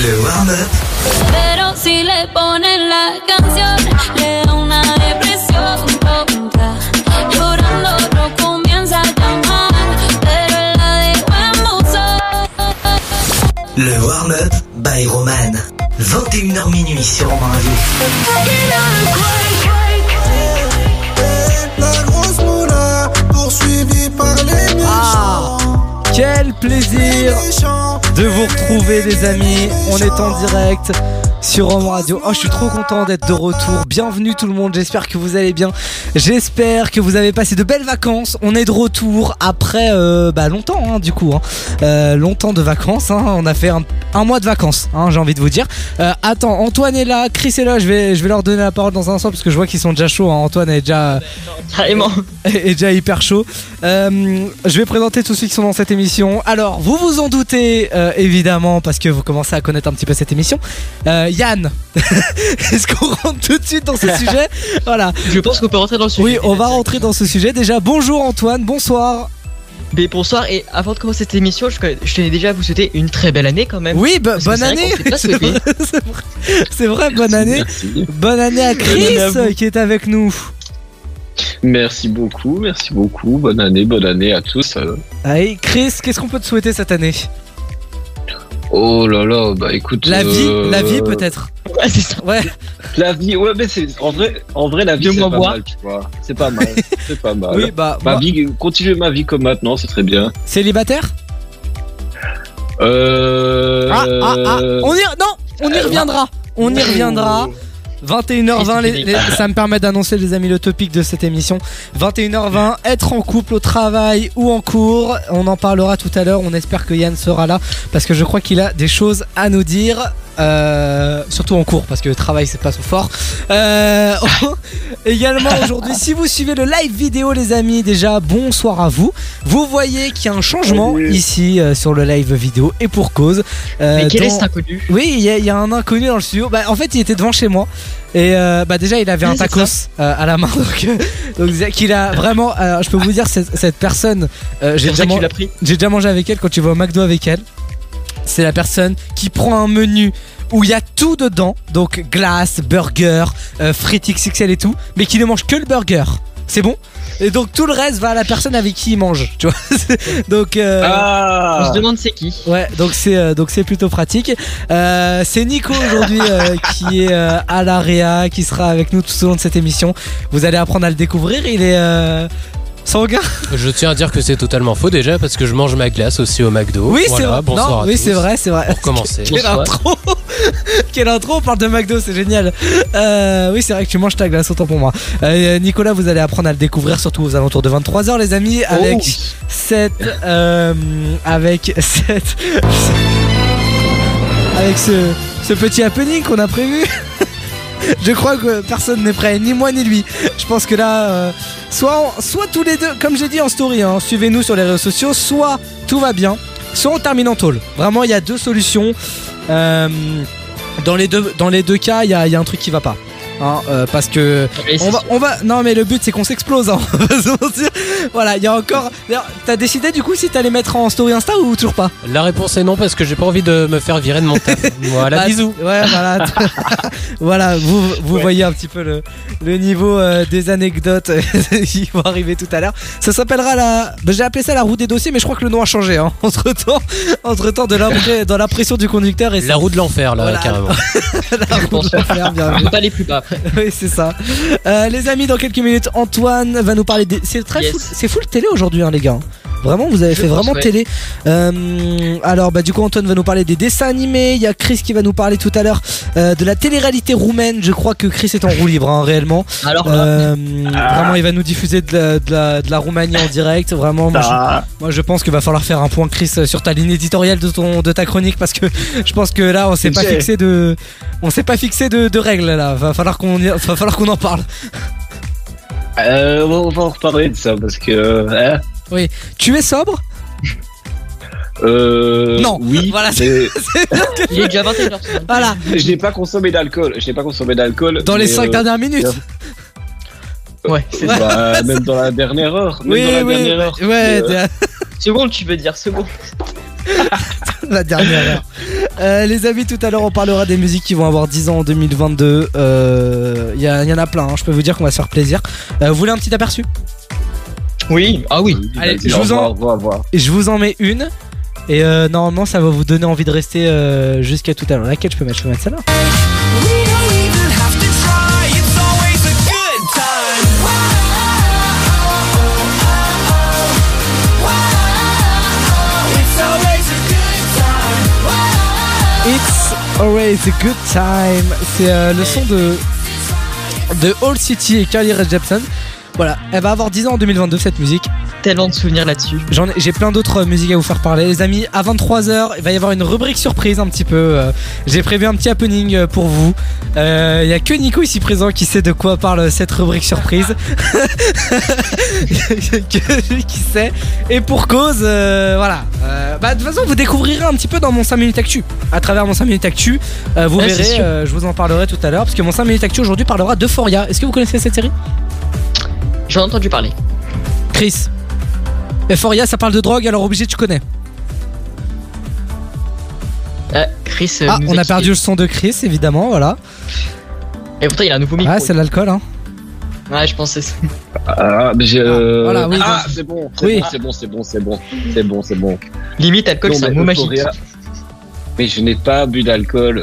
Le Pero si le ponen la canción, le da una depresión tonta. Llorando no comienza a llamar, pero él la dejó en buzón. Le warm-up by Roman. 21h minuit sur Romain La grosse moula, poursuivie par les méchants. Quel plaisir de vous retrouver les amis, on est en direct sur Home Radio. Oh, je suis trop content d'être de retour. Bienvenue tout le monde, j'espère que vous allez bien. J'espère que vous avez passé de belles vacances. On est de retour après euh, bah, longtemps hein, du coup. hein. Euh, longtemps de vacances. hein. On a fait un, un mois de vacances, j'ai envie de vous dire. Euh, attends, Antoine est là, Chris est là. Je vais, je vais leur donner la parole dans un instant parce que je vois qu'ils sont déjà chauds. Antoine est déjà Carrément. est déjà hyper chaud. Je vais présenter tous ceux qui sont dans cette émission. Alors, vous vous en doutez, euh, évidemment, parce que vous commencez à connaître un petit peu cette émission. Euh, Yann, est-ce qu'on rentre tout de suite dans ce sujet? Voilà. Je pense qu'on peut rentrer dans le sujet. Oui, on va rentrer dans ce sujet. Déjà, bonjour Antoine, bonsoir. Mais bonsoir, et avant de commencer cette émission, je, je tenais déjà à vous souhaiter une très belle année quand même. Oui, que bonne année. C'est vrai, bonne année. Merci. Bonne année à Chris année à vous. qui est avec nous. Merci beaucoup, merci beaucoup. Bonne année, bonne année à tous. euh. Allez, Chris, qu'est-ce qu'on peut te souhaiter cette année? Oh là là, bah écoute. La vie, euh, la vie peut-être. Ouais, c'est ça. Ouais. La vie, ouais, mais c'est en vrai, en vrai la vie c'est pas mal, tu vois. C'est pas mal, c'est pas mal. Oui, bah, Ma moi- vie, continuer ma vie comme maintenant, c'est très bien. célibataire? Euh. Ah, ah, ah, on y, non, on y reviendra. On y reviendra. 21h20, les- les- ça me permet d'annoncer les amis le topic de cette émission. 21h20, être en couple au travail ou en cours, on en parlera tout à l'heure. On espère que Yann sera là parce que je crois qu'il a des choses à nous dire. Euh, surtout en cours parce que le travail c'est pas son fort. Euh, également aujourd'hui, si vous suivez le live vidéo, les amis, déjà bonsoir à vous. Vous voyez qu'il y a un changement ici euh, sur le live vidéo et pour cause. Euh, Mais quel est cet inconnu? Oui, il y, a- il y a un inconnu dans le studio. Bah, en fait, il était devant chez moi. Et euh, bah déjà, il avait Oui, un tacos euh, à la main. Donc, donc c'est- qu'il a vraiment. je peux vous dire, cette, cette personne, euh, j'ai déjà, man- déjà mangé avec elle quand tu vas au McDo avec elle. C'est la personne qui prend un menu où il y a tout dedans. Donc glace, burger, euh, frites XXL et tout. Mais qui ne mange que le burger. C'est bon? Et donc tout le reste va à la personne avec qui il mange. Tu vois Donc. euh, On Ah. se demande c'est qui. Ouais, donc c'est euh, donc c'est plutôt pratique. Euh, c'est Nico aujourd'hui euh, qui est euh, à l'AREA, qui sera avec nous tout au long de cette émission. Vous allez apprendre à le découvrir. Il est euh. Je tiens à dire que c'est totalement faux déjà parce que je mange ma glace aussi au McDo. Oui, c'est Voilà, vrai. Bonsoir non, à oui, c'est vrai, c'est vrai. Pour commencer. Quelle intro Quelle intro On parle de McDo, c'est génial. Euh, oui, c'est vrai que tu manges ta glace, autant pour moi. Euh, Nicolas, vous allez apprendre à le découvrir, surtout aux alentours de 23h, les amis, avec Oh. cette, euh, avec cette, avec ce, ce petit happening qu'on a prévu. Je crois que personne n'est prêt, ni moi ni lui. Je pense que là, euh, soit, soit tous les deux, comme j'ai dit en story, hein, suivez-nous sur les réseaux sociaux, soit tout va bien, soit on termine en tôle. Vraiment, il y a deux solutions. Euh, dans, les deux, cas, il y a un truc qui va pas. Hein, euh, parce que on va, on va, non mais le but c'est qu'on s'explose. Hein, voilà, il y a encore. D'ailleurs, T'as décidé du coup si t'allais mettre en story Insta ou toujours pas? La réponse est non parce que j'ai pas envie de me faire virer de mon taf. Voilà, Bah, bisous. Ouais, voilà. voilà, vous, vous voyez un petit peu le, le niveau euh, des anecdotes qui vont arriver tout à l'heure. Ça s'appellera la. bah, J'ai appelé ça la roue des dossiers, mais je crois que le nom a changé. Hein. Entre temps, entre temps de l'impré- dans la pression du conducteur et La roue de l'enfer là, Voilà. carrément. la roue de l'enfer, bien On vu. peut pas aller plus bas. oui, c'est ça. Euh, les amis, dans quelques minutes, Antoine va nous parler des. C'est très Yes. full, c'est full télé aujourd'hui, hein, les gars. Vraiment, vous avez Je fait pense, vraiment ouais. télé. Euh, alors, bah, du coup, Antoine va nous parler des dessins animés. Il y a Chris qui va nous parler tout à l'heure euh, de la télé-réalité roumaine. Je crois que Chris est en roue libre, hein, réellement. Alors Euh, Vraiment, il va nous diffuser de la, de la, de la Roumanie en direct. Vraiment, moi, je, moi, je pense qu'il va falloir faire un point, Chris, sur ta ligne éditoriale de, ton, de ta chronique parce que je pense que là, on s'est pas fixé de, on s'est pas fixé de, de règles là. Va falloir qu'on, va falloir qu'on en parle. Euh, on va- on va en reparler de ça parce que. hein, Tu es sobre? Euh, Non. Oui. Voilà, mais il est déjà 21h. Voilà. je n'ai pas consommé d'alcool. Je n'ai pas consommé d'alcool. Dans les mais, 5 euh, dernières minutes. Ouais, c'est Ouais. bah, même dans la dernière heure. Même dans la dernière heure. ouais, euh, Seconde, tu veux dire seconde. la dernière heure. Euh, les amis, tout à l'heure, on parlera des musiques qui vont avoir 10 ans en 2022. Euh, Il y, a- il y en a plein, hein. je peux vous dire qu'on va se faire plaisir. Euh, vous voulez un petit aperçu? Oui, ah oui. Allez, je vous en- revoir, revoir, Je vous en mets une. Et euh, normalement, ça va vous donner envie de rester euh, jusqu'à tout à l'heure. Laquelle je peux mettre? Je peux mettre celle-là? It's always a good time. C'est euh, le son de de All City et Carly Rae Jepsen. Voilà, elle va avoir 10 ans en 2022 cette musique. Tellement de souvenirs là-dessus. J'en ai- j'ai plein d'autres musiques à vous faire parler. Les amis, à 23h, il va y avoir une rubrique surprise un petit peu. euh, J'ai prévu un petit happening euh, pour vous. Euh, Il y a que Nico ici présent qui sait de quoi parle cette rubrique surprise. que lui qui sait. Et pour cause, euh, voilà. Euh, bah, de toute façon, vous découvrirez un petit peu dans mon 5 minutes actu. À travers mon 5 minutes actu, vous Ouais, verrez, je vous en parlerai tout à l'heure. Parce que mon 5 minutes actu aujourd'hui parlera d'Euphoria. Est-ce que vous connaissez cette série? J'en ai entendu parler. Chris Euphoria, ça parle de drogue, alors obligé, tu connais. Euh, Chris. euh, Ah, nous on a perdu le son de Chris, évidemment, voilà. Et pourtant, il a un nouveau micro. Ah, c'est l'alcool, hein. Ouais, je pensais. ça. Ah, mais j'ai, euh, voilà, oui, ah, c'est bon, c'est Oui. bon, c'est bon, c'est bon, c'est bon, c'est bon, c'est bon. Limite, alcool, Non, c'est un mais mot magique. Euphoria- Mais je n'ai pas bu d'alcool.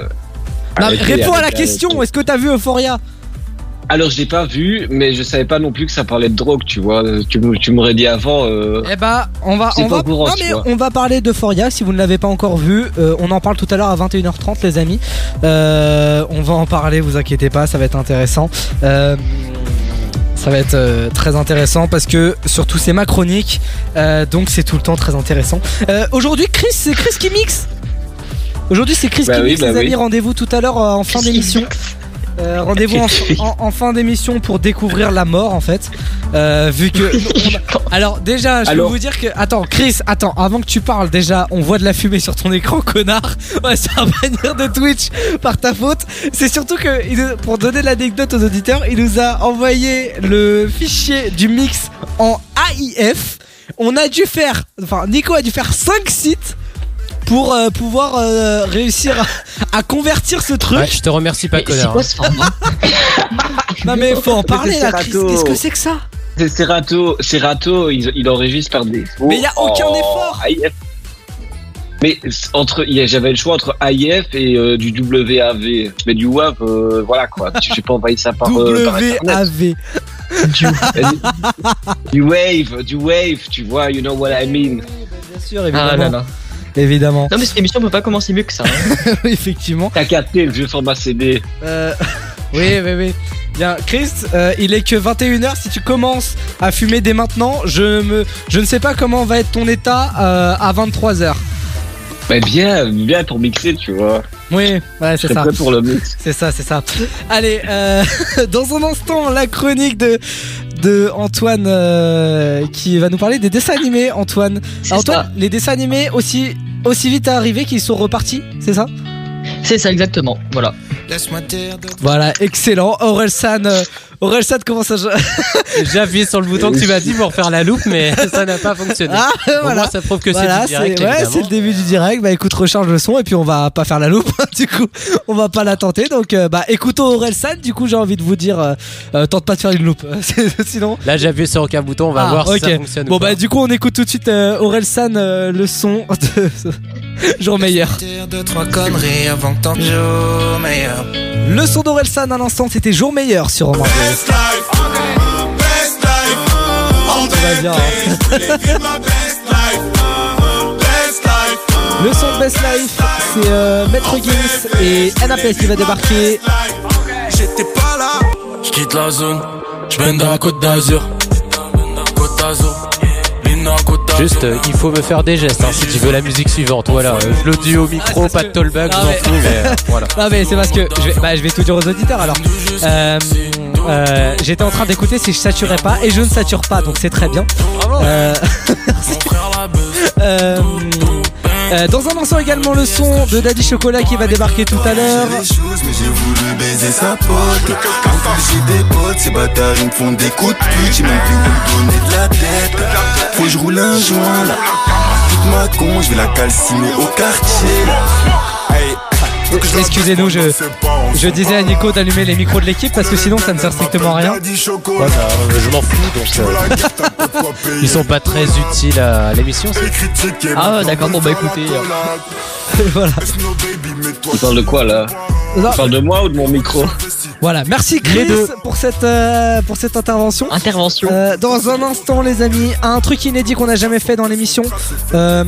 Non, mais Arrêtez, réponds à la arrêtez, question, est-ce que t'as vu Euphoria? Alors, je l'ai pas vu, mais je savais pas non plus que ça parlait de drogue, tu vois. Tu, m- tu m'aurais dit avant. Euh... Eh bah, on va, on va, courant, non, mais on va parler d'Euphoria si vous ne l'avez pas encore vu. Euh, on en parle tout à l'heure à 21h30, les amis. Euh, on va en parler, vous inquiétez pas, ça va être intéressant. Euh, ça va être euh, très intéressant parce que surtout c'est ma chronique, euh, donc c'est tout le temps très intéressant. Euh, Aujourd'hui, Chris, c'est Chris qui mixe. Aujourd'hui, c'est Chris Bah qui oui, mixe, bah les amis. Rendez-vous tout à l'heure euh, en fin d'émission. Euh, Rendez-vous en, en- en fin d'émission pour découvrir la mort en fait. Euh, vu que. on Alors déjà, je Alors- peux vous dire que. Attends, Chris, attends, avant que tu parles, déjà, on voit de la fumée sur ton écran, connard. Ouais, c'est un bannir de Twitch par ta faute. C'est surtout que, pour donner l'anecdote aux auditeurs, il nous a envoyé le fichier du mix en AIF. On a dû faire. Enfin, Nico a dû faire 5 sites pour euh, pouvoir euh, réussir à, à convertir ce truc. Ouais, je te remercie pas, connard. quoi ce format Non mais faut en parler là. Qu'est-ce que c'est que ça C'est Serato, Serato, il, il enregistre par défaut. Mais y a aucun en effort. Mais entre, il j'avais le choix entre AIF et euh, du WAV. Mais du WAV, euh, voilà quoi. Je sais pas envoyer ça par, euh. WAV. du wave, du wave, tu vois, you know what I mean. Bien sûr, Ah évidemment. là là. Évidemment. Non, mais cette émission peut pas commencer mieux que ça. hein. Effectivement. T'as capté le vieux format CD. Euh, oui, oui, oui. Bien, Chris, euh, il est que 21h. Si tu commences à fumer dès maintenant, je, me, je ne sais pas comment va être ton état euh, à 23h. Mais bien, bien pour mixer, tu vois. Oui, ouais, c'est ça. prêt pour le mix. C'est ça, c'est ça. Allez, euh, dans un instant, la chronique de, de Antoine euh, qui va nous parler des dessins animés. Antoine, Antoine, ça. les dessins animés aussi, aussi vite arrivés qu'ils sont repartis, c'est ça? C'est ça, exactement. Voilà. Voilà, excellent. Orelsan, euh, Orelsan commence à. J'ai appuyé sur le bouton que tu m'as dit pour faire la loupe, mais ça n'a pas fonctionné. Ah, Au voilà. moins, ça prouve que Voilà, c'est du direct, ouais, c'est le début du direct. Bah écoute, recharge le son et puis on va pas faire la loupe. du coup, on va pas la tenter. Donc, euh, bah écoutons Orelsan. Du coup, j'ai envie de vous dire, euh, euh, tente pas de faire une loupe. Sinon. Là, j'ai appuyé sur aucun bouton, on va Ah, voir ok. si ça fonctionne. Bon ou pas. bah du coup, on écoute tout de suite euh, Orelsan euh, le son de Jour meilleur. deux, trois conneries avant que joue meilleur. Le son d'Orelsan à l'instant, c'était Jour meilleur sur Romain. Best life, best life. Tout va bien. hein. Le son de Best Life, c'est euh, Maître Gims et NAPS qui va débarquer. J'étais pas là. J'quitte la zone, j'bende à la côte d'Azur. Côte d'Azur. Juste, euh, il faut me faire des gestes hein, si tu veux la musique suivante. Voilà, euh, je le dis au micro, pas de tollback, je Ah, m'en mais- fous, mais euh, voilà. Non mais c'est parce que je vais, bah, je vais tout dire aux auditeurs alors. Euh, euh, J'étais en train d'écouter si je saturais pas et je ne sature pas donc c'est très bien. Euh, Euh, dans un instant également le son de Daddy Chocolat qui va débarquer tout à l'heure. J'ai voulu baiser sa pote. Plus, j'ai des potes, ces bâtards ils me font des coups de pute. J'ai même plus où me donner de la tête. Faut que je roule un joint là. Toute ma con, je vais la calciner au quartier là. Excusez-nous, je, je disais à Nico d'allumer les micros de l'équipe parce que sinon ça ne sert strictement à rien. Ouais, bah, euh, je m'en fous donc. euh, ils sont pas très utiles à l'émission, Ah, d'accord, bon, bah écoutez. voilà. Tu parles de quoi là Non. Tu parles de moi ou de mon micro Voilà, merci Chris pour cette, euh, pour cette intervention. Intervention. Euh, dans un instant, les amis, un truc inédit qu'on n'a jamais fait dans l'émission. Euh,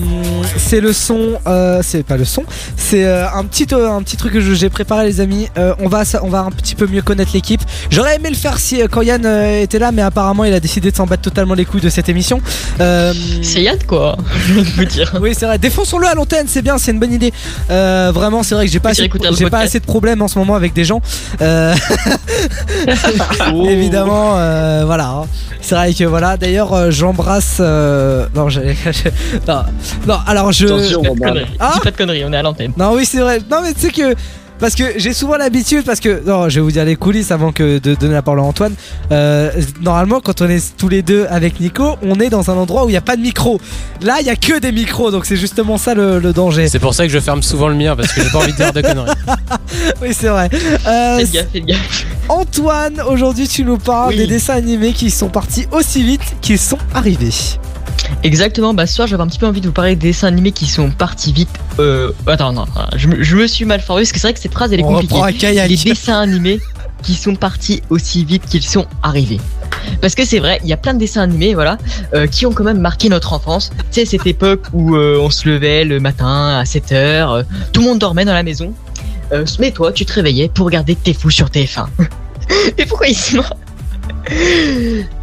c'est le son. euh, c'est pas le son. C'est euh, un petit euh, un petit truc que j'ai préparé, les amis. Euh, on va on va un petit peu mieux connaître l'équipe. J'aurais aimé le faire si euh, quand Yann euh, était là, mais apparemment il a décidé de s'en battre totalement les couilles de cette émission. Euh, C'est Yann quoi, je vous dire. oui, c'est vrai. Défonçons-le à l'antenne, c'est bien, c'est une bonne idée. Euh, vraiment, c'est vrai que j'ai pas, assez j'ai pas assez de problèmes en ce moment avec des gens. Euh, Évidemment, euh, voilà. hein. C'est vrai que voilà. D'ailleurs, euh, j'embrasse. euh, Non, j'allais. non, non, alors je. Attention, conneries. Ah Dis pas de conneries, on est à l'antenne. Non, oui, c'est vrai. Non, mais tu sais que. Parce que j'ai souvent l'habitude, parce que. Non, je vais vous dire les coulisses avant que de donner la parole à Antoine. Euh, normalement, quand on est tous les deux avec Nico, on est dans un endroit où il n'y a pas de micro. Là, il y a que des micros, donc c'est justement ça le, le danger. C'est pour ça que je ferme souvent le mien parce que j'ai pas envie de dire de conneries. Oui, c'est vrai. Euh, Faites gaffe, faites gaffe. Antoine, aujourd'hui, tu nous parles Oui. des dessins animés qui sont partis aussi vite qu'ils sont arrivés. Exactement, bah ce soir j'avais un petit peu envie de vous parler des dessins animés qui sont partis vite. Euh. Attends, non, je, me- je me suis mal formé parce que c'est vrai que cette phrase elle est On compliquée. à. Les dessins animés qui sont partis aussi vite qu'ils sont arrivés. Parce que c'est vrai, il y a plein de dessins animés, voilà, euh, qui ont quand même marqué notre enfance. Tu sais, cette époque où euh, on se levait le matin à 7 heures, euh, tout le monde dormait dans la maison. Euh, mais toi, tu te réveillais pour regarder T'es fou sur TF1. Et pourquoi ils sont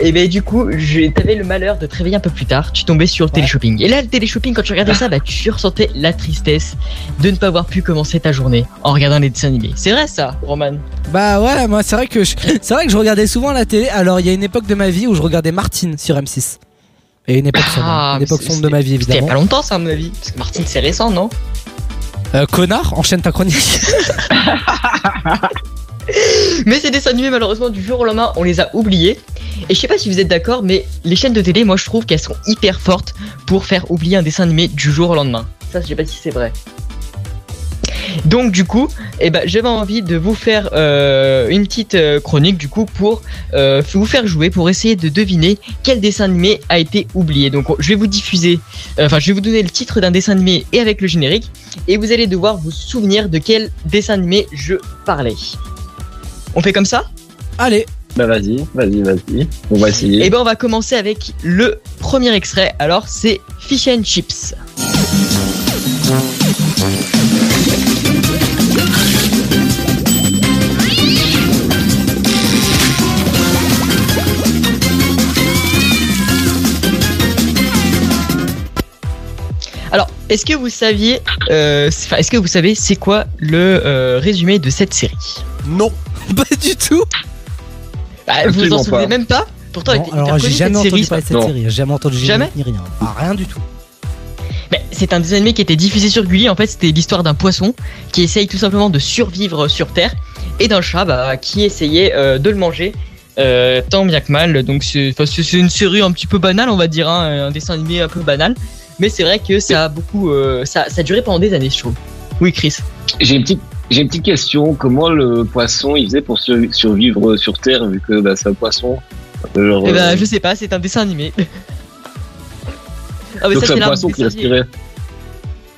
Et ben du coup, je- t'avais le malheur de te réveiller un peu plus tard, tu tombais sur le téléshopping. Et là, le téléshopping, quand tu regardais ça, bah, tu ressentais la tristesse de ne pas avoir pu commencer ta journée en regardant les dessins animés. C'est vrai ça, Roman? Bah ouais, moi c'est vrai que je... c'est vrai que je regardais souvent la télé. Alors il y a une époque de ma vie où je regardais Martine sur M6. Et une époque sombre, Ah, une époque mais sombre c'était- de ma vie C'était il y a évidemment. pas longtemps ça à mon avis. Parce que Martine c'est récent, non? Euh, connard, enchaîne ta chronique. Mais ces dessins animés malheureusement du jour au lendemain on les a oubliés. Et je sais pas si vous êtes d'accord mais les chaînes de télé moi je trouve qu'elles sont hyper fortes pour faire oublier un dessin animé du jour au lendemain. Ça je sais pas si c'est vrai. Donc du coup, eh ben, j'avais envie de vous faire euh, une petite euh, chronique du coup pour euh, vous faire jouer, pour essayer de deviner quel dessin animé a été oublié. Donc je vais vous diffuser, enfin je vais vous donner le titre d'un dessin animé et avec le générique, et vous allez devoir vous souvenir de quel dessin animé je parlais. On fait comme ça? Allez, Bah vas-y, vas-y, vas-y. On va essayer. Et ben on va commencer avec le premier extrait. Alors c'est Fish and Chips. Alors, est-ce que vous saviez, euh, est-ce que vous savez c'est quoi le euh, résumé de cette série? Non. pas du tout. Bah, Vous Absolument en souvenez pas. même pas Pourtant, elle Non, était alors j'ai jamais entendu série. parler de cette Non. série. J'ai jamais entendu Jamais ni rien. Ah, rien du tout. C'est un dessin animé qui était diffusé sur Gulli. En fait, c'était l'histoire d'un poisson qui essaye tout simplement de survivre sur Terre et d'un chat bah, qui essayait euh, de le manger. euh, tant bien que mal, donc c'est une série un petit peu banale, on va dire, hein, un dessin animé un peu banal, mais c'est vrai que ça a beaucoup, euh, ça, ça a duré pendant des années, je trouve. Oui, Chris. J'ai une petite, j'ai une petite question. Comment le poisson il faisait pour sur- survivre sur Terre vu que bah, c'est un poisson? Genre, Eh ben, euh, je sais pas, c'est un dessin animé. ah, mais Donc c'est un poisson qui respirait.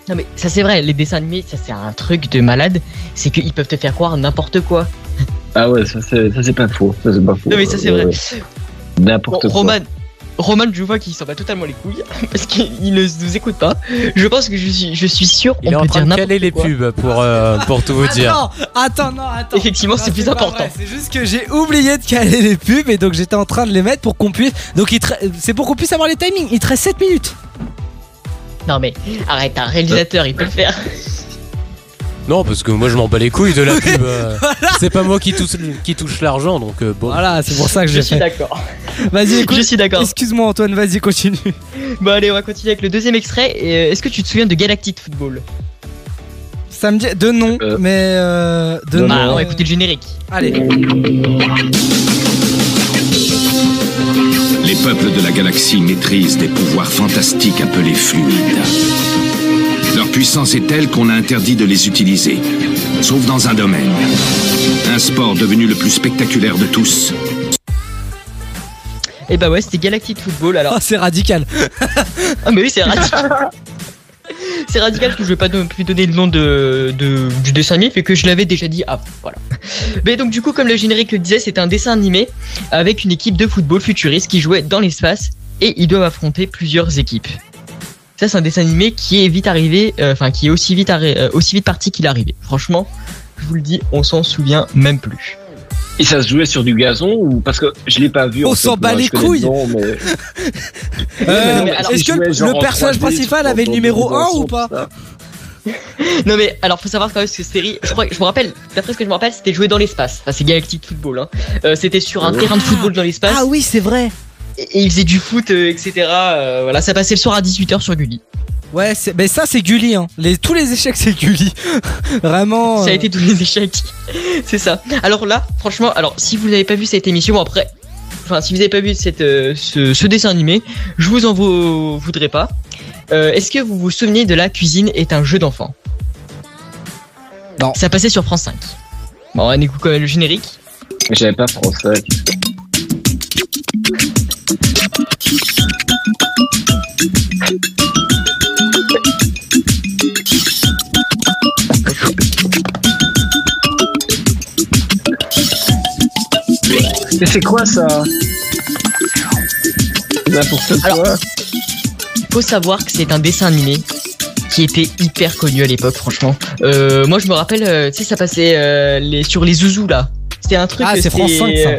Non mais ça c'est vrai, les dessins animés, ça c'est un truc de malade, c'est qu'ils peuvent te faire croire n'importe quoi. Ah ouais, ça c'est, ça c'est pas faux. Ça c'est pas faux. Non mais ça c'est vrai. Euh, Bon, N'importe quoi. Roman, Roman, je vois qu'il s'en bat totalement les couilles parce qu'il ne nous écoute pas. Je pense que je suis, je suis sûr, Il est on en peut train dire de caler les quoi. pubs pour, euh, pour tout vous dire. Attends, attends, non, attends. Effectivement, c'est plus important. C'est juste que j'ai oublié de caler les pubs et donc j'étais en train de les mettre pour qu'on puisse. Donc c'est pour qu'on puisse avoir les timings. Il te reste 7 minutes. Non mais arrête, un réalisateur, il peut le faire. Non, parce que moi je m'en bats les couilles de la pub. euh, C'est pas moi qui touche, qui touche l'argent, donc euh, bon. Voilà, c'est pour ça que Je j'ai suis fait. d'accord. Vas-y, écoute. Je suis d'accord. Excuse-moi Antoine, vas-y, continue. Bon allez, on va continuer avec le deuxième extrait. Et, euh, Est-ce que tu te souviens de Galactic Football? Ça me dit de nom, Euh, mais euh, de non, nom. Ah, on va écouter le générique. Allez. Les peuples de la galaxie maîtrisent des pouvoirs fantastiques appelés fluides. Leur puissance est telle qu'on a interdit de les utiliser. Sauf dans un domaine. Un sport devenu le plus spectaculaire de tous. Et bah ouais, c'était Galactic Football. Alors, Ah, c'est radical. ah mais oui, c'est radical. c'est radical parce que je vais pas non plus donner le nom de, de- du dessin animé, fait que je l'avais déjà dit avant. Voilà. Mais donc du coup, comme le générique le disait, c'est un dessin animé avec une équipe de football futuriste qui jouait dans l'espace et ils doivent affronter plusieurs équipes. Ça, c'est un dessin animé qui est vite arrivé, euh, enfin qui est aussi vite, arri- euh, aussi vite parti qu'il est arrivé. Franchement, je vous le dis, on s'en souvient même plus. Et ça se jouait sur du gazon ou parce que je l'ai pas vu. On en fait, s'en bat moi, les le couilles. mais- Euh, mais alors, Est-ce que le personnage 3D, principal avait le numéro dans 1 son- ou pas. Non mais alors faut savoir quand même que cette série, je, crois, je me rappelle, d'après ce que je me rappelle, c'était joué dans l'espace. Enfin c'est Galactic Football. Hein. Euh, c'était sur un terrain de football dans l'espace. Ah oui, c'est vrai. Et, ils faisaient du foot, euh, etc. Euh, voilà, ça passait le soir à 18h sur Gulli. Ouais, c'est- mais ça c'est Gulli. Hein. Les, tous les échecs c'est Gulli. Vraiment. Ça a euh, été tous les échecs. c'est ça. Alors là, franchement, alors si vous n'avez pas vu cette émission, bon, après, enfin si vous n'avez pas vu cette, euh, ce, ce dessin animé, je vous en vou- voudrais pas. Euh, Est-ce que vous vous souvenez de La cuisine est un jeu d'enfant? Non. Ça passait sur France 5. Bon, on écoute quand même le générique. J'avais pas français. Mais c'est quoi ça N'importe quoi. Alors, faut savoir que c'est un dessin animé qui était hyper connu à l'époque, franchement. Euh, moi, je me rappelle, euh, tu sais, ça passait euh, les, sur les zouzous là. C'était un truc. Ah, euh, c'est France 5, ça.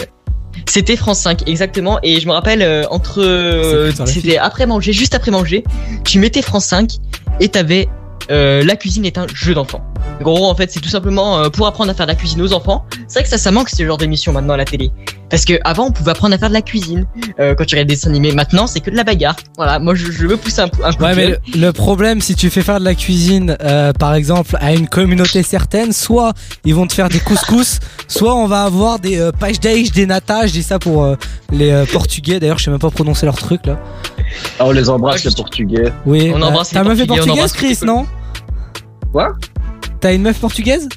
C'était France 5, exactement. Et je me rappelle, euh, entre. euh, C'est putain, la C'était après manger, juste après manger, tu mettais France 5 et t'avais. euh, la cuisine est un jeu d'enfant. En gros, en fait, c'est tout simplement euh, pour apprendre à faire de la cuisine aux enfants. C'est vrai que ça, ça manque ce genre d'émission maintenant à la télé. Parce que avant, on pouvait apprendre à faire de la cuisine euh, quand tu regardes des dessins animés. Maintenant, c'est que de la bagarre. Voilà, moi, je, je veux pousser un, coup- un coup Ouais, de mais le, le problème, si tu fais faire de la cuisine, euh, par exemple, à une communauté certaine, soit ils vont te faire des couscous, soit on va avoir des euh, des natas. Je dis ça pour euh, les euh, Portugais. D'ailleurs, je sais même pas prononcer leur truc là. Ah, on les embrasse, Ah, les Portugais. Oui. On bah, embrasse T'as meuf portugaise, Chris, non Quoi? T'as une meuf portugaise?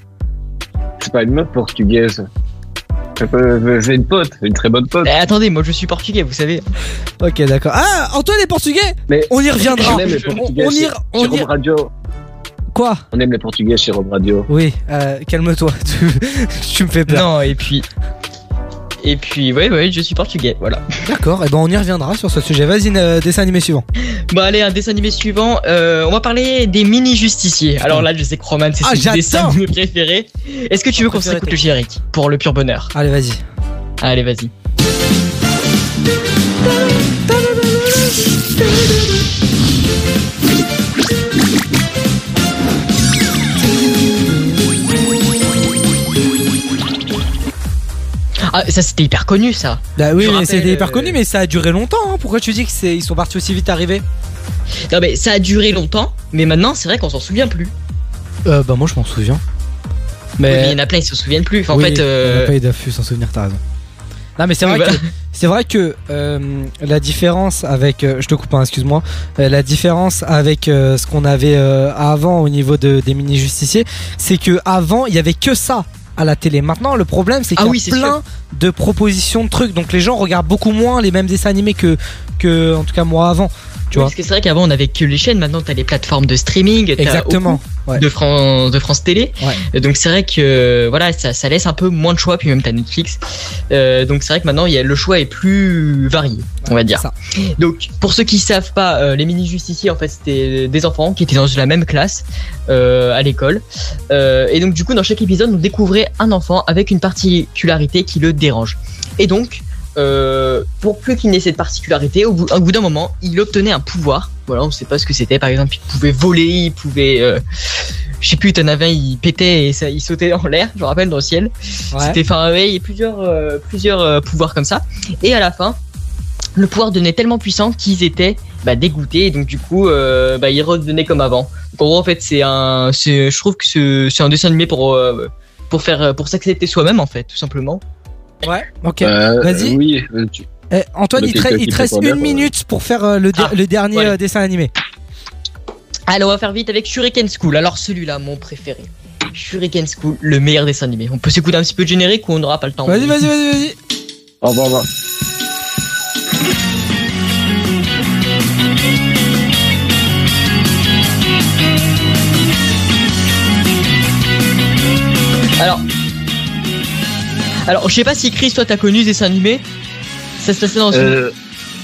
C'est pas une meuf portugaise. J'ai une pote, une très bonne pote. Eh, attendez, moi, je suis portugais, vous savez. Ok, d'accord. Ah, Antoine est portugais Mais On y reviendra. on aime les On, Portugais on y, chez, on chez y- Rob Radio. Quoi On aime les Portugais chez Rob Radio. Oui, euh, calme-toi. Tu, tu me fais peur. Non, et puis. Et puis, ouais, ouais, je suis portugais, voilà. D'accord, et ben on y reviendra sur ce sujet. Vas-y, euh, dessin animé suivant. Bon, allez, un dessin animé suivant. Euh, on va parler des mini-justiciers. Alors là, je sais que Roman, c'est Ah, son dessin animé préféré. Est-ce que tu veux qu'on s'écoute le générique pour le pur bonheur? Allez, vas-y. Allez, vas-y. Ah, ça c'était hyper connu ça. Bah oui, mais c'était hyper euh, connu, mais ça a duré longtemps. hein. Pourquoi tu dis que c'est ils sont partis aussi vite arrivés? Non mais ça a duré longtemps, mais maintenant c'est vrai qu'on s'en souvient plus. euh, Bah moi je m'en souviens. Oui, mais il y en a plein, ils se souviennent plus. Enfin, Oui, en fait, euh, on a pas eu d'affût sans souvenir, t'as raison. Non mais c'est vrai voilà. que c'est vrai que euh, la différence avec euh, je te coupe hein, excuse-moi euh, la différence avec ce qu'on avait avant au niveau de, des mini justiciers c'est que avant il y avait que ça à la télé. Maintenant le problème c'est Ah qu'il y a oui, plein de propositions de trucs. Donc les gens regardent beaucoup moins les mêmes dessins animés que que en tout cas moi avant tu oui, vois parce que c'est vrai qu'avant on avait que les chaînes, maintenant t'as les plateformes de streaming, exactement ouais. de France de France Télé. Ouais. Donc c'est vrai que voilà, ça, ça laisse un peu moins de choix, puis même t'as Netflix. Euh, donc c'est vrai que maintenant il y a, le choix est plus varié, on va dire. ça. Donc pour ceux qui savent pas, euh, les mini justiciers en fait c'était des enfants qui étaient dans la même classe euh, à l'école. Et donc du coup dans chaque épisode on découvrait un enfant avec une particularité qui le dérange. Et donc euh, pour plus qu'il n'ait cette particularité, au bout, au bout d'un moment, il obtenait un pouvoir. Voilà, on sait pas ce que c'était. Par exemple, il pouvait voler, il pouvait, euh, je sais plus, t'en avais il pétait et ça, il sautait en l'air. Je me rappelle dans le ciel. Ouais. C'était, enfin, ouais, il y a plusieurs, euh, plusieurs euh, pouvoirs comme ça. Et à la fin, le pouvoir devenait tellement puissant qu'ils étaient bah, dégoûtés. Et donc du coup, euh, bah, ils redevenaient comme avant. Donc en gros, en fait, c'est un, je trouve que c'est, c'est un dessin animé pour, euh, pour faire, pour s'accepter soi-même en fait, tout simplement. Ouais ok Euh, Vas-y. Oui, euh, tu- Eh, Antoine il te, il reste une minute pour faire euh, le, de- Ah, le dernier ouais. dessin animé Allez, on va faire vite avec Shuriken School. Alors celui-là, mon préféré. Shuriken School, le meilleur dessin animé. On peut s'écouter un petit peu de générique ou on n'aura pas le temps Vas-y, vas-y, vas-y, vas-y. Au revoir, au revoir. Alors, alors, je sais pas si Chris, toi, t'as connu ce dessin animé. Ça se passait dans une... Euh,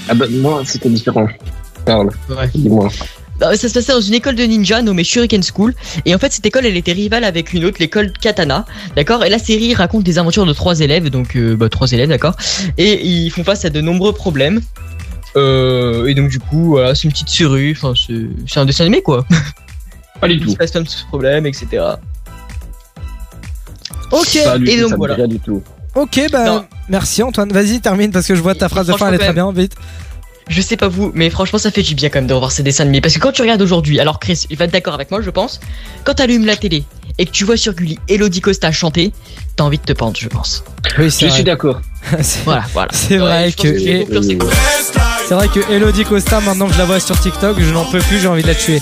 ah bah, moi, c'était différent. Parle. Ouais. Dis-moi. Non, Ça se passait dans une école de ninja nommée Shuriken School. Et en fait, cette école, elle était rivale avec une autre, l'école Katana. D'accord? Et la série raconte des aventures de trois élèves. Donc, euh, bah, trois élèves, d'accord? Et ils font face à de nombreux problèmes. Euh, et donc, du coup, voilà, c'est une petite série. Enfin, c'est c'est un dessin animé, quoi. Pas du Il tout. se passe plein de problèmes, etc. Ok, et donc voilà. dit rien du tout. Ok, bah Non. merci Antoine. Vas-y, termine parce que je vois ta phrase de fin, elle est très bien, vite. Je sais pas vous, mais franchement, ça fait du bien quand même de revoir ces dessins animés. Parce que quand tu regardes aujourd'hui, alors Chris, il va être d'accord avec moi, je pense. Quand t'allumes la télé et que tu vois sur Gulli Elodie Costa chanter, t'as envie de te pendre, je pense. Oui, Je c'est suis vrai. d'accord. C'est- Voilà, voilà. C'est vrai Ouais. C'est vrai que Elodie Costa, maintenant que je la vois sur TikTok, je n'en peux plus, j'ai envie de la tuer.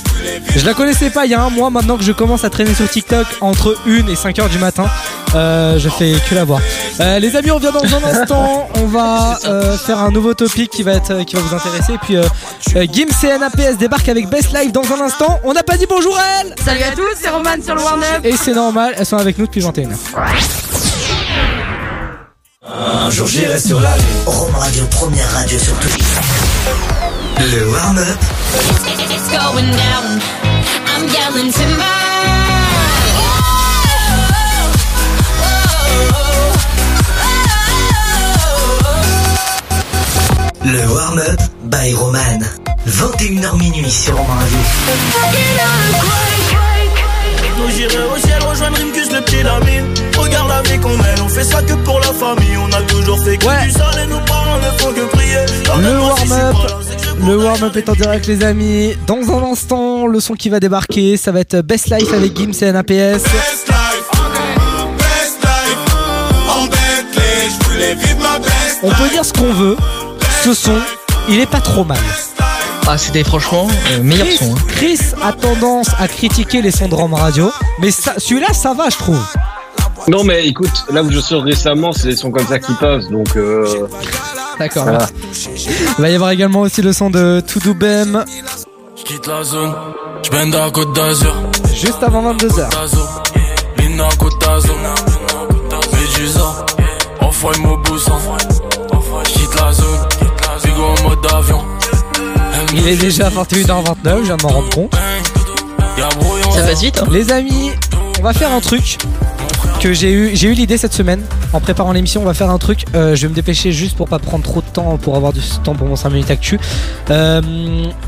Je la connaissais pas il y a un mois, maintenant que je commence à traîner sur TikTok entre 1 et 5 heures du matin, euh, je fais que la voir. Euh, les amis, on revient dans un instant. On va euh, faire un nouveau topic qui va, être, qui va vous intéresser. Et puis, euh, euh, Gims et NAPS débarquent avec Best Live dans un instant. On n'a pas dit bonjour à elles Salut à tous, c'est Roman sur le Warn-Up. Et c'est normal, elles sont avec nous depuis 21h. Un jour j'irai sur la lune. Rome Radio, première radio sur Twitch. Le warm-up It's going down. I'm yelling timber. Le warm-up by Roman. 21h minuit sur Rome Radio. Nous j'irai au ciel rejoindre Rimkus le petit Lamine Regarde la vie qu'on mène, on fait ça que pour la famille. On a toujours fait que Ouais. du sale et nos parents ne font que prier. Le si warm-up, le warm-up est en direct les amis. Dans un instant, le son qui va débarquer, ça va être Best Life avec Gims et NAPS. Best life, On peut dire ce qu'on veut, ce son, il est pas trop mal. Ah, c'était franchement euh, meilleur Chris, son. hein. Chris a tendance à critiquer les sons de Rome Radio, mais celui-là ça va je trouve. Non, mais écoute, là où je sors récemment, c'est des sons comme ça qui passent, donc euh, D'accord. voilà. Il va y avoir également aussi le son de Toudou Bem, J'quitte la zone, j'bende à Côte d'Azur, juste avant 22h. d'Azur, Lina Côte d'Azur, Médusa, Enfoy Mobusan, j'quitte la zone, Bigo en mode avion. Il est déjà 21h29, je viens de m'en rendre compte. Ça passe vite, hein Les amis, on va faire un truc que j'ai eu, j'ai eu l'idée cette semaine en préparant l'émission. On va faire un truc. euh, je vais me dépêcher juste pour pas prendre trop de temps pour avoir du temps pour mon 5 minutes actu. Euh,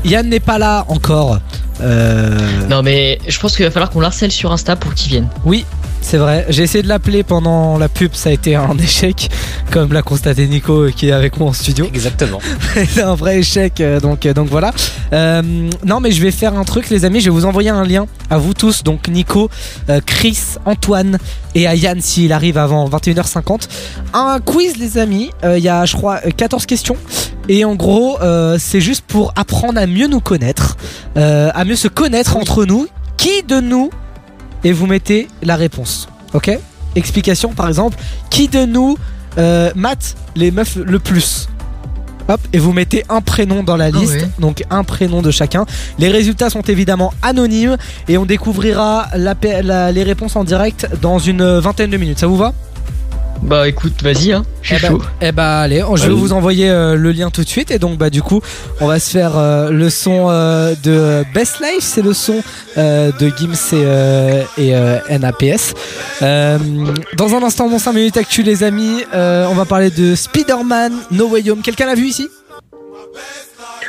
Yann n'est pas là encore. Euh, Non, mais je pense qu'il va falloir qu'on l'harcèle sur Insta pour qu'il vienne. Oui, c'est vrai. J'ai essayé de l'appeler pendant la pub, ça a été un échec, comme l'a constaté Nico euh, qui est avec moi en studio. Exactement. c'est un vrai échec, euh, donc, euh, donc voilà. Euh, non, mais je vais faire un truc, les amis. Je vais vous envoyer un lien à vous tous, donc Nico, Chris, Antoine et à Yann s'il arrive avant 21h50. Un quiz, les amis. Euh, Il y a, je crois, euh, 14 questions. Et en gros, euh, c'est juste pour apprendre à mieux nous connaître, à mieux se connaître entre nous. Qui de nous et vous mettez la réponse. Ok? Explication par exemple. Qui de nous euh, mate les meufs le plus? Hop, et vous mettez un prénom dans la Ah liste, donc un prénom de chacun. Les résultats sont évidemment anonymes et on découvrira la pa- la- les réponses en direct dans une vingtaine de minutes. Ça vous va? Bah écoute, vas-y, hein. Je suis eh bah, chaud. eh bah, allez, je vais vous envoyer euh, le lien tout de suite et donc bah du coup on va se faire euh, le son euh, de Best Life, c'est le son de Gims et, et NAPS. Dans un instant mon 5 minutes actu les amis, on va parler de Spider-Man No Way Home. Quelqu'un l'a vu ici?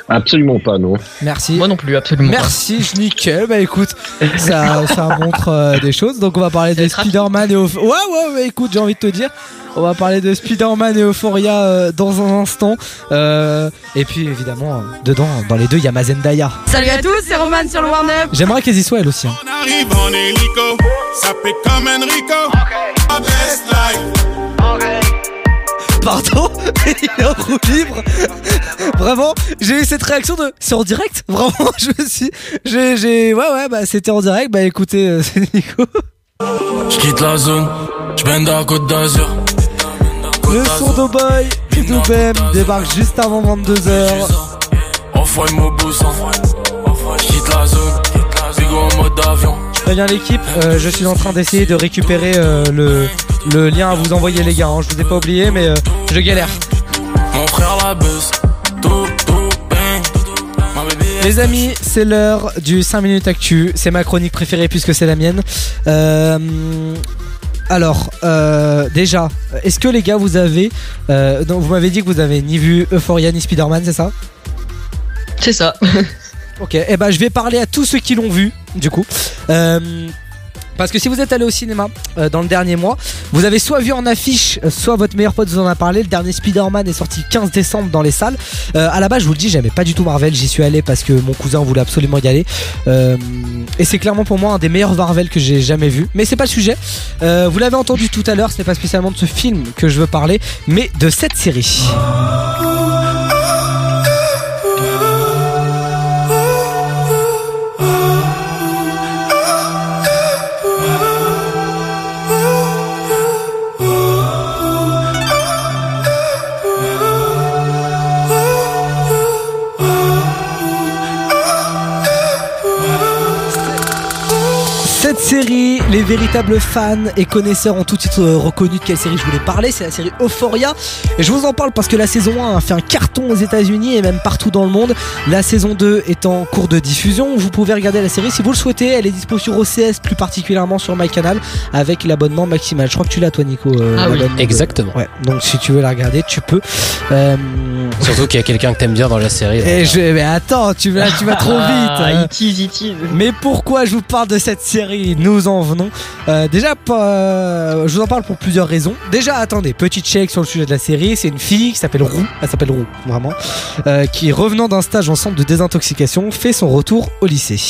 Absolument pas, non. Merci. Moi non plus, absolument. pas. Merci, nickel. Bah écoute, ça, ça montre euh, des choses. Donc on va parler de. Spider-Man et Euphoria. Ouais, ouais, ouais, écoute, j'ai envie de te dire. On va parler de Spider-Man et Euphoria euh, dans un instant. Euh, et puis évidemment, euh, dedans, dans les deux, il y a Mazendaya. Salut à tous, c'est Roman sur le Warn-Up. J'aimerais qu'elles y soient elles aussi. hein. On arrive en hélico, ça fait comme Enrico best life Pardon Il est en roue libre Vraiment, j'ai eu cette réaction de c'est en direct? Vraiment, je me suis, j'ai, j'ai, ouais, ouais, bah c'était en direct. Bah écoutez, euh, c'est Nico. Je quitte la zone, je à Côte d'Azur. Le son de boy et d'Oubem débarque juste avant 22h. Enfoiré mon boussin. Je quitte la zone, Bigo en mode avion. Je préviens l'équipe, euh, je suis en train d'essayer de récupérer euh, le, le lien à vous envoyer les gars. hein. Je vous ai pas oublié, mais euh, je galère. Mon frère la buzz. Tout, tout, Les amis, c'est l'heure du 5 minutes actu. C'est ma chronique préférée puisque c'est la mienne. Euh, alors, euh, déjà, est-ce que les gars, vous avez. Euh, donc vous m'avez dit que vous avez ni vu Euphoria ni Spider-Man, c'est ça? C'est ça. Ok, et ben je vais parler à tous ceux qui l'ont vu, du coup. Euh, parce que si vous êtes allé au cinéma euh, dans le dernier mois, vous avez soit vu en affiche, euh, soit votre meilleur pote vous en a parlé. Le dernier Spider-Man est sorti 15 décembre dans les salles. Euh, à la base, je vous le dis, j'aimais pas du tout Marvel. J'y suis allé parce que mon cousin voulait absolument y aller. Et c'est clairement pour moi un des meilleurs Marvel que j'ai jamais vu. Mais c'est pas le sujet. Vous l'avez entendu tout à l'heure, ce n'est pas spécialement de ce film que je veux parler, mais de cette série. Série, les véritables fans et connaisseurs ont tout de suite euh, reconnu de quelle série je voulais parler. C'est la série Euphoria. Et je vous en parle parce que la saison 1 a fait un carton aux États-Unis et même partout dans le monde. La saison 2 est en cours de diffusion. Vous pouvez regarder la série si vous le souhaitez. Elle est dispo sur OCS, plus particulièrement sur MyCanal, avec l'abonnement maximal. Je crois que tu l'as, toi, Nico. euh, Ah oui. Exactement. Ouais. Donc si tu veux la regarder, tu peux. Euh, Surtout qu'il y a quelqu'un que t'aimes bien dans la série. et je, mais attends, tu vas, tu vas trop vite. Ah, hein. il tease, il tease. Mais pourquoi je vous parle de cette série Nous en venons. Euh, déjà, euh, je vous en parle pour plusieurs raisons. Déjà, attendez, petite check sur le sujet de la série. C'est une fille qui s'appelle Roux, elle s'appelle Roux, vraiment, euh, qui revenant d'un stage en centre de désintoxication, fait son retour au lycée.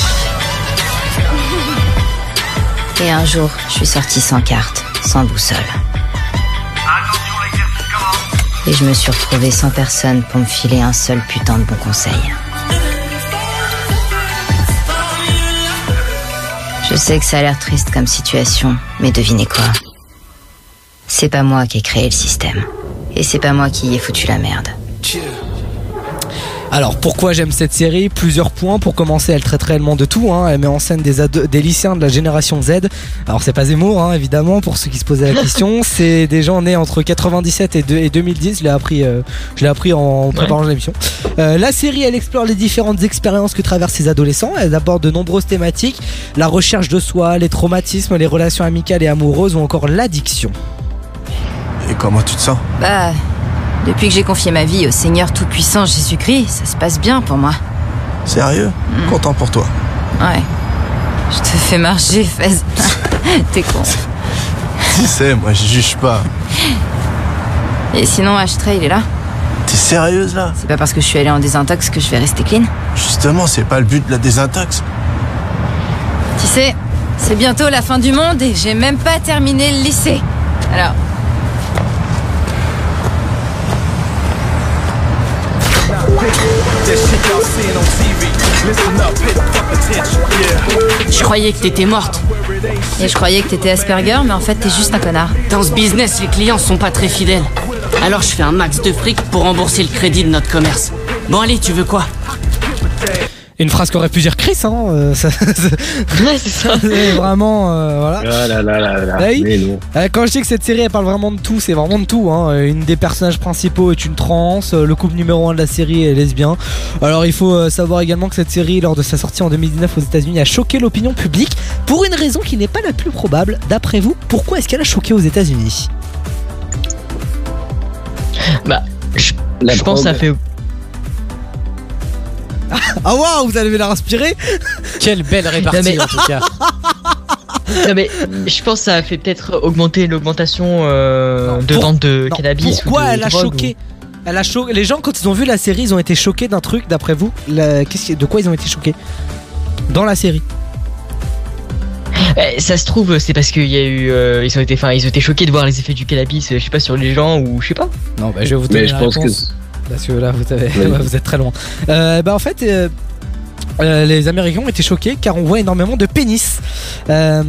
Et un jour, je suis sortie sans carte, sans boussole. Et je me suis retrouvée sans personne pour me filer un seul putain de bon conseil. Sais que ça a l'air triste comme situation, mais devinez quoi C'est pas moi qui ai créé le système. Et c'est pas moi qui y ai foutu la merde. Alors pourquoi j'aime cette série? Plusieurs points. Pour commencer, elle traite réellement de tout. hein. Elle met en scène des, lycéens de la génération Z. Alors c'est pas Zemmour, hein, évidemment, pour ceux qui se posaient la question. c'est des gens nés entre 97 et, deux- et 2010. Je l'ai appris, euh, je l'ai appris en préparant l'émission. Euh, la série, elle explore les différentes expériences que traversent ces adolescents. Elle aborde de nombreuses thématiques la recherche de soi, les traumatismes, les relations amicales et amoureuses ou encore l'addiction. Et comment tu te sens? Bah, depuis que j'ai confié ma vie au Seigneur Tout-Puissant Jésus-Christ, ça se passe bien pour moi. Sérieux Content pour toi. Ouais. Je te fais marcher, Fez. T'es con. Tu sais, moi je juge pas. Et sinon, Ashtray, il est là T'es sérieuse là C'est pas parce que je suis allée en désintox que je vais rester clean Justement, c'est pas le but de la désintox. Tu sais, c'est bientôt la fin du monde et j'ai même pas terminé le lycée. Alors, Je croyais que t'étais morte. et je croyais que t'étais Asperger, mais en fait, t'es juste un connard. Dans ce business, les clients sont pas très fidèles. Alors je fais un max de fric pour rembourser le crédit de notre commerce. Bon allez, tu veux quoi? Une phrase qu'aurait pu dire Chris, hein. euh, ça- Ouais, c'est ça. c'est vraiment, euh, voilà. Ah là là là là. Oui. Mais non. Quand je dis que cette série elle parle vraiment de tout, c'est vraiment de tout. Hein. Euh, Une des personnages principaux est une trans, euh, le couple numéro 1 de la série est lesbien. Alors il faut savoir également que cette série, lors de sa sortie en 2019 aux États-Unis, a choqué l'opinion publique pour une raison qui n'est pas la plus probable. D'après vous, pourquoi est-ce qu'elle a choqué aux États-Unis? Bah, je, pense que ça fait. Ah waouh, vous allez la respirer Quelle belle répartie mais- en tout cas. Non mais je pense que ça a fait peut-être augmenter l'augmentation euh, de pour- vente de Non, cannabis. Pourquoi ou de elle a choqué? Elle a choqué. Les gens quand ils ont vu la série, ils ont été choqués d'un truc. D'après vous, La- qu'est-ce qui- de quoi ils ont été choqués? Dans la série Eh, ça se trouve, c'est parce qu'il y a eu, euh, ils ont été, enfin, ils ont été choqués de voir les effets du cannabis, euh, je sais pas sur les gens ou je sais pas. Non, bah je vais vous Mais je pense que parce que là vous, avez, êtes très loin. Euh, bah en fait. Euh, les Américains ont été choqués car on voit énormément de pénis. Euh,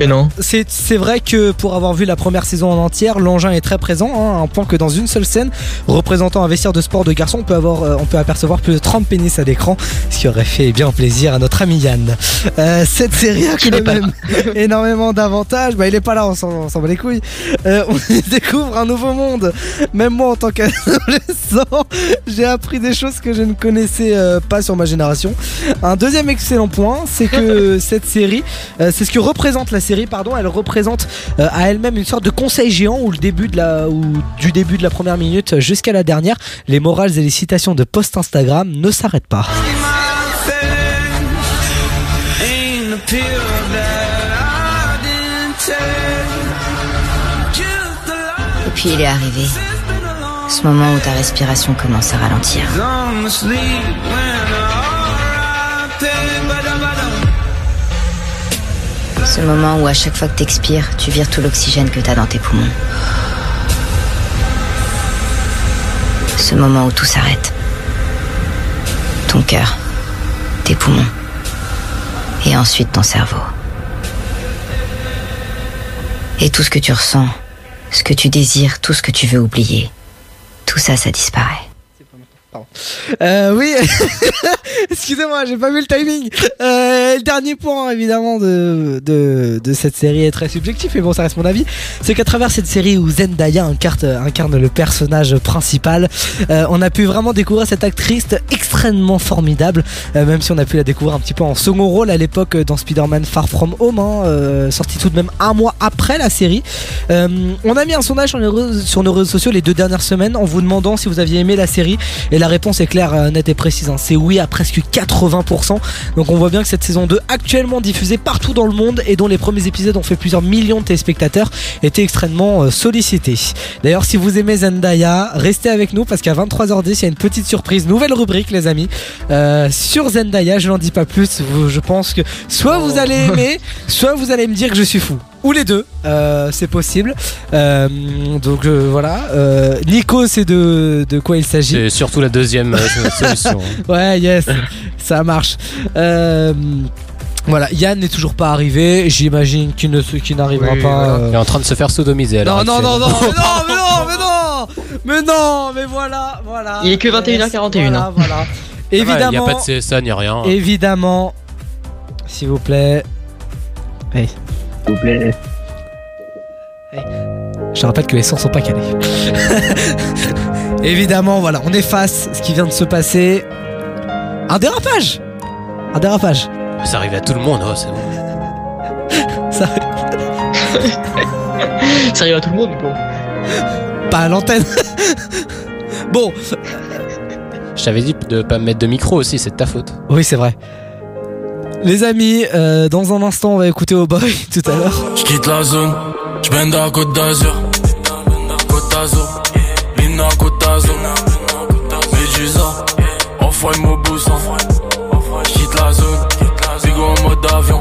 Et non. C'est vrai que pour avoir vu la première saison en entière, l'engin est très présent, hein, à un point que dans une seule scène représentant un vestiaire de sport de garçon, on peut, avoir, euh, on peut apercevoir plus de 30 pénis à l'écran, ce qui aurait fait bien plaisir à notre ami Yann. Euh, cette série a quand même énormément d'avantages. Bah, il est pas là, on s'en bat les couilles. On découvre un nouveau monde. Même moi, en tant qu'adolescent, j'ai appris des choses que je ne connaissais pas sur ma génération. Un deuxième excellent point, c'est que cette série, euh, c'est ce que représente la série, pardon, elle représente euh, à elle-même une sorte de conseil géant où le début de la, où du début de la première minute jusqu'à la dernière, les morales et les citations de post Instagram ne s'arrêtent pas. Et puis il est arrivé. Ce moment où ta respiration commence à ralentir. Ce moment où à chaque fois que t'expires, tu vires tout l'oxygène que t'as dans tes poumons. Ce moment où tout s'arrête. Ton cœur, tes poumons. Et ensuite ton cerveau. Et tout ce que tu ressens, ce que tu désires, tout ce que tu veux oublier, tout ça, ça disparaît. Euh, oui, excusez-moi, j'ai pas vu le timing. Euh, le dernier point, évidemment, de, cette série est très subjectif, mais bon, ça reste mon avis. C'est qu'à travers cette série où Zendaya incarne, le personnage principal, euh, on a pu vraiment découvrir cette actrice extrêmement formidable, euh, même si on a pu la découvrir un petit peu en second rôle à l'époque euh, dans Spider-Man Far From Home, hein, euh, sorti tout de même un mois après la série. Euh, on a mis un sondage sur, sur nos réseaux sociaux les deux dernières semaines en vous demandant si vous aviez aimé la série et la réponse est claire, euh, nette et précise. hein. C'est oui à presque 80%. Donc on voit bien que cette saison 2, actuellement diffusée partout dans le monde et dont les premiers épisodes ont fait plusieurs millions de téléspectateurs, était extrêmement euh, sollicitée. D'ailleurs, si vous aimez Zendaya, restez avec nous parce qu'à 23h10, il y a une petite surprise, nouvelle rubrique, les amis, euh, sur Zendaya. Je n'en dis pas plus. Je pense que soit vous allez aimer, soit vous allez me dire que je suis fou. Ou les deux, euh, c'est possible. Euh, donc euh, voilà. Euh, Nico, c'est de, de quoi il s'agit C'est surtout la deuxième euh, solution. Ouais, yes, ça marche. Euh, voilà, Yann n'est toujours pas arrivé. J'imagine qu'il ne qu'il n'arrivera Oui, pas. voilà. euh, Il est en train de se faire sodomiser. à Non, non, non, non, non, mais non, mais non, mais non, mais voilà, voilà. Il est que 21h41, Voilà, hein. voilà. Ça va, Il n'y a Évidemment, pas de CSA ni rien. évidemment, s'il vous plaît. Hey. S'il vous plaît. Je rappelle que les sons sont pas calés. Évidemment, voilà, on efface ce qui vient de se passer. Un dérapage Un dérapage. Ça arrive à tout le monde, oh, c'est bon. Ça, Ça arrive à tout le monde, bon. pas à l'antenne. bon, Je t'avais dit de pas me mettre de micro aussi, c'est de ta faute. oui, c'est vrai. Les amis, euh, dans un instant, on va écouter au boy tout à l'heure. Je quitte la zone, je bende à Côte d'Azur. Côte d'Azur, Lina Côte d'Azur. Médusa, enfoy mon boussin. Je quitte la zone, Bigo en mode avion.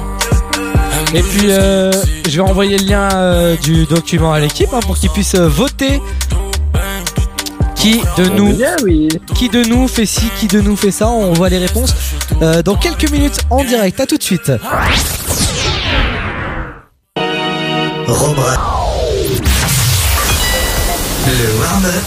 Et puis, euh, je vais envoyer le lien euh, du document à l'équipe hein, pour qu'ils puissent euh, voter. Qui de nous, qui de nous fait ci, qui de nous fait ça On voit les réponses euh, dans quelques minutes en direct. À tout de suite. Le warm-up.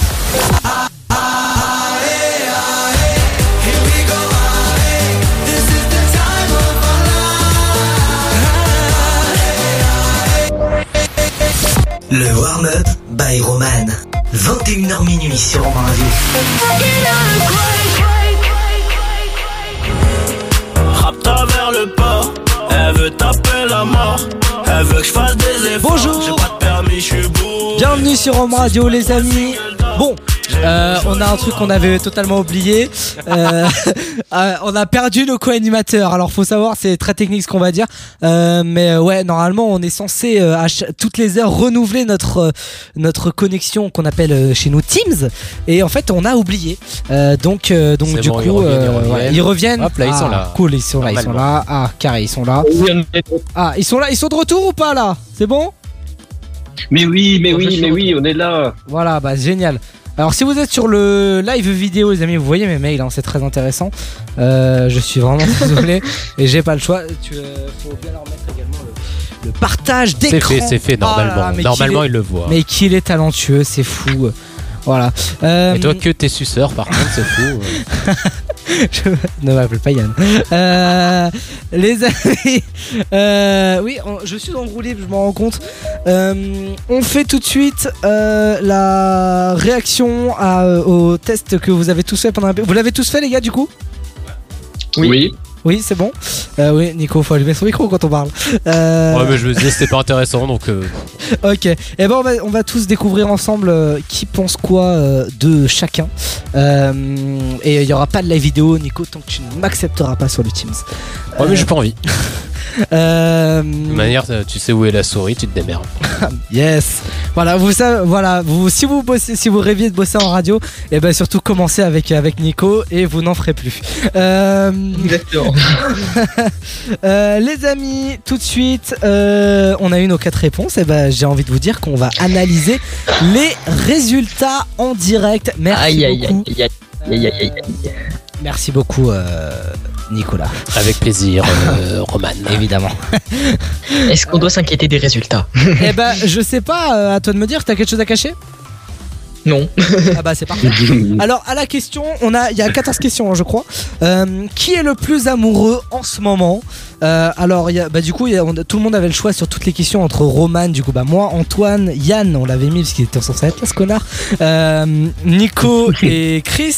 Le warm-up by Roman. 21h minuit sur Romain Radio. Rappe vers le port, elle veut taper la mort. Elle veut que je fasse des efforts. Bonjour. J'ai pas de permis, je suis beau. Bienvenue sur Home Radio les amis. Bon, euh, on a un truc qu'on avait totalement oublié. Euh, euh, on a perdu nos co-animateurs. Alors faut savoir, c'est très technique ce qu'on va dire, Euh, mais euh, ouais, normalement on est censé euh, à ch- toutes les heures renouveler notre euh, notre connexion qu'on appelle euh, chez nous Teams. Et en fait on a oublié. Euh, donc euh, donc du bon, coup ils reviennent, ils euh, reviennent. ouais, ils reviennent. Hop là, ils Ah, sont là. Cool, ils sont là, ils sont là. Ah carré, ils sont là. Ah ils sont là, ils sont de retour ou pas là? C'est bon? Mais oui, mais oui, mais oui, on est là. Voilà, bah génial. Alors si vous êtes sur le live vidéo les amis, vous voyez mes mails, hein, c'est très intéressant. Euh, je suis vraiment désolé et j'ai pas le choix. Tu euh, faut bien leur mettre également le, le partage C'est d'écran. fait, c'est fait, là là, normalement. mais normalement, qu'il est- il le voit. Mais qu'il est talentueux, c'est fou. Voilà. Euh, Et toi, que tes suceurs, par contre, c'est fou. je ne m'appelle pas Yann. Euh, les amis, euh, oui, on- je suis enroulé, je m'en rends compte. Euh, on fait tout de suite euh, la réaction à, au test que vous avez tous fait pendant un Vous l'avez tous fait, les gars, du coup? Oui. Oui, c'est bon. Euh, oui, Nico, faut allumer son micro quand on parle. Euh, Ouais, mais je me disais, c'était pas intéressant, donc. euh, Ok, et ben on va, on va tous découvrir ensemble euh, qui pense quoi euh, de chacun. Et il y aura pas de live vidéo, Nico, tant que tu ne m'accepteras pas sur le Teams. Ouais, mais j'ai pas envie. Euh, De toute manière, euh, tu sais où est la souris, tu te démerdes. yes. Voilà, vous savez, voilà, vous, si vous bossez, si vous rêviez de bosser en radio, et ben surtout commencez avec avec Nico et vous n'en ferez plus. Euh, Exactement. Euh, les amis, tout de suite, euh, on a eu nos quatre réponses. Et ben, j'ai envie de vous dire qu'on va analyser les résultats en direct. Merci Aïe aïe beaucoup. aïe aïe aïe aïe aïe. Merci beaucoup, euh, Nicolas. Avec plaisir, euh, Roman. Évidemment. Est-ce qu'on doit s'inquiéter des résultats eh ben, je sais pas. euh, à toi de me dire. T'as quelque chose à cacher? Non. Ah bah c'est parfait. Alors à la question, on a, il y a 14 questions hein, je crois. Euh, qui est le plus amoureux en ce moment? Euh, Alors il y a, bah du coup il y a- on- tout le monde avait le choix sur toutes les questions entre Roman, du coup bah moi, Antoine, Yann, on l'avait mis parce qu'il était censé être là ce connard. Euh, Nico et Chris?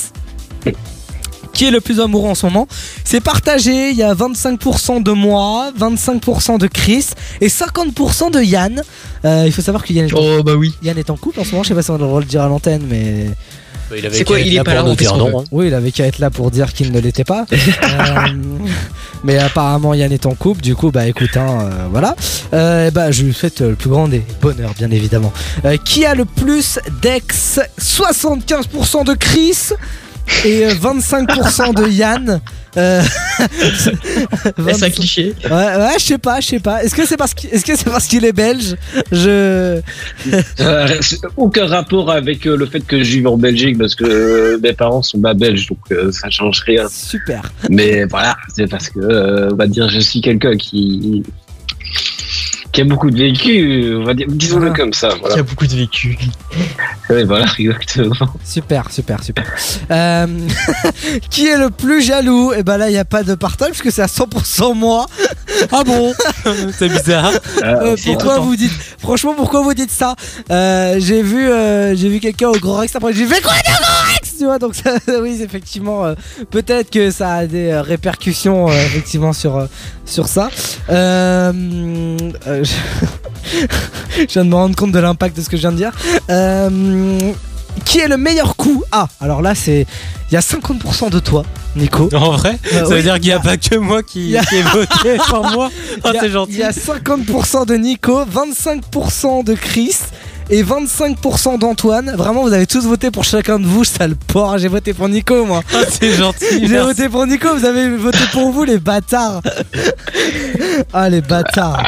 Qui est le plus amoureux en ce moment C'est partagé, il y a 25% de moi, 25% de Chris et 50% de Yann. Euh, il faut savoir que Yann est, en... Oh bah oui. Yann est en couple en ce moment, je sais pas si on a le droit de le dire à l'antenne mais... Bah, il C'est quoi, il est là pas pour là, nous fait dire non. hein. Oui, il avait qu'à être là pour dire qu'il ne l'était pas. Euh, mais apparemment, Yann est en couple. Du coup, bah écoute, hein, euh, voilà. Euh, bah, je lui souhaite euh, le plus grand des bonheurs, bien évidemment. Euh, qui a le plus d'ex? 75% de Chris et euh, 25% de Yann. Euh, Est-ce un cliché? Ouais, ouais, je sais pas, je sais pas. Est-ce que c'est parce qu'il est-ce que c'est parce qu'il est belge? Je Euh, c'est aucun rapport avec euh, le fait que je vive en Belgique parce que euh, mes parents sont pas belges donc euh, ça change rien. super. Mais voilà, c'est parce que euh, on va dire je suis quelqu'un qui qui a beaucoup de vécu, on va dire disons-le Ah. comme ça. Il y Voilà. a beaucoup de vécu. Ouais, voilà, exactement. Super, super, super. Euh, qui est le plus jaloux? Et ben là, il n'y a pas de partage parce que c'est à 100% moi. Ah bon? C'est bizarre. Euh, c'est pourquoi vous dites Franchement, pourquoi vous dites ça? Euh, J'ai vu, euh, j'ai vu quelqu'un au Grand Rex après. J'ai fait quoi de Grand Rex? Tu vois, donc ça, oui, effectivement, euh, peut-être que ça a des euh, répercussions euh, effectivement sur euh, sur ça. Euh, euh, je... je viens de me rendre compte de l'impact de ce que je viens de dire. Euh, qui est le meilleur coup Ah, alors là, c'est il y a 50% de toi, Nico. En vrai Ça oui, veut dire qu'il n'y y a a- pas que moi qui, a- ai voté par moi Oh, c'est gentil. Il y a 50% de Nico, 25% de Chris et 25% d'Antoine. Vraiment, vous avez tous voté pour chacun de vous, sale porc. J'ai voté pour Nico, moi. Ah, c'est gentil. J'ai voté pour Nico, vous avez voté pour vous, les bâtards. ah, les bâtards.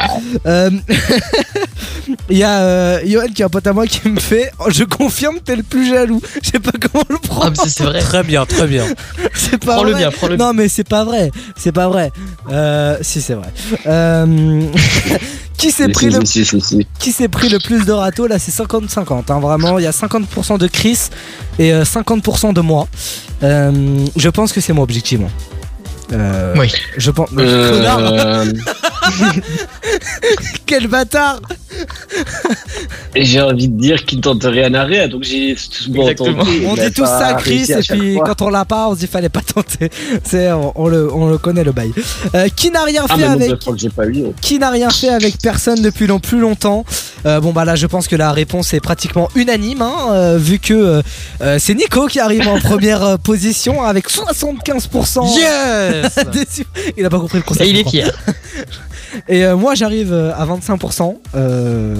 Euh, Il y a euh, qui est un pote à moi qui me fait oh, Je confirme, t'es le plus jaloux. Je sais pas comment le prendre. Ah, mais c'est- vrai. Très bien, très bien. C'est pas Prends-le vrai. bien, prends-le Non, mais c'est pas vrai. C'est pas vrai. Euh, si, c'est vrai. Euh, qui s'est pris le si, si, si. qui s'est pris le plus de râteaux là c'est 50-50 hein, vraiment. Il y a 50% de Chris et euh, 50% de moi. Euh, je pense que c'est moi objectivement. Euh, Oui. je pense Euh, quel bâtard et j'ai envie de dire qu'il ne tente rien à rien, donc j'ai souvent Exactement. tenté. on dit tous pas ça à Chris et puis fois. quand on l'a pas on se dit fallait pas tenter c'est on, on le, on le connaît le bail Euh, qui n'a rien Ah, fait avec pas eu. qui n'a rien fait avec personne depuis long, plus longtemps Euh, Bon bah là je pense que la réponse est pratiquement unanime hein, euh, vu que c'est Nico qui arrive en première position avec 75% Yes. Il a pas compris le concept. Et il est fier. Et euh, moi j'arrive euh, à 25%. euh,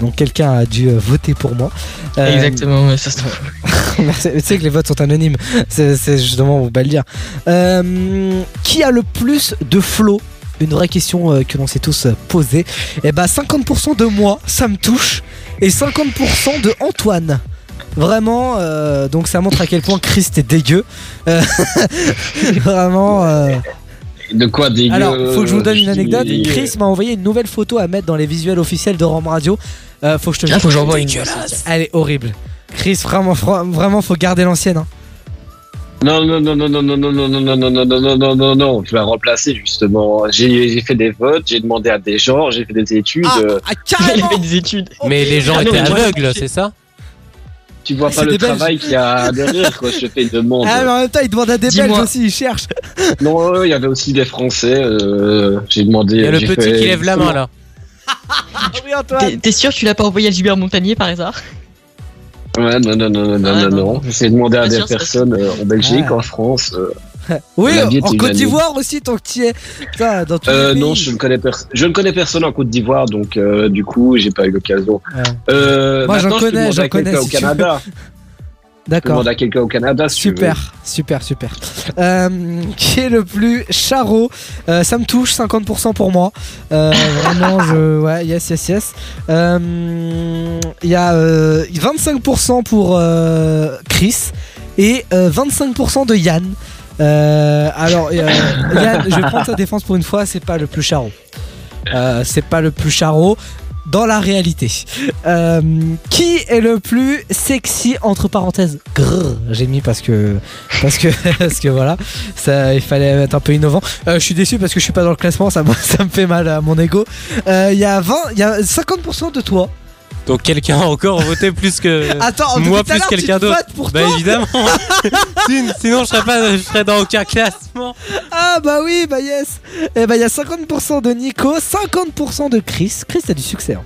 donc quelqu'un a dû voter pour moi. Euh, Exactement, ouais, ça se trouve. Merci. Tu sais que les votes sont anonymes. C'est justement, vous pas le dire. Qui a le plus de flow Une vraie question que l'on s'est tous posée. Et bah 50% de moi, ça me touche. Et 50% de Antoine. Vraiment, euh, donc ça montre à quel point Chris t'es dégueu. Euh, vraiment. euh, De quoi dégueu Alors, faut que je vous donne une anecdote. Chris m'a envoyé une nouvelle photo à mettre dans les visuels officiels de Rome Radio. Euh, faut que je te Ah, faut que j'envoie une. Elle est horrible. Chris, vraiment, vraiment, faut garder l'ancienne. hein. Non, non, non, non, non, non, non, non, non, non, non, non, non, non, non, non, non, je vais la remplacer justement. J'ai fait des votes, j'ai demandé à des gens, j'ai fait des études. Ah, euh, ah, carrément fait des études. Mais les gens Ah non, étaient aveugles, c'est ça Tu vois c'est pas le travail qu'il y a derrière, quoi. Je fais une demande. Ah, mais en même temps, il demande à des. Belges aussi, il cherche. Non, euh, il y avait aussi des Français. euh, j'ai demandé. Il y a le petit fait- qui lève la main là. Ah oui, Antoine. T'es- T'es sûr que tu l'as pas envoyé à Gilbert Montagnier par hasard? Ouais, non, non, non, non, non, Ah, non, non. non. J'ai demandé à des sûr, personnes euh, en Belgique, Ah. en France. euh, Oui, en Côte d'Ivoire aussi, tant que tu y es. Putain, dans tous euh, les non, je ne connais personne. Je ne connais personne en Côte d'Ivoire, donc euh, du coup, j'ai pas eu l'occasion. Ouais. Euh, Moi, j'en connais, j'en connais, au si veux. Canada. D'accord. demander à quelqu'un au Canada, si. Super, super, super. Euh, qui est le plus charo Euh, Ça me touche, 50% pour moi. Euh, vraiment, je. Ouais, yes, yes, yes. Il y a euh, 25% pour Chris et euh, 25% de Yann. Euh, alors, euh, Yann, je vais prendre sa défense pour une fois, c'est pas le plus charo. Euh, c'est pas le plus charo dans la réalité. Euh, qui est le plus sexy entre parenthèses Grrr, j'ai mis parce que parce que parce que voilà, ça il fallait être un peu innovant. Euh, je suis déçu parce que je suis pas dans le classement, ça me, ça me fait mal à mon ego. Euh, Il y a 20, il y a 50% de toi. Donc quelqu'un a encore voté plus que Attends, moi plus quelqu'un d'autre. Bah toi évidemment. Sin- Sinon je serais pas je serais dans aucun classement. Ah bah oui, bah yes. Et bah il y a 50% de Nico, 50% de Chris. Chris, t'as du succès. hein.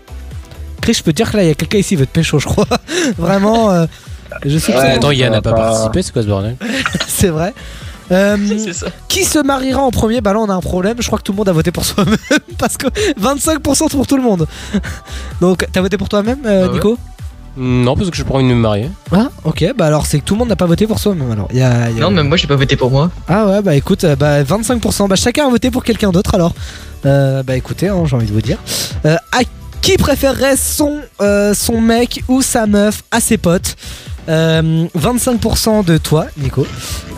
Chris, je peux te dire que là, il y a quelqu'un ici qui veut te pécho, je crois. Vraiment, euh, je suis Ouais, très- Attends, Yann n'a pas va pas. participé, c'est quoi ce bordel? C'est vrai. Euh, ça. qui se mariera en premier? Bah là on a un problème, je crois que tout le monde a voté pour soi-même parce que 25% pour tout le monde. Donc t'as voté pour toi-même euh, Bah ouais. Nico Non, parce que je prends une me marier. Ah ok, bah alors c'est que tout le monde n'a pas voté pour soi-même alors. Il y a- y a- Non, même moi j'ai pas voté pour moi. Ah ouais bah écoute, euh, bah 25%, bah chacun a voté pour quelqu'un d'autre alors. Euh, bah écoutez, hein, j'ai envie de vous dire. Euh, à qui préférerait son, euh, son mec ou sa meuf à ses potes? Euh, 25% de toi, Nico.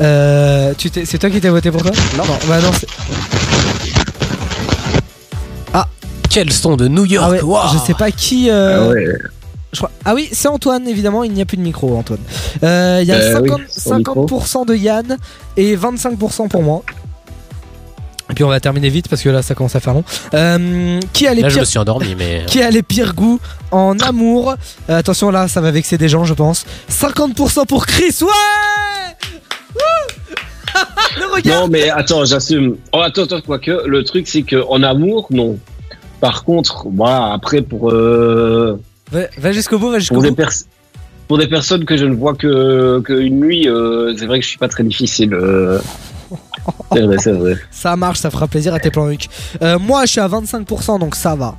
Euh, tu t'es- c'est toi qui t'es voté pour toi Non, bah non, c'est- Quel son de New Ah York ouais, waouh. je sais pas qui. euh, Ah ouais. je crois- Ah oui, c'est Antoine, évidemment, il n'y a plus de micro, Antoine. Euh, Il y a Euh, 50%, oui, son micro. 50% de Yann et 25% pour moi. Et puis on va terminer vite parce que là ça commence à faire long. Euh, qui, a les Là je pires, me suis endormi mais qui a les pires goûts en amour? Euh, Attention là, ça va vexer des gens, je pense. 50% pour Chris, ouais Le regard Non, mais attends, j'assume. Oh, attends, attends, quoique, le truc, c'est que en amour, non. Par contre, voilà, après, pour, euh, Va, va jusqu'au bout, va jusqu'au pour, des bout. pers- pour des personnes que je ne vois que, que une nuit, euh, c'est vrai que je suis pas très difficile. C'est vrai, c'est vrai. Ça marche, ça fera plaisir à tes plans Huc. Euh, moi, je suis à 25%, donc ça va.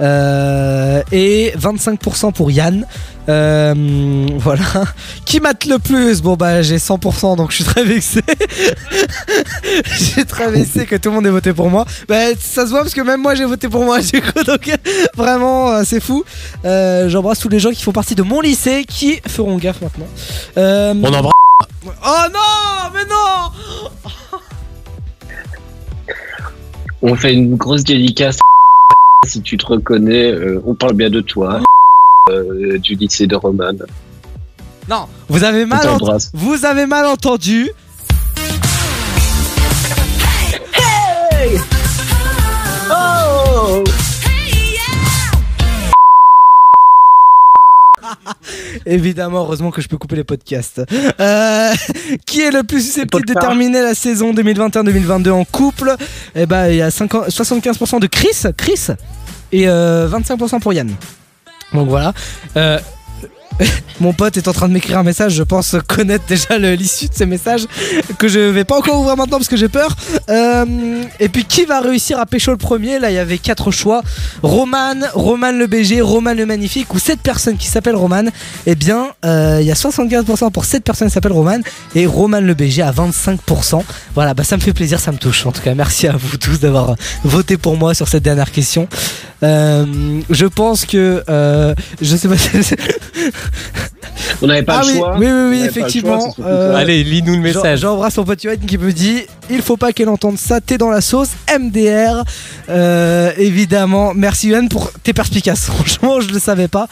Euh, et 25% pour Yann. Euh, voilà. Qui mate le plus? Bon, bah, j'ai 100%, donc je suis très vexé. j'ai très vexé que tout le monde ait voté pour moi. Bah, ça se voit parce que même moi, j'ai voté pour moi. Du coup, donc vraiment, euh, c'est fou. Euh, J'embrasse tous les gens qui font partie de mon lycée qui feront gaffe maintenant. Euh, on embrasse. Oh non, mais non On fait une grosse dédicace. Si tu te reconnais, euh, on parle bien de toi. euh, du lycée de Roman. Non, vous avez mal, ent- vous avez mal entendu. Évidemment, heureusement que je peux couper les podcasts. Euh, qui est le plus susceptible de terminer la saison 2021-2022 en couple? Eh ben, il y a 50 75% de Chris, Chris, et euh, 25% pour Yann. Donc voilà. Euh, mon pote est en train de m'écrire un message, je pense connaître déjà l'issue de ces messages que je vais pas encore ouvrir maintenant parce que j'ai peur. Euh, et puis qui va réussir à pécho le premier? Là il y avait quatre choix Roman, Roman le BG, Roman le magnifique ou cette personne qui s'appelle Roman. Eh bien euh, il y a 75% pour cette personne qui s'appelle Roman et Roman le BG à 25%. Voilà, bah ça me fait plaisir, ça me touche. En tout cas, merci à vous tous d'avoir voté pour moi sur cette dernière question. Euh, je pense que je sais pas. On n'avait pas ah le oui, choix. oui, oui, oui, effectivement. choix, euh. Allez, lis-nous le message. J'embrasse mon pote Yoann qui me dit il faut pas qu'elle entende ça, t'es dans la sauce, MDR. Euh, évidemment, merci Yoann pour tes perspicaces. Franchement, je le savais pas.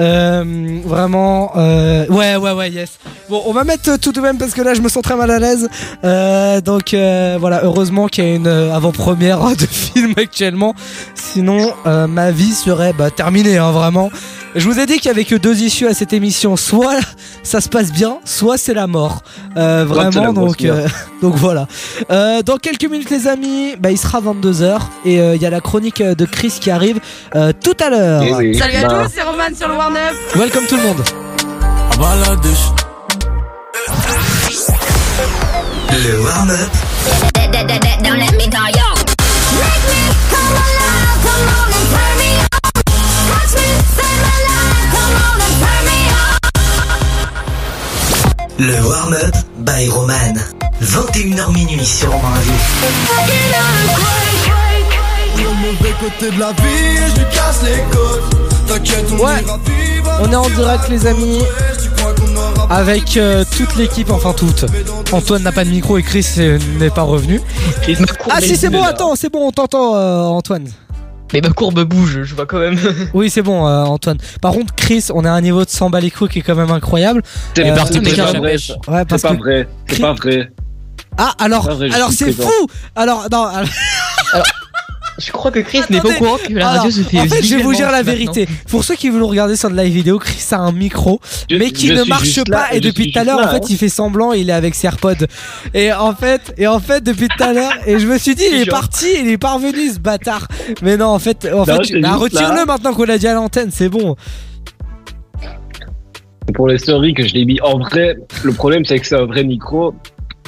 Euh, vraiment, euh, ouais, ouais, ouais, yes. Bon, on va mettre tout de même parce que là, je me sens très mal à l'aise. Euh, donc euh, voilà, heureusement qu'il y a une avant-première de film actuellement. Sinon, euh, ma vie serait bah, terminée, hein, vraiment. Je vous ai dit qu'il y avait que deux issues à cette émission. Soit ça se passe bien, soit c'est la mort. Euh, la vraiment, donc, euh, donc voilà. Euh, dans quelques minutes, les amis, bah, il sera 22h et euh, il y a la chronique euh, de Chris qui arrive euh, tout à l'heure. Eh oui. Salut à Bah, tous, c'est Roman sur le Warn Up. Welcome tout le monde. Le warm-up Don't Le warm-up by Roman. 21h minuit sur Romain Le mauvais côté de la vie, je lui casse les côtes. T'inquiète, on Ouais. On est en direct, les amis, avec euh, toute l'équipe, enfin toute. Antoine n'a pas de micro et Chris euh, n'est pas revenu. Ah si, est c'est bon, attends, c'est bon, on t'entend, euh, Antoine. Mais ma courbe bouge, je vois quand même. Oui, c'est bon, euh, Antoine. Par contre, Chris, on a un niveau de 100 balles qui est quand même incroyable. C'est Euh, parti. Ouais, C'est parce pas que. vrai. C'est pas vrai. Ah, alors, pas vrai, je alors suis c'est fou Alors, non, alors- Je crois que Chris n'est pas au courant que la alors, radio se fait en fait, je vais vous dire la vérité. Pour ceux qui veulent regarder sur de live vidéo, Chris a un micro, Je- mais qui ne marche pas. là, et depuis tout à l'heure, en fait, hein. il fait semblant, il est avec ses AirPods. Et en fait, et en fait, depuis tout à l'heure, et je me suis dit, il est parti, il est pas revenu, ce bâtard. Mais non, en fait, en fait, Non, bah, retire-le là. maintenant qu'on l'a dit à l'antenne, c'est bon. C'est Pour les stories que je l'ai mis en vrai, le problème c'est que c'est un vrai micro.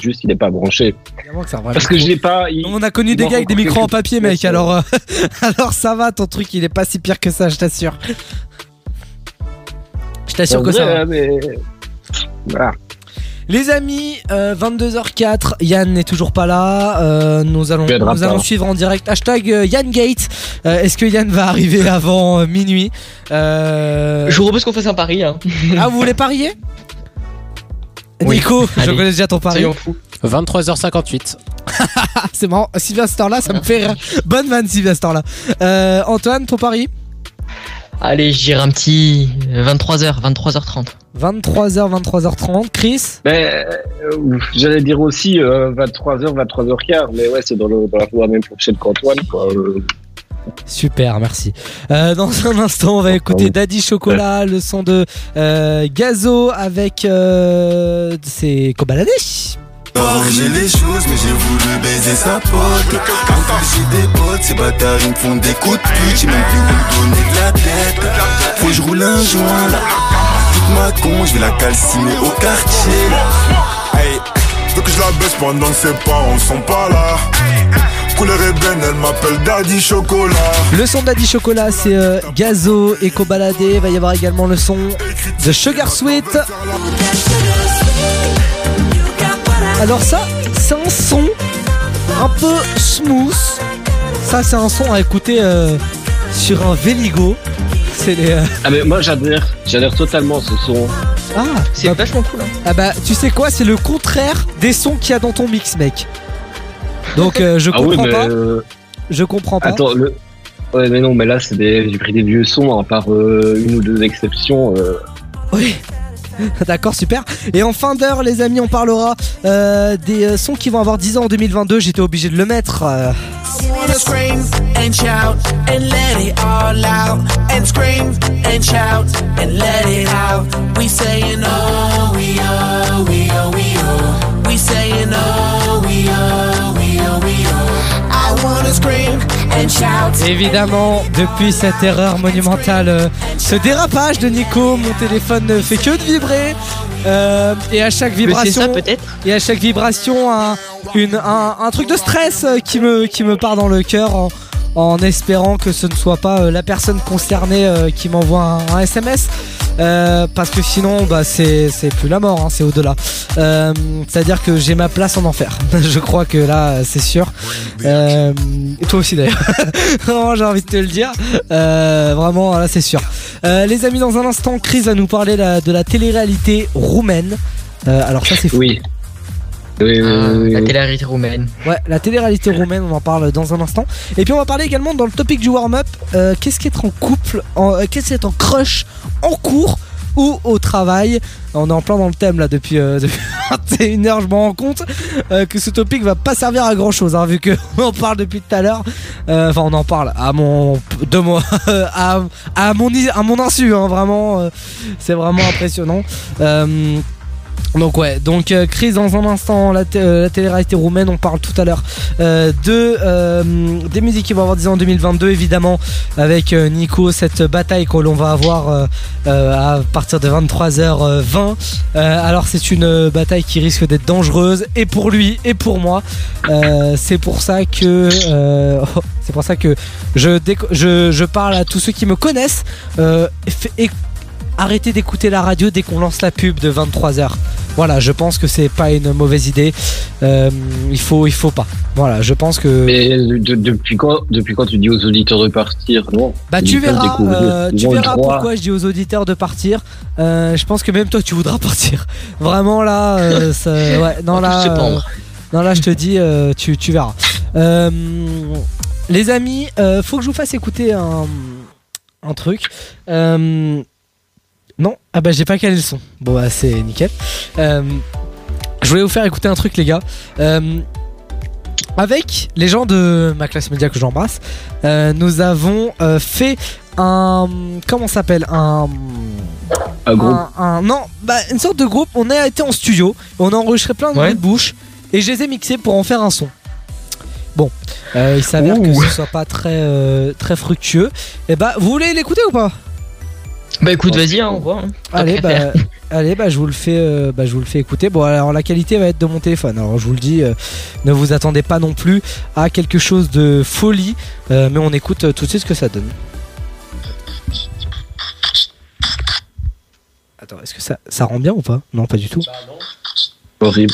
Juste, il est pas branché. Que Parce que je l'ai pas. il- On a connu des gars avec des micros en papier, mec. Alors, euh, alors ça va, ton truc, il est pas si pire que ça, je t'assure. Je t'assure que vrai, ça va. hein, mais... Voilà. Les amis, euh, 22h04, Yann n'est toujours pas là. euh, nous allons, nous allons suivre en direct. Hashtag euh, Yann Gate. Euh, Est-ce que Yann va arriver avant euh, minuit? Euh, Je vous propose qu'on fasse un pari. Hein. Ah, vous voulez parier? Oui. Nico, je connais déjà ton pari. Soyons fous. 23h58. Ah, c'est marrant. Sylvain Star-là, ça me fait rire. Bonne vanne, Sylvain Star-là. Euh, Antoine, ton pari? Allez, je dirais un petit 23h, 23h30. 23h, 23h30. Chris? Mais euh, j'allais dire aussi euh, 23h, 23h15, mais ouais, c'est dans, le, dans la, dans la même fourchette qu'Antoine. quoi. Super, merci. Euh, dans un instant, on va écouter Daddy Chocolat, le son de euh, Gazo avec euh, c'est Kobalade. Arranger les choses, mais j'ai voulu baiser sa pote. Quand j'ai des potes, ces bâtards ils me font des coups de pute. J'ai même plus où me donner de la tête. Faut que je roule un joint là. Toute ma con, je vais la calciner au quartier là. Hey, veux que je la baisse pendant que ses parents sont pas là. Couleur ébène, elle m'appelle Daddy Chocolat. Le son de Daddy Chocolat, c'est euh, Gazo et Kobalade. Il va y avoir également le son de Sugar Sweet. Alors ça, c'est un son un peu smooth. Ça, c'est un son à écouter euh, sur un Véligo. C'est les. euh, Ah, mais moi j'adhère, j'adhère totalement ce son. Ah, C'est vachement cool. Hein. Ah bah tu sais quoi? C'est le contraire des sons qu'il y a dans ton mix mec. Donc euh, je Ah oui, comprends mais. pas. euh, Je comprends pas. Attends, le. Ouais, mais non, mais là, c'est des... j'ai pris des vieux sons, à part euh, une ou deux exceptions. euh. Oui. D'accord, super. Et en fin d'heure, les amis, on parlera euh, des euh, sons qui vont avoir 10 ans en 2022. J'étais obligé de le mettre. euh. Évidemment, depuis cette erreur monumentale, euh, ce dérapage de Nico, mon téléphone ne fait que de vibrer. Euh, et à chaque vibration, ça et à chaque vibration, un, une, un, un truc de stress qui me, qui me part dans le cœur en, en espérant que ce ne soit pas euh, la personne concernée euh, qui m'envoie un, un SMS. Euh, parce que sinon, bah, c'est c'est plus la mort, hein, c'est au-delà. Euh, C'est-à-dire que j'ai ma place en enfer. Je crois que là, c'est sûr. Euh, et toi aussi d'ailleurs. Vraiment, j'ai envie de te le dire. Euh, vraiment, là, c'est sûr. Euh, les amis, dans un instant, Chris va nous parler la- de la télé-réalité roumaine. Euh, alors ça, c'est fou. Oui. Oui, Ah, oui, la télé-réalité roumaine. Ouais, la télé-réalité roumaine, on en parle dans un instant. Et puis on va parler également dans le topic du warm-up, euh, qu'est-ce qu'être en couple, en- euh, qu'est-ce qu'être en crush en cours ou au travail? On est en plein dans le thème là depuis, euh, depuis 21h, je m'en rends compte euh, que ce topic va pas servir à grand chose, hein, vu qu'on en parle depuis tout à l'heure. Euh, Enfin, on en parle à mon, de moi, à, à mon, à mon insu, hein, vraiment, euh, c'est vraiment impressionnant. Donc ouais, donc euh, dans un instant, euh, la télé-réalité roumaine, on parle tout à l'heure euh, de euh, des musiques qui vont avoir 10 ans en 2022 évidemment avec Nico cette bataille que l'on va avoir à partir de 23h20. Euh, alors c'est une bataille qui risque d'être dangereuse et pour lui et pour moi. C'est pour ça que c'est pour ça que je, je je parle à tous ceux qui me connaissent et arrêtez d'écouter la radio dès qu'on lance la pub de 23h. Voilà, je pense que c'est pas une mauvaise idée. Euh, il faut, il faut pas. Voilà, je pense que. Mais de- depuis quand, depuis quand tu dis aux auditeurs de partir? Non. Bah tu verras, euh, tu verras pourquoi je dis aux auditeurs de partir. Euh, je pense que même toi tu voudras partir. Vraiment là, euh, ça- ouais, non là, euh, non là je te dis, euh, tu, tu verras. Euh, les amis, euh, faut que je vous fasse écouter un, un truc. Euh, non, ah bah j'ai pas calé le son. Bon bah c'est nickel. Euh, je voulais vous faire écouter un truc les gars. Euh, avec les gens de ma classe média que j'embrasse, euh, nous avons fait un comment ça s'appelle? Un Un groupe. un- un- non bah une sorte de groupe. On a été en studio, on a enregistré plein de Ouais. de bouche et je les ai mixés pour en faire un son. Bon, il s'avère que ce soit pas très très fructueux. Et bah vous voulez l'écouter ou pas? Bah écoute, vas-y, hein, on voit. hein. Allez, bah, allez, bah, je vous le fais, euh, bah, je vous le fais écouter. Bon, alors la qualité va être de mon téléphone. Alors, je vous le dis, euh, ne vous attendez pas non plus à quelque chose de folie, euh, mais on écoute euh, tout de suite ce que ça donne. Attends, est-ce que ça, ça rend bien ou pas? Non, pas du tout. Horrible.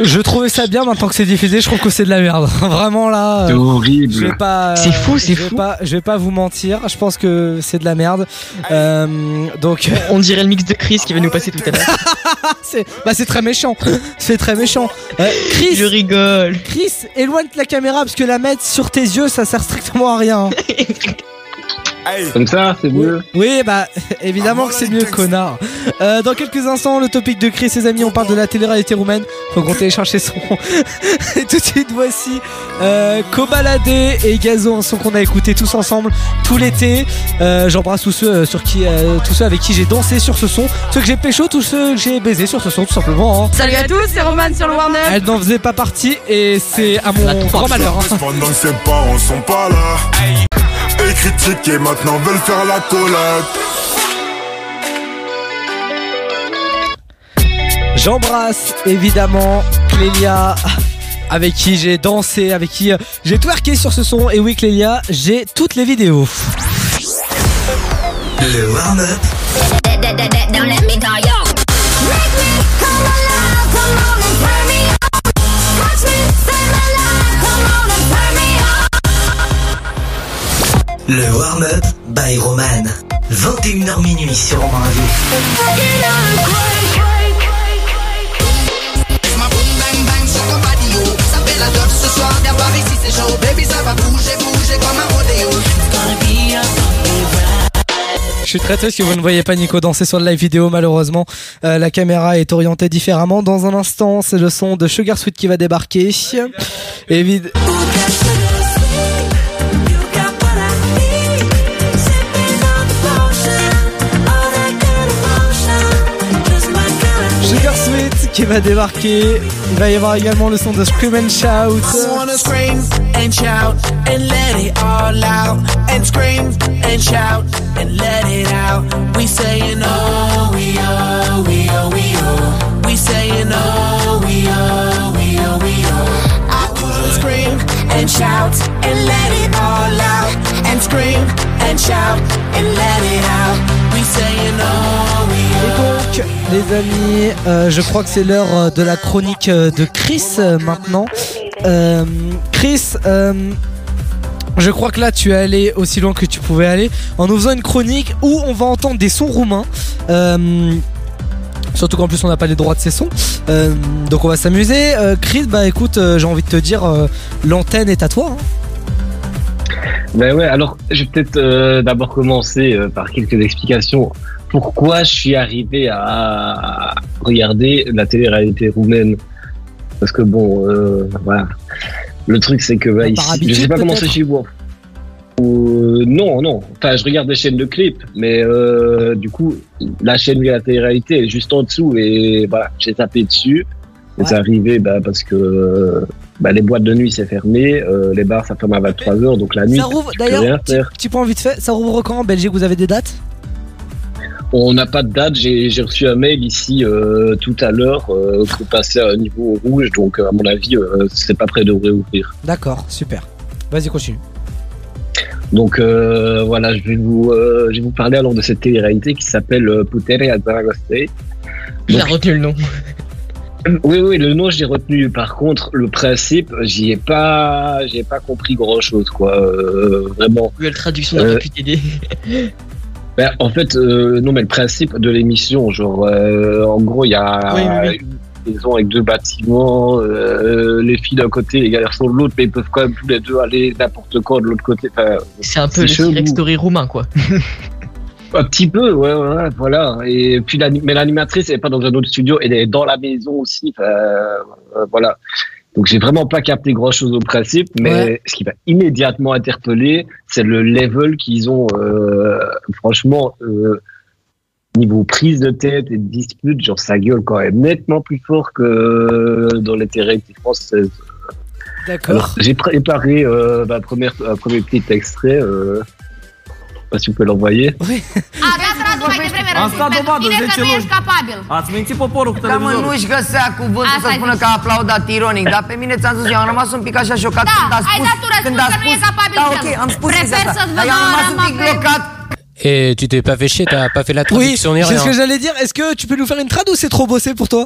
Je trouvais ça bien maintenant que c'est diffusé. Je trouve que c'est de la merde. Vraiment là. C'est euh, horrible. Je vais pas. C'est fou, c'est je vais fou. Pas, je vais pas vous mentir. Je pense que c'est de la merde. Euh, donc. On dirait le mix de Chris qui va nous passer tout à l'heure. c'est bah c'est très méchant. C'est très méchant. Euh, Chris, Je rigole. Chris, éloigne la caméra parce que la mettre sur tes yeux, ça sert strictement à rien. Comme ça, c'est mieux. Oui, bah évidemment que c'est mieux, connard. Euh, dans quelques instants, le topic de Chris et ses amis, on parle de la télé-réalité roumaine. Faut qu'on télécharge ses sons. et tout de suite, voici euh, Kobalade et Gazo, un son qu'on a écouté tous ensemble tout l'été. Euh, J'embrasse tous ceux euh, sur qui, euh, tous ceux avec qui j'ai dansé sur ce son, ceux que j'ai pécho, tous ceux que j'ai baisé sur ce son, tout simplement. hein. Salut à tous, c'est Roman sur le Warner. Elle n'en faisait pas partie et c'est à mon grand malheur. hein. Pendant que ses parents sont pas là Et maintenant veulent faire la J'embrasse évidemment Clélia avec qui j'ai dansé, avec qui euh, j'ai twerké sur ce son. Et oui Clélia, j'ai toutes les vidéos. Le warm-up Le warm-up by Roman. 21h minuit sur Radio. Ce soir, viens voir ici c'est chaud Baby ça va bouger, bouger comme un rodéo ride Je suis très triste que vous ne voyez pas Nico danser sur le live vidéo malheureusement. Euh, la caméra est orientée différemment. Dans un instant, c'est le son de Sugar Sweet qui va débarquer. Évid- qui va débarquer. Il va y avoir également le son de Scream and Shout. And shout and let it all out and scream and shout and let it out. We saying oh we Donc, les amis, euh, je crois que c'est l'heure euh, de la chronique euh, de Chris maintenant. Chris, je crois que là tu es allé aussi loin que tu pouvais aller en nous faisant une chronique où on va entendre des sons roumains. Surtout qu'en plus on n'a pas les droits de ces sons. Donc on va s'amuser. Chris, bah écoute, j'ai envie de te dire, l'antenne est à toi. hein. Ben ouais, alors je vais peut-être d'abord commencer par quelques explications. Pourquoi je suis arrivé à regarder la télé-réalité roumaine Parce que bon, euh, voilà. Le truc c'est que bah, ici, je sais pas comment c'est chez vous. Euh, non, non. Enfin, je regarde des chaînes de clips, mais euh, du coup, la chaîne a la télé-réalité est juste en dessous et voilà, j'ai tapé dessus. Et Ouais. c'est arrivé bah, parce que bah, les boîtes de nuit c'est fermé, les bars ça ferme à 23h, donc la nuit. Ça rouvre, tu d'ailleurs, faire. petit point vite fait, ça rouvre quand en Belgique Vous avez des dates? On n'a pas de date. J'ai j'ai reçu un mail ici euh, tout à l'heure euh, pour passer à un niveau rouge. Donc, à mon avis, euh, c'est pas prêt de réouvrir. D'accord, super. Vas-y, continue. Donc, euh, voilà, je vais, vous, euh, je vais vous parler alors de cette télé-réalité qui s'appelle euh, Putere a Zaragoza. Il a retenu le nom. Oui, oui, le nom, j'ai retenu. Par contre, le principe, j'y ai pas, j'ai pas compris grand chose, quoi. Euh, vraiment. La traduction n'a Euh, pas pu t'aider. Ben, en fait, euh, non, mais le principe de l'émission, genre, euh, en gros, il y a Oui, oui, oui. une maison avec deux bâtiments, euh, les filles d'un côté, les garçons de l'autre, mais ils peuvent quand même tous les deux aller n'importe quoi de l'autre côté. Enfin, C'est un peu le. T-Rex Story roumain, quoi. Un petit peu, ouais, ouais, ouais, voilà. Et puis, mais l'animatrice, elle est pas dans un autre studio, elle est dans la maison aussi. Enfin, euh, voilà. Donc, j'ai vraiment pas capté grand chose au principe, mais Ouais. ce qui m'a immédiatement interpellé, c'est le level qu'ils ont, euh, franchement, euh, niveau prise de tête et de dispute, genre, ça gueule quand même nettement plus fort que dans les terrains françaises. D'accord. J'ai préparé euh, ma première, un premier petit extrait. Je sais pas si vous pouvez l'envoyer. Am stat dovadă 10 luni. Ați mințit poporul cu Că mă, televizorul. nu-și găsea cuvântul să spună că a aplaudat ironic, dar pe mine ți-am spus, eu am rămas un pic așa șocat când a spus, ai dat un răspuns când a că nu e spus, capabil da, el. ok, am spus Prefer chestia asta, să-ți dar văd eu am rămas un arma pic pe- blocat. Et tu t'es pas fait chier, t'as pas fait la Oui, traduction c'est ce que j'allais dire. Est-ce que tu peux nous faire une trad ou c'est trop bossé pour toi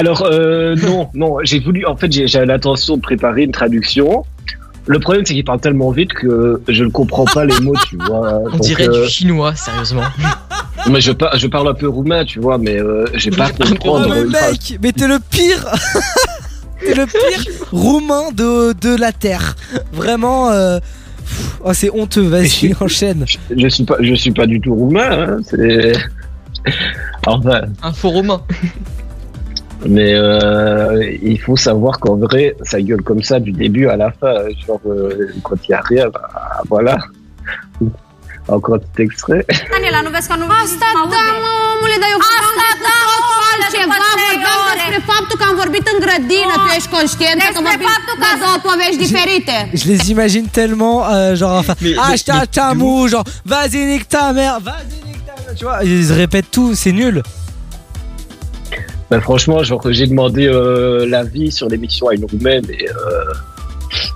Alors euh, non, non, j'ai voulu. En fait, j'avais l'intention de préparer une traduction. Le problème, c'est qu'il parle tellement vite que je ne comprends pas les mots, tu vois. On Donc, dirait euh, du chinois, sérieusement. mais je, par- je parle un peu roumain, tu vois, mais euh, j'ai pas à comprendre. Oh, mais phrase. mec, mais t'es le pire T'es le pire roumain de, de la Terre. Vraiment, euh, oh, c'est honteux. Vas-y, enchaîne. Je suis pas, je suis pas du tout roumain. Hein, c'est enfin. Un faux romain. Mais euh, il faut savoir qu'en vrai, ça gueule comme ça du début à la fin. Genre, euh, quand il y a rien, bah, voilà. Encore un petit extrait. Je les imagine tellement, euh, genre, enfin, ah, je t'attends, genre, vas-y, nique ta mère, vas-y, nique ta mère, tu vois, ils répètent tout, c'est nul. Ben, franchement, genre, j'ai demandé euh, l'avis sur l'émission à une roumaine et euh,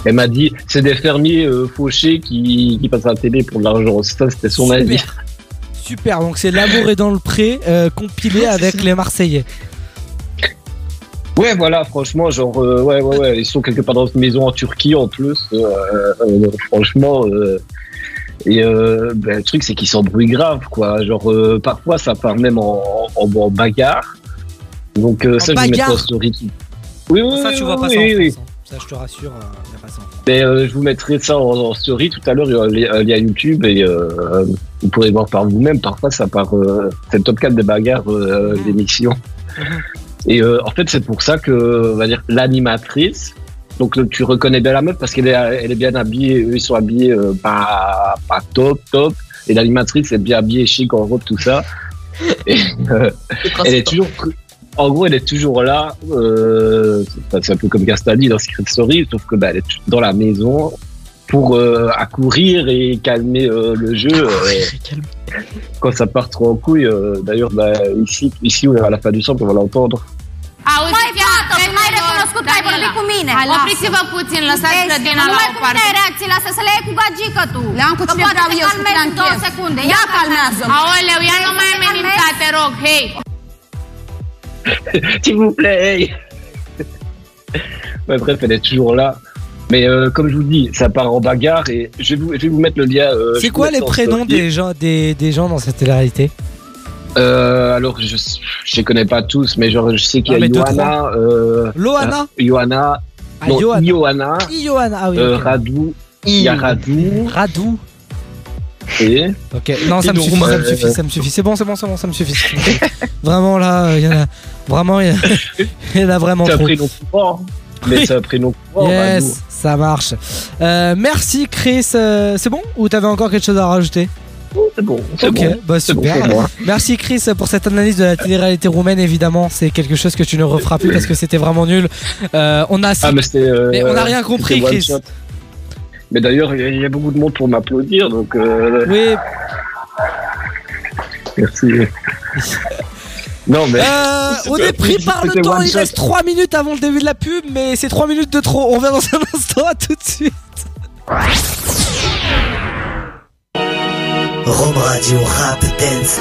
elle m'a dit c'est des fermiers euh, fauchés qui, qui passent à la télé pour de l'argent. Ça, c'était son Super. avis. Super, donc c'est L'amour est dans le pré, compilé avec les Marseillais. Ouais, voilà, franchement, genre, ouais, ouais, ouais, ils sont quelque part dans une maison en Turquie en plus. franchement, et euh, ben, le truc, c'est qu'ils s'embrouillent grave, quoi. Genre, euh, parfois, ça part même en, en, en bagarre. Donc, euh, ça, je vais mettre en story. Oui, oui, Ça, oui, tu vois pas oui, ça en oui. France, hein. Ça, je te rassure, euh, y a pas ça. Mais euh, je vous mettrai ça en, en story tout à l'heure, il y aura li- un lien YouTube et euh, vous pourrez voir par vous-même. Parfois, ça part. Euh, c'est le top 4 des bagarres euh, d'émission. Et euh, en fait, c'est pour ça que, on va dire, l'animatrice. Donc, euh, tu reconnais bien la meuf parce qu'elle est, elle est bien habillée. Eux, ils sont habillés euh, pas, pas top, top. Et l'animatrice est bien habillée chic en robe, tout ça. Et, euh, elle est toujours. En gros, elle est toujours là. Euh, c'est- un peu comme Gastadi dans Secret Story, sauf que bah, elle est dans la maison pour euh, accourir et calmer euh, le jeu. euh, quand ça part trop en couille. euh, D'ailleurs, bah, ici, ici, à la fin du centre, on va l'entendre. Auzi, mai fată, tu mai recunoscut că ai vorbit cu mine. Opriți-vă puțin, lăsați Vezi, grădina nu la mai o cum parte. ai reacțiile astea, să le iei cu gagică tu. Le am cu Că cine poate vreau te eu să calmezi te în două închez. secunde. Ia calmează. Aoleu, ia nu mai amenința, te rog, hei! S'il vous plaît. hey. Ouais, bref, elle est toujours là. Mais euh, comme je vous dis, ça part en bagarre et je vais vous, je vais vous mettre le lien. euh, C'est quoi les prénoms des gens, des, des gens dans cette télé-réalité Euh, alors, je je les connais pas tous, mais genre, je sais qu'il y Ah, a Johanna. Euh, Loana? euh, Johanna. Ah, non, Johanna. Johanna. Ah oui. euh. Radou. Il y a Radou. Radou. Et. Ok, non, ça me suffit, ça me euh, suffit, ça me suffit. C'est bon, c'est bon, c'est bon, ça me suffit. ça me suffit. vraiment là, il y en a. Vraiment, il y, a- en a vraiment trop. fort. Mais un prénom fort. Radou. Yes, ça marche. Euh, merci Chris. Euh, c'est bon Ou t'avais encore quelque chose à rajouter? C'est bon, c'est Ok, bon. bah bon super. Merci Chris pour cette analyse de la télé-réalité roumaine. Évidemment, c'est quelque chose que tu ne referas plus parce que c'était vraiment nul. Euh, on a. Ah, mais euh, Mais on n'a rien compris, Chris. Mais d'ailleurs, il y a- il y, a beaucoup de monde pour m'applaudir, donc. euh, Oui. Merci. non, mais. Euh, on est pris par le temps, il reste 3 minutes avant le début de la pub, mais c'est 3 minutes de trop. On revient dans un instant, à tout de suite. Rome Radio Rap Dance.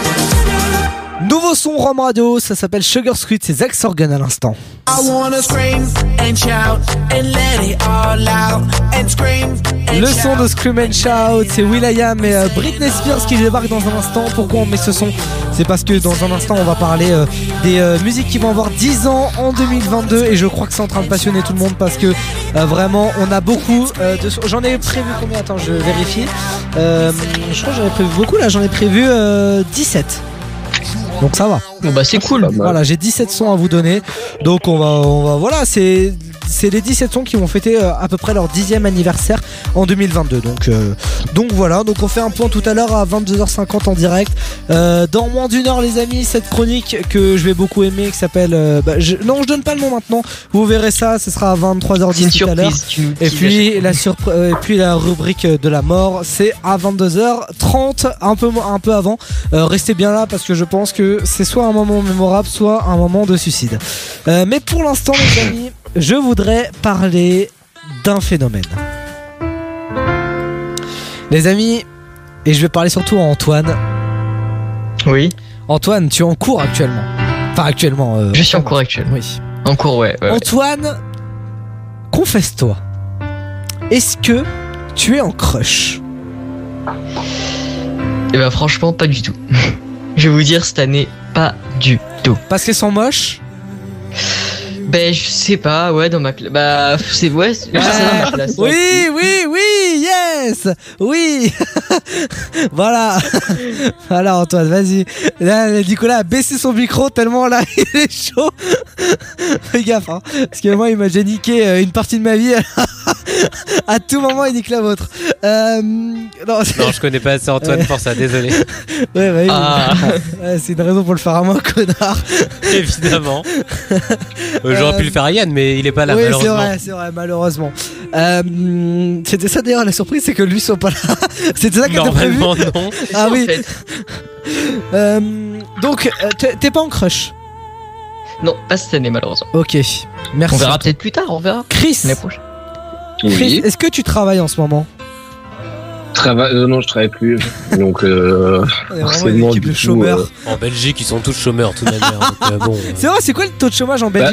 Nouveau son Rome Radio, ça s'appelle Sugar Squid, c'est Zach Sorgan à l'instant. I wanna scream and shout and let it all out and scream and Le son de Scream and Shout, c'est Will.i.am et euh, Britney Spears qui débarquent dans un instant. Pourquoi on met ce son? C'est parce que dans un instant, on va parler euh, des euh, musiques qui vont avoir 10 ans en 2022 et je crois que c'est en train de passionner tout le monde parce que euh, vraiment, on a beaucoup de. J'en ai prévu combien? Attends, je vérifie. Je crois que j'en ai prévu beaucoup là, j'en ai prévu euh, 17. Donc ça va. Bon bah c'est cool. Voilà, j'ai 17 sons à vous donner. Donc on va, on va voilà, c'est c'est les 17 sons qui vont fêter euh, à peu près leur dixième anniversaire en 2022. Donc euh, donc voilà, donc on fait un point tout à l'heure à 22h50 en direct. Euh, dans moins d'une heure, les amis, cette chronique que je vais beaucoup aimer, qui s'appelle euh, bah, je- non, je donne pas le nom maintenant. Vous verrez ça, ce sera à 23h10 tout à l'heure. surprise, Et puis la euh, et puis la rubrique de la mort, c'est à 22h30, un peu un peu avant. Euh, restez bien là parce que je pense que c'est soit un moment mémorable, soit un moment de suicide. Euh, mais pour l'instant, les amis, je voudrais parler d'un phénomène. Les amis, et je vais parler surtout à Antoine. Oui. Antoine, tu es en cours actuellement. Enfin, actuellement. euh, Je suis en cours actuellement. Oui. En cours, ouais. ouais, ouais. Antoine, confesse-toi. Est-ce que tu es en crush? Et bah franchement, pas du tout. je vais vous dire cette année, pas du tout. Parce qu'elles sont moches Ben je sais pas, ouais, dans ma classe. Bah c'est ouais, c'est dans ma classe. Oui, oui, oui, yes Oui Voilà Voilà Antoine, vas-y. Là, Nicolas a baissé son micro tellement là, il est chaud. Fais gaffe, hein. Parce que moi, il m'a déjà niqué euh, une partie de ma vie. à tout moment, il nique la vôtre. Euh, non, je connais pas assez Antoine Ouais. pour ça, désolé. Ouais, bah oui. Ah. Ouais, c'est une raison pour le faire à moi, connard. Évidemment. Euh, J'aurais pu le faire à Yann, mais il est pas là, oui, c'est malheureusement. vrai, c'est vrai, malheureusement. Euh, C'était ça d'ailleurs la surprise, c'est que lui soit pas là. C'était ça qui était prévu. Normalement, non. Ah En oui. fait. Euh, donc, euh, t'es- pas en crush Non, pas cette année malheureusement. Ok, merci. On verra peut-être plus tard, on verra. Chris. Chris, est-ce que tu travailles en ce moment Trava- euh, non, je travaille plus. Donc, euh, forcément, équipe du de coup, chômeurs. euh, En Belgique, ils sont tous chômeurs, de toute manière. euh, bon, euh, C'est vrai, c'est quoi le taux de chômage en Bah.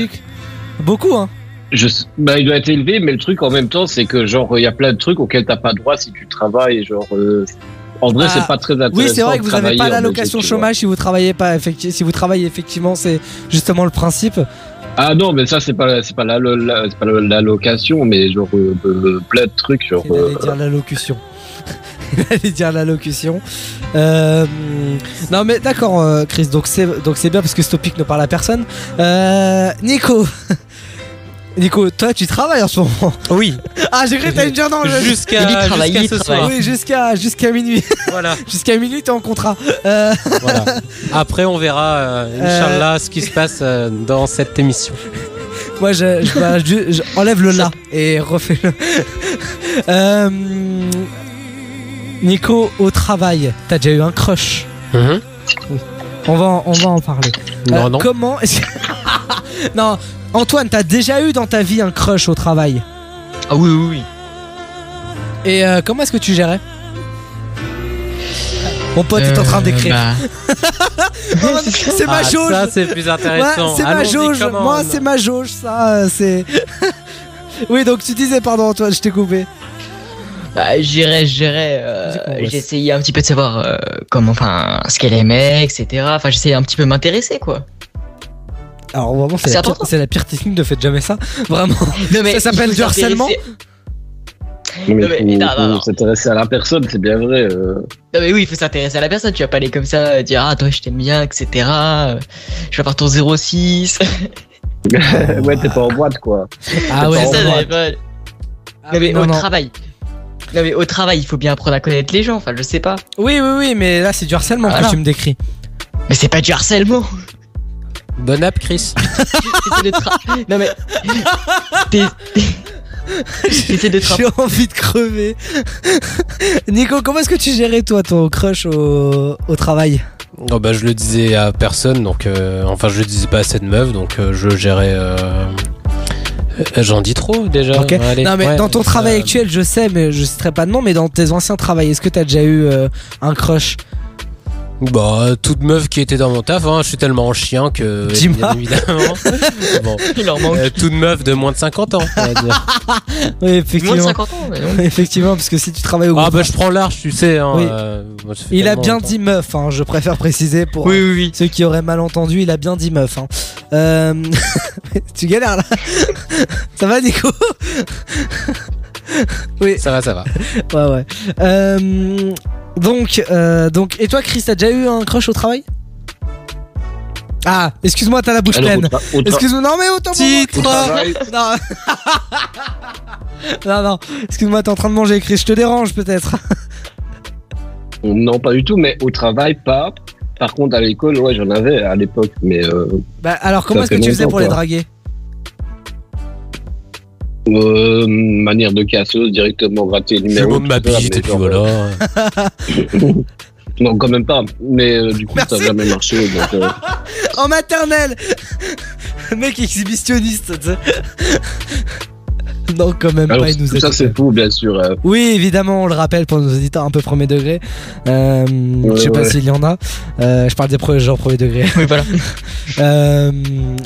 Beaucoup, hein je, bah, il doit être élevé, mais le truc en même temps, c'est que genre, il y a plein de trucs auxquels t'as pas droit si tu travailles. Genre, euh, en vrai, Ah, c'est pas très intéressant. Oui, c'est vrai que vous avez travailler pas l'allocation chômage si vous travaillez pas. Si vous travaillez effectivement, c'est justement le principe. Ah non, mais ça, c'est pas, c'est pas la, la- c'est pas la, la location, mais genre euh, euh, plein de trucs. Genre, euh, dire l'allocution. Allait dire l'allocution. Euh, non mais d'accord euh, Chris, donc c'est donc c'est bien parce que ce topic ne parle à personne. Euh, Nico. Nico, toi tu travailles en ce moment Oui. Ah j'ai cru que t'allais me dire non. je- Jusqu'à- jusqu'à ce soir. Oui jusqu'à jusqu'à minuit. Voilà. jusqu'à minuit t'es en contrat. Euh, Voilà. Après, on verra, euh, Inch'Allah, ce qui se passe euh, dans cette émission. Moi, je, je- bah, je- je- enlève le là et refais-le. Euh, Nico, au travail, t'as déjà eu un crush on, va, en- on va en parler. Mhm. Euh, Non, non. Comment est-ce que- Non, Antoine, t'as déjà eu dans ta vie un crush au travail? Ah oui, oui, oui. Et euh, comment est-ce que tu gérais? Mon pote est en train d'écrire. Oh, c'est ma Ah, jauge. ça, c'est plus intéressant. Ouais, c'est ma jauge. Moi, c'est ma jauge. Ça, euh, c'est. oui, donc tu disais, pardon, Antoine, je t'ai coupé. Bah, j'irais, j'irais. euh, j'essayais un petit peu de savoir euh, comment, enfin, ce qu'elle aimait, etc. Enfin, j'essayais un petit peu m'intéresser, quoi. Alors vraiment, c'est C'est la, pire- c'est la pire technique, ne faites jamais ça. Vraiment. Non, mais ça s'appelle du harcèlement. s'intéresser- mais Non, mais- faut- non, non, faut s'intéresser à la personne, c'est bien vrai. euh. Non mais oui, il faut s'intéresser à la personne. Tu vas pas aller comme ça euh, dire ah toi je t'aime bien, etc. Euh, Je vais avoir ton 06. ouais, t'es pas en boîte, quoi. Ah ouais, C'est ça, mais pas- non mais non, au non. travail. Non mais au travail, il faut bien apprendre à connaître les gens. Enfin, je sais pas. Oui, oui, oui, mais là, c'est du harcèlement Voilà. que tu me décris. Mais c'est pas du harcèlement. Bonne app, Chris. T'essaies de tra- Non mais. T'es- T'essaies de tra- J'ai envie de crever. Nico, comment est-ce que tu gérais, toi, ton crush au, au travail? Oh bah je le disais à personne donc euh, enfin je le disais pas à cette meuf donc euh, je gérais euh, j'en dis trop déjà. Allez, non, mais ouais, dans ton travail actuel, je sais, mais je citerai pas de nom, mais dans tes anciens travails, est-ce que t'as déjà eu euh, un crush? Bah toute meuf qui était dans mon taf hein, je suis tellement chien que Dis-moi. bien évidemment bon, Il leur manque. euh, toute meuf de moins de 50 ans on va dire. Oui, effectivement. Moins de 50 ans, mais non. effectivement, parce que si tu travailles au ah bah je prends large tu sais hein, Oui. euh, moi, ça fait Il a tellement bien longtemps. dit meuf, hein, je préfère préciser pour Oui, euh, oui, oui. ceux qui auraient mal entendu, il a bien dit meuf. Hein. Euh, tu galères là Ça va Nico Oui. ça va ça va Ouais ouais. Euh, donc, euh, donc, et toi Chris, t'as déjà eu un crush au travail? Ah, excuse-moi, t'as la bouche Alors, pleine. Excuse-moi, non mais autant travail. Non. non, non, excuse-moi, t'es en train de manger, Chris, je te dérange peut-être. Non, pas du tout, mais au travail, pas. Par contre, à l'école, ouais, j'en avais à l'époque, mais euh, Bah alors, comment est-ce que tu faisais pour les draguer? Euh, manière de casseuse, directement gratter le numéro. monte ma et puis voilà Non, quand même pas. Mais euh, du coup, ça n'a jamais marché. Donc, euh, En maternelle Le mec exhibitionniste. Non, quand même alors, pas, il nous tout a ça, dit. c'est fou, bien sûr. euh. Oui, évidemment, on le rappelle pour nos auditeurs un peu premier degré. Euh, je sais pas ouais. s'il y en a. Euh, je parle des pre- gens premier degré. Oui, voilà. Euh,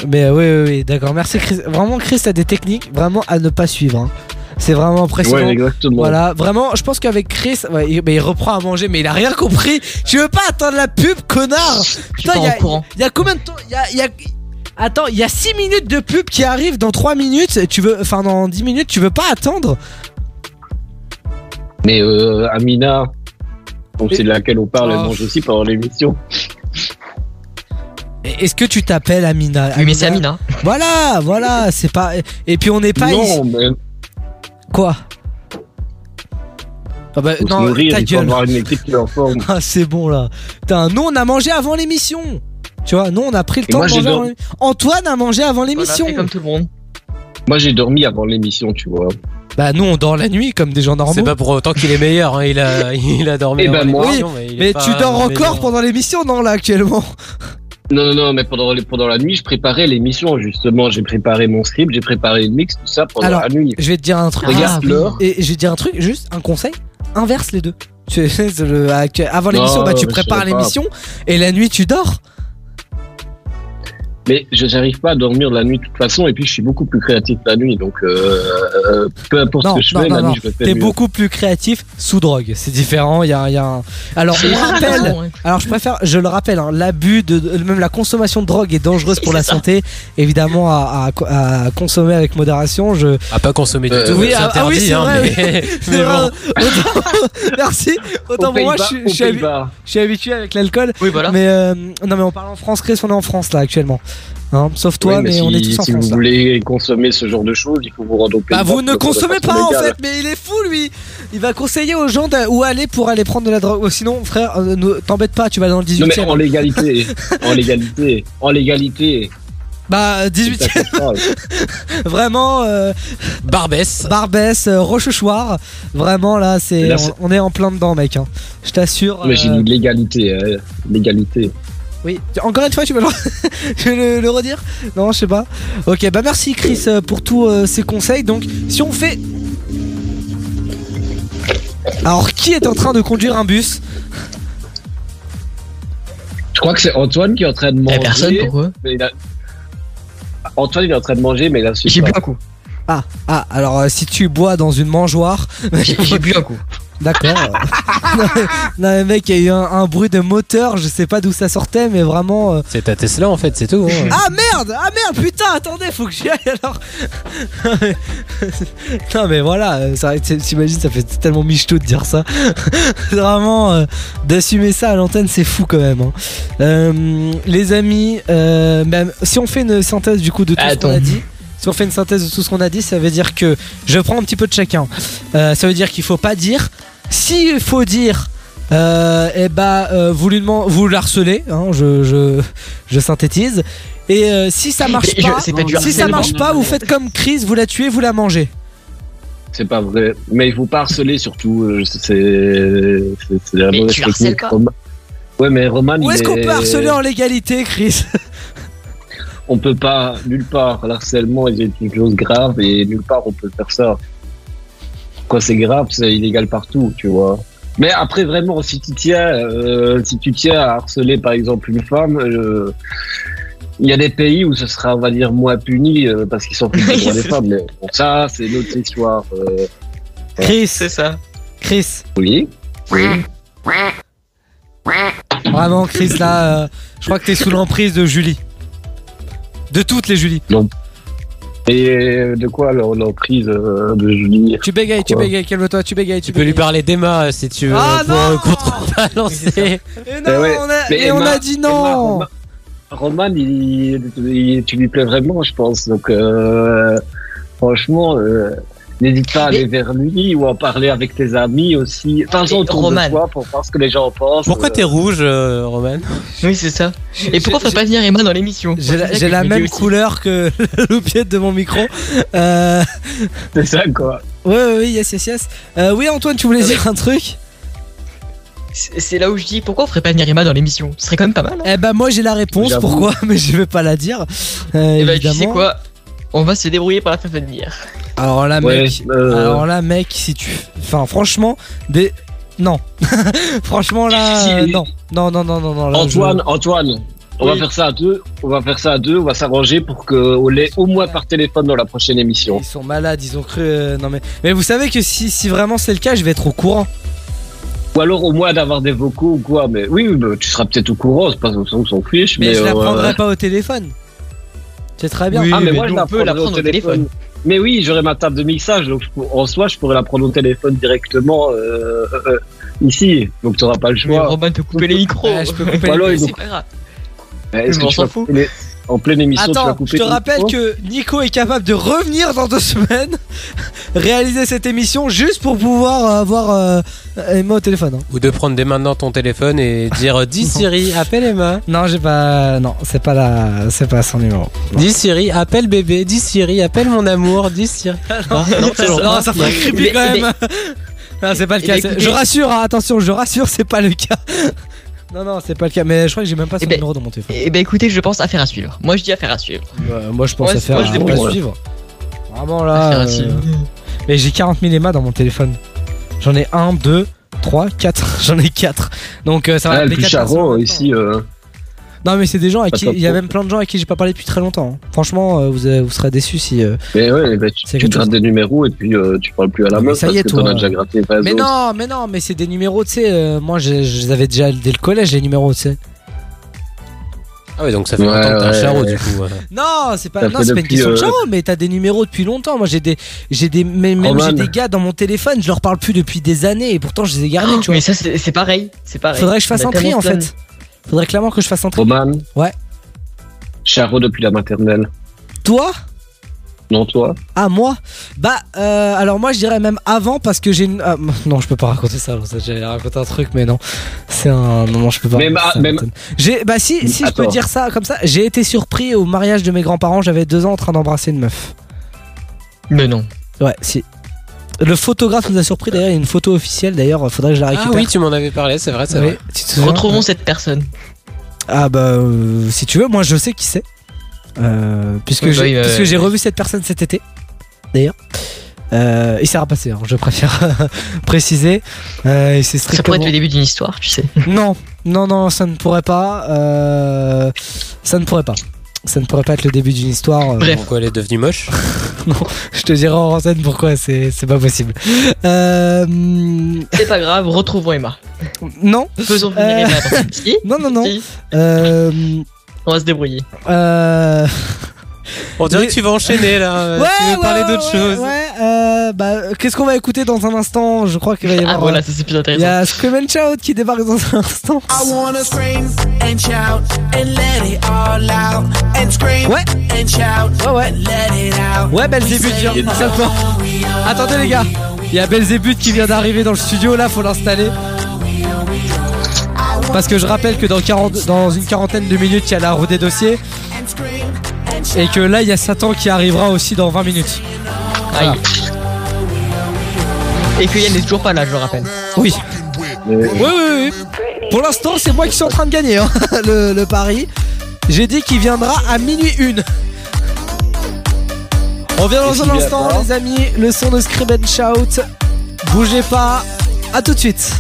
mais oui, oui, oui, d'accord. Merci, Chris. Vraiment, Chris, t'as des techniques vraiment à ne pas suivre. hein. C'est vraiment impressionnant. Ouais, exactement. Voilà, vraiment, je pense qu'avec Chris, ouais, il, mais il reprend à manger, mais il a rien compris. Tu veux pas attendre la pub, connard? Putain, pas il y, au a- courant. il y a combien de temps? Il y a, il y a- Attends, il y a 6 minutes de pub qui arrivent dans 3 minutes. Tu veux, enfin, dans 10 minutes, tu veux pas attendre? Mais euh, Amina, on sait de laquelle on parle, elle Oh. mange aussi pendant l'émission. Est-ce que tu t'appelles Amina? Oui, mais c'est Amina. Voilà, voilà, c'est pas. Et puis on n'est pas ici. Non, mais Quoi? Ah bah, faut se Non, nourrir, ta il faut gueule. avoir une équipe qui est en forme. Ah, c'est bon là. Putain, nous on a mangé avant l'émission. Tu vois, nous on a pris le Et temps moi, de j'ai manger avant l'émission. Antoine a mangé avant l'émission. fait comme tout le monde. Moi, j'ai dormi avant l'émission, tu vois. Bah, nous on dort la nuit comme des gens normaux. c'est pas pour autant qu'il est meilleur hein, il a il a dormi Eh ben, avant moi- l'émission, mais, il est Mais pas tu dors encore pendant l'émission, non là actuellement? Non, non, non, mais pendant, les- pendant la nuit, je préparais l'émission, justement. J'ai préparé mon script, j'ai préparé le mix, tout ça pendant Alors, la nuit. Je vais te dire un truc. Regarde Ah, l'heure. Et je vais te dire un truc, juste un conseil. Inverse les deux. Tu c'est le- avant l'émission, Non, bah tu je prépares sais pas. l'émission et la nuit tu dors. Mais je n'arrive pas à dormir la nuit de toute façon, et puis je suis beaucoup plus créatif la nuit, donc euh, euh, peu importe Non, ce que je non, fais, non, la non. nuit je T'es beaucoup plus créatif sous drogue. C'est différent. Il y a, y a un- Alors, on rappelle. Alors, je préfère, je le rappelle, hein, l'abus de, même la consommation de drogue est dangereuse pour la santé. Évidemment, à, à- à consommer avec modération. Je. À pas consommer du Euh, tout. oui, c'est ah, ah oui, interdit, hein, mais, mais bon. Autant- Merci. Autant pour moi, suis habi- je suis habitué avec l'alcool. Oui, voilà. Mais euh, non, mais on parle en France. Chris, on est en France là actuellement. Hein, sauf toi, Oui, mais, si, on est tous en si France. vous là. voulez consommer ce genre de choses, il faut vous rendre au Bah Pays-Bas vous ne consommez pas en fait, mais il est fou lui. Il va conseiller aux gens où aller pour aller prendre de la drogue. Oh, Sinon frère, euh, ne- t'embête pas, tu vas dans le 18 Non e mais en légalité, en légalité, en légalité. Bah 18 c'est ça que je parle. e Vraiment euh, Barbès. Barbès, euh, Rochechouart. Vraiment là, c'est Là, on, c'est- on est en plein dedans mec. hein. Je t'assure. Mais j'ai euh, dit légalité, hein, légalité. Oui, encore une fois, tu veux le, tu veux le, le redire? Non, je sais pas. Ok, bah merci Chris euh, pour tous euh, ces conseils. Donc, si on fait. Alors, qui est en train de conduire un bus? Je crois que c'est Antoine qui est en train de manger. personne, pourquoi mais il a- Antoine il est en train de manger, mais il a su J'ai bu un coup. Ah, ah, alors euh, si tu bois dans une mangeoire. J'ai j'ai bu un coup. D'accord. non, mais- non, mais mec, il y a eu un, un bruit de moteur, je sais pas d'où ça sortait, mais vraiment. euh, C'est ta Tesla en fait, c'est tout. hein. Ah merde Ah merde Putain attendez faut que j'y aille alors Non mais voilà euh, ça, T'imagines ça fait tellement michto de dire ça Vraiment euh, D'assumer ça à l'antenne c'est fou quand même hein. Euh, Les amis euh, même, Si on fait une synthèse du coup de tout ce qu'on Attends. a dit si on fait une synthèse de tout ce qu'on a dit, ça veut dire que je prends un petit peu de chacun. Euh, ça veut dire qu'il faut pas dire. S'il faut dire, euh, eh bah, euh, vous, lui demandez- vous l'harcelez, hein, je, je, je synthétise. Et euh, si ça marche je- pas, si ça marche pas, vous faites comme Chris, vous la tuez, vous la mangez. C'est pas vrai. Mais il faut pas harceler surtout. C'est la Mais mauvaise tu technique. pas. Ouais, mais Roman. Où est-ce qu'on peut harceler en légalité, Chris? On peut pas, nulle part. L'harcèlement est une chose grave et nulle part on peut faire ça. Quand c'est grave, c'est illégal partout, tu vois. Mais après, vraiment, si tu tiens, euh, si tu tiens à harceler par exemple une femme, euh, il y a des pays où ce sera, on va dire, moins puni euh, parce qu'ils sont plus des des femmes. Mais bon, ça, c'est une autre histoire. euh. Chris, C'est ça. Chris, Oui. vraiment Chris là, euh, je crois que t'es sous l'emprise de Julie. De toutes les Julie. Non. Et de quoi alors l'emprise euh, de Julie Tu bégayes, tu bégayes, calme-toi, tu bégayes, tu Tu peux lui parler d'Emma euh, si tu veux Ah pour non contrebalancer. Et non, Eh ouais. on a, et on a dit non Emma, Roman, Roman, il, il- tu lui plais vraiment, je pense. Donc, euh, franchement, euh, n'hésite pas à aller vers lui ou en parler avec tes amis aussi. Enfin, Et autour Roman. de toi pour voir ce que les gens pensent. Pourquoi Euh, t'es rouge, euh, Roman? Oui, c'est ça. Et pourquoi ferait pas venir Emma dans l'émission? J'ai la, même couleur que la loupiette de mon micro. Euh, C'est ça, quoi. ouais, ouais, oui, yes, yes, yes. Euh, oui, Antoine, tu voulais dire un truc? C'est là où je dis pourquoi on ferait pas venir Emma dans l'émission? Ce serait quand même pas mal. hein Eh ben, moi, j'ai la réponse. Pourquoi? Mais je vais pas la dire. Euh, Et bah, tu évidemment. sais quoi? On va se débrouiller pour la faire venir. Alors là, Ouais, mec. euh, Alors là, mec, si tu. Enfin, franchement, des. Non. franchement, là. Euh, non. Non, non, non, non, non. là, Antoine, Antoine. On Oui. va faire ça à deux. On va faire ça à deux. On va s'arranger pour qu'on l'ait au moins par téléphone dans la prochaine émission. Ils sont malades, ils ont cru. euh, Non, mais. Mais vous savez que si, si vraiment c'est le cas, je vais être au courant. Ou alors au moins d'avoir des vocaux ou quoi. Mais oui, bah, tu seras peut-être au courant. C'est pas on s'en fiche. Mais, Mais, je la euh, prendrai pas au téléphone. C'est très bien. Oui, ah, mais, mais moi, je la on peut la prendrai au prendre au téléphone. Mais oui, j'aurai ma table de mixage, donc en soi, je pourrais la prendre au téléphone directement euh, euh, euh, ici. Donc tu n'auras pas le Mais choix. Roman peut couper les micros. Ouais, je peux couper Voilà, les- ils C'est pas grave. Est-ce Mais que on tu vas couper les- en pleine émission, tu vas Attends, couper je te rappelle que Nico est capable de revenir dans deux semaines, réaliser cette émission juste pour pouvoir avoir euh, Emma au téléphone. hein. Ou de prendre dès maintenant ton téléphone et dire euh, Dis Siri, appelle Emma. Non, j'ai pas. Non, c'est pas la. C'est pas son numéro. Dis Siri, appelle bébé. Dis Siri, appelle mon amour. Dis Siri. Non, non, pas. ça ferait creepy quand mais- même. Non, c'est pas le cas. écoutez- Je rassure, hein, attention, je rassure, c'est pas le cas. Non, non, c'est pas le cas. Mais je crois que j'ai même pas son Eh ben- numéro dans mon téléphone. Eh ben écoutez, je pense affaire à suivre. Moi je dis affaire à suivre. Euh, moi, je pense Ouais, à faire moi, je à, à suivre. Vraiment là. à euh, suivre. Mais j'ai 40 000 Emma dans mon téléphone. J'en ai 1, 2, 3, 4. J'en ai 4. Donc euh, ça va Ah, le appeler plus charron ici. Non, mais c'est des gens à qui. Il y a même plein de gens à qui j'ai pas parlé depuis très longtemps. hein. Franchement, euh, vous, vous serez déçus si. euh, Mais ouais, bah, tu, tu grattes chose. des numéros et puis euh, tu parles plus à la meuf ça y parce est, que t'en toi. as déjà gratté 20 Mais autres. non, mais non, mais c'est des numéros, tu sais. euh, moi, je, je les avais déjà dès le collège, les numéros, tu sais. Ah ouais, donc ça fait Ouais, longtemps que t'es un ouais. charreau du coup. ouais. Non, c'est pas, non, c'est pas une question de charo, mais t'as des numéros depuis longtemps. Moi, j'ai des, j'ai des, même j'ai des gars dans mon téléphone, je leur parle plus depuis des années et pourtant je les ai gardés, tu vois. Mais ça, c'est c'est pareil. C'est pareil. Faudrait que je fasse a un tri en fait. Faudrait clairement que je fasse un tri. Roman Ouais. Charo depuis la maternelle. Toi? Non, toi Ah moi? Bah euh, alors moi je dirais même avant parce que j'ai une... ah, non je peux pas raconter ça, j'allais raconter un truc mais non c'est un non, non je peux pas. Mais bah, Ça même- j'ai bah si si je peux dire ça comme ça j'ai été surpris au mariage de mes grands-parents j'avais deux ans en train d'embrasser une meuf. Mais non. Ouais si. Le photographe nous a surpris d'ailleurs il y a une photo officielle d'ailleurs faudrait que je la Ah récupère. oui, tu m'en avais parlé, c'est vrai, c'est Oui, vrai. Retrouvons cette personne. Ah bah euh, si tu veux moi je sais qui c'est Euh, puisque Oui, j'ai bah oui, puisque euh, j'ai revu cette personne cet été d'ailleurs. Euh, il s'est repassé, hein, je préfère préciser. Euh, Ça pourrait être le début d'une histoire, tu sais. Non, non, non, ça ne pourrait pas. euh, Ça ne pourrait pas. Ça ne pourrait pas être le début d'une histoire. euh, Pourquoi elle est devenue moche? Non, je te dirai en scène pourquoi c'est c'est pas possible. Euh, C'est pas grave, retrouvons Emma. non. Faisons venir Euh, Emma. Si Non, non, non. Si. Euh, On va se débrouiller. euh, On dirait que tu vas enchaîner là. tu veux parler d'autre ouais, chose. Ouais, euh, bah, qu'est-ce qu'on va écouter dans un instant? Je crois qu'il va y avoir. Ah voilà, euh, ça c'est plus Il y intéressant. a Scream and Shout qui débarque dans un instant. I wanna scream and shout and let it all out. And scream Ouais. and shout Ouais, ouais. and let it out. Ouais, Belzébuth vient. Attendez les gars, il y a Belzébuth qui vient d'arriver dans le studio. Là, faut l'installer. Parce que je rappelle que dans, 40 dans une quarantaine de minutes, il y a la roue des dossiers. Et que là, il y a Satan qui arrivera aussi dans 20 minutes. Voilà. Aïe. Et que Yann n'est toujours pas là, je le rappelle. Oui. Oui, oui, oui. Pour l'instant, c'est moi qui suis en train de gagner hein, le, le pari. J'ai dit qu'il viendra à minuit une. On vient dans un instant, les amis. Le son de Scream and Shout. Bougez pas. À tout de suite.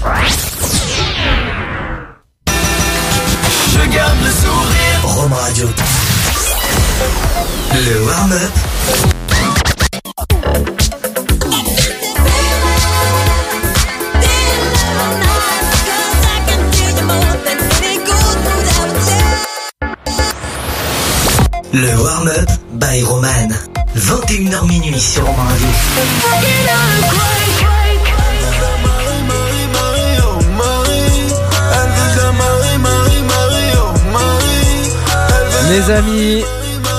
Je garde le sourire. Rome Radio. Le warm-up. Le warm-up by Roman. 21h minuit sur Rome Radio. Les amis,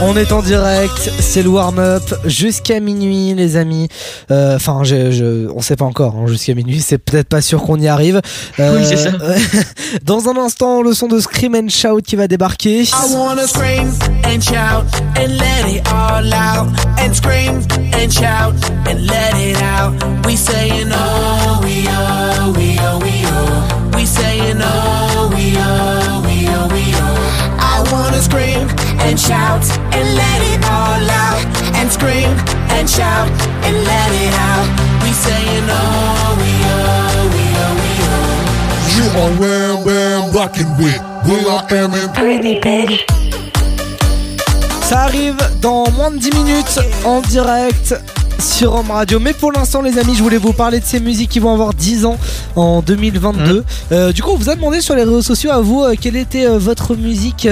on est en direct, c'est le warm-up jusqu'à minuit, les amis. Euh, Enfin, je, je- on sait pas encore hein, jusqu'à minuit, c'est peut-être pas sûr qu'on y arrive. Euh, Oui, c'est ça. Dans un instant, le son de Scream and Shout qui va débarquer. I wanna scream and shout and let it all out. And scream and shout and let it out. We saying oh, we oh, we oh, we oh. We saying oh, we oh, we oh, we oh. I wanna scream and shout let it all out. And scream and shout and let it out. We saying oh, we oh, we oh, we oh. You are wham bam rockin' with Will I am and Ça arrive dans moins de 10 minutes en direct sur Home Radio. Mais pour l'instant, les amis, je voulais vous parler de ces musiques qui vont avoir 10 ans en 2022. Euh, du coup, on vous a demandé sur les réseaux sociaux à vous euh, quelle était euh, votre musique.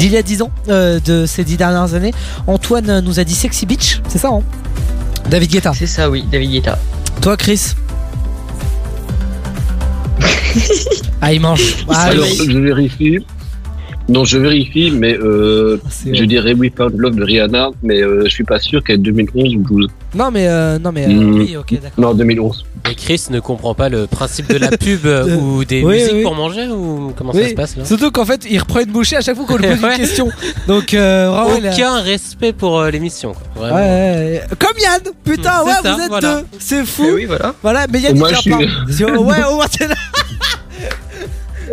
D'il y a 10 ans, euh, de ces 10 dernières années, Antoine nous a dit Sexy Beach, c'est ça hein David Guetta. C'est ça, oui, David Guetta. Toi, Chris Ah, il mange. Ah, Alors, oui. je vérifie. Non, je vérifie, mais euh, c'est je dirais We Found Love de Rihanna, mais euh, je suis pas sûr qu'elle est 2011 ou 12. Non, mais, euh, non, mais euh, Hmm. oui, ok, d'accord. Non, 2011. Et Chris ne comprend pas le principe de la pub euh, ou des Oui, musiques oui. pour manger ou comment ça Oui, se passe là? Surtout qu'en fait, il reprend une bouchée à chaque fois qu'on lui pose Ouais. une question. Donc, euh, vraiment, a- Aucun respect pour euh, l'émission. quoi. Ouais, Vraiment. ouais, ouais. Comme Yann, putain, Mm, ouais, ça, vous êtes voilà. deux, c'est fou. Eh oui, voilà. Voilà, mais Yann, il tient pas. Ouais, au moins là.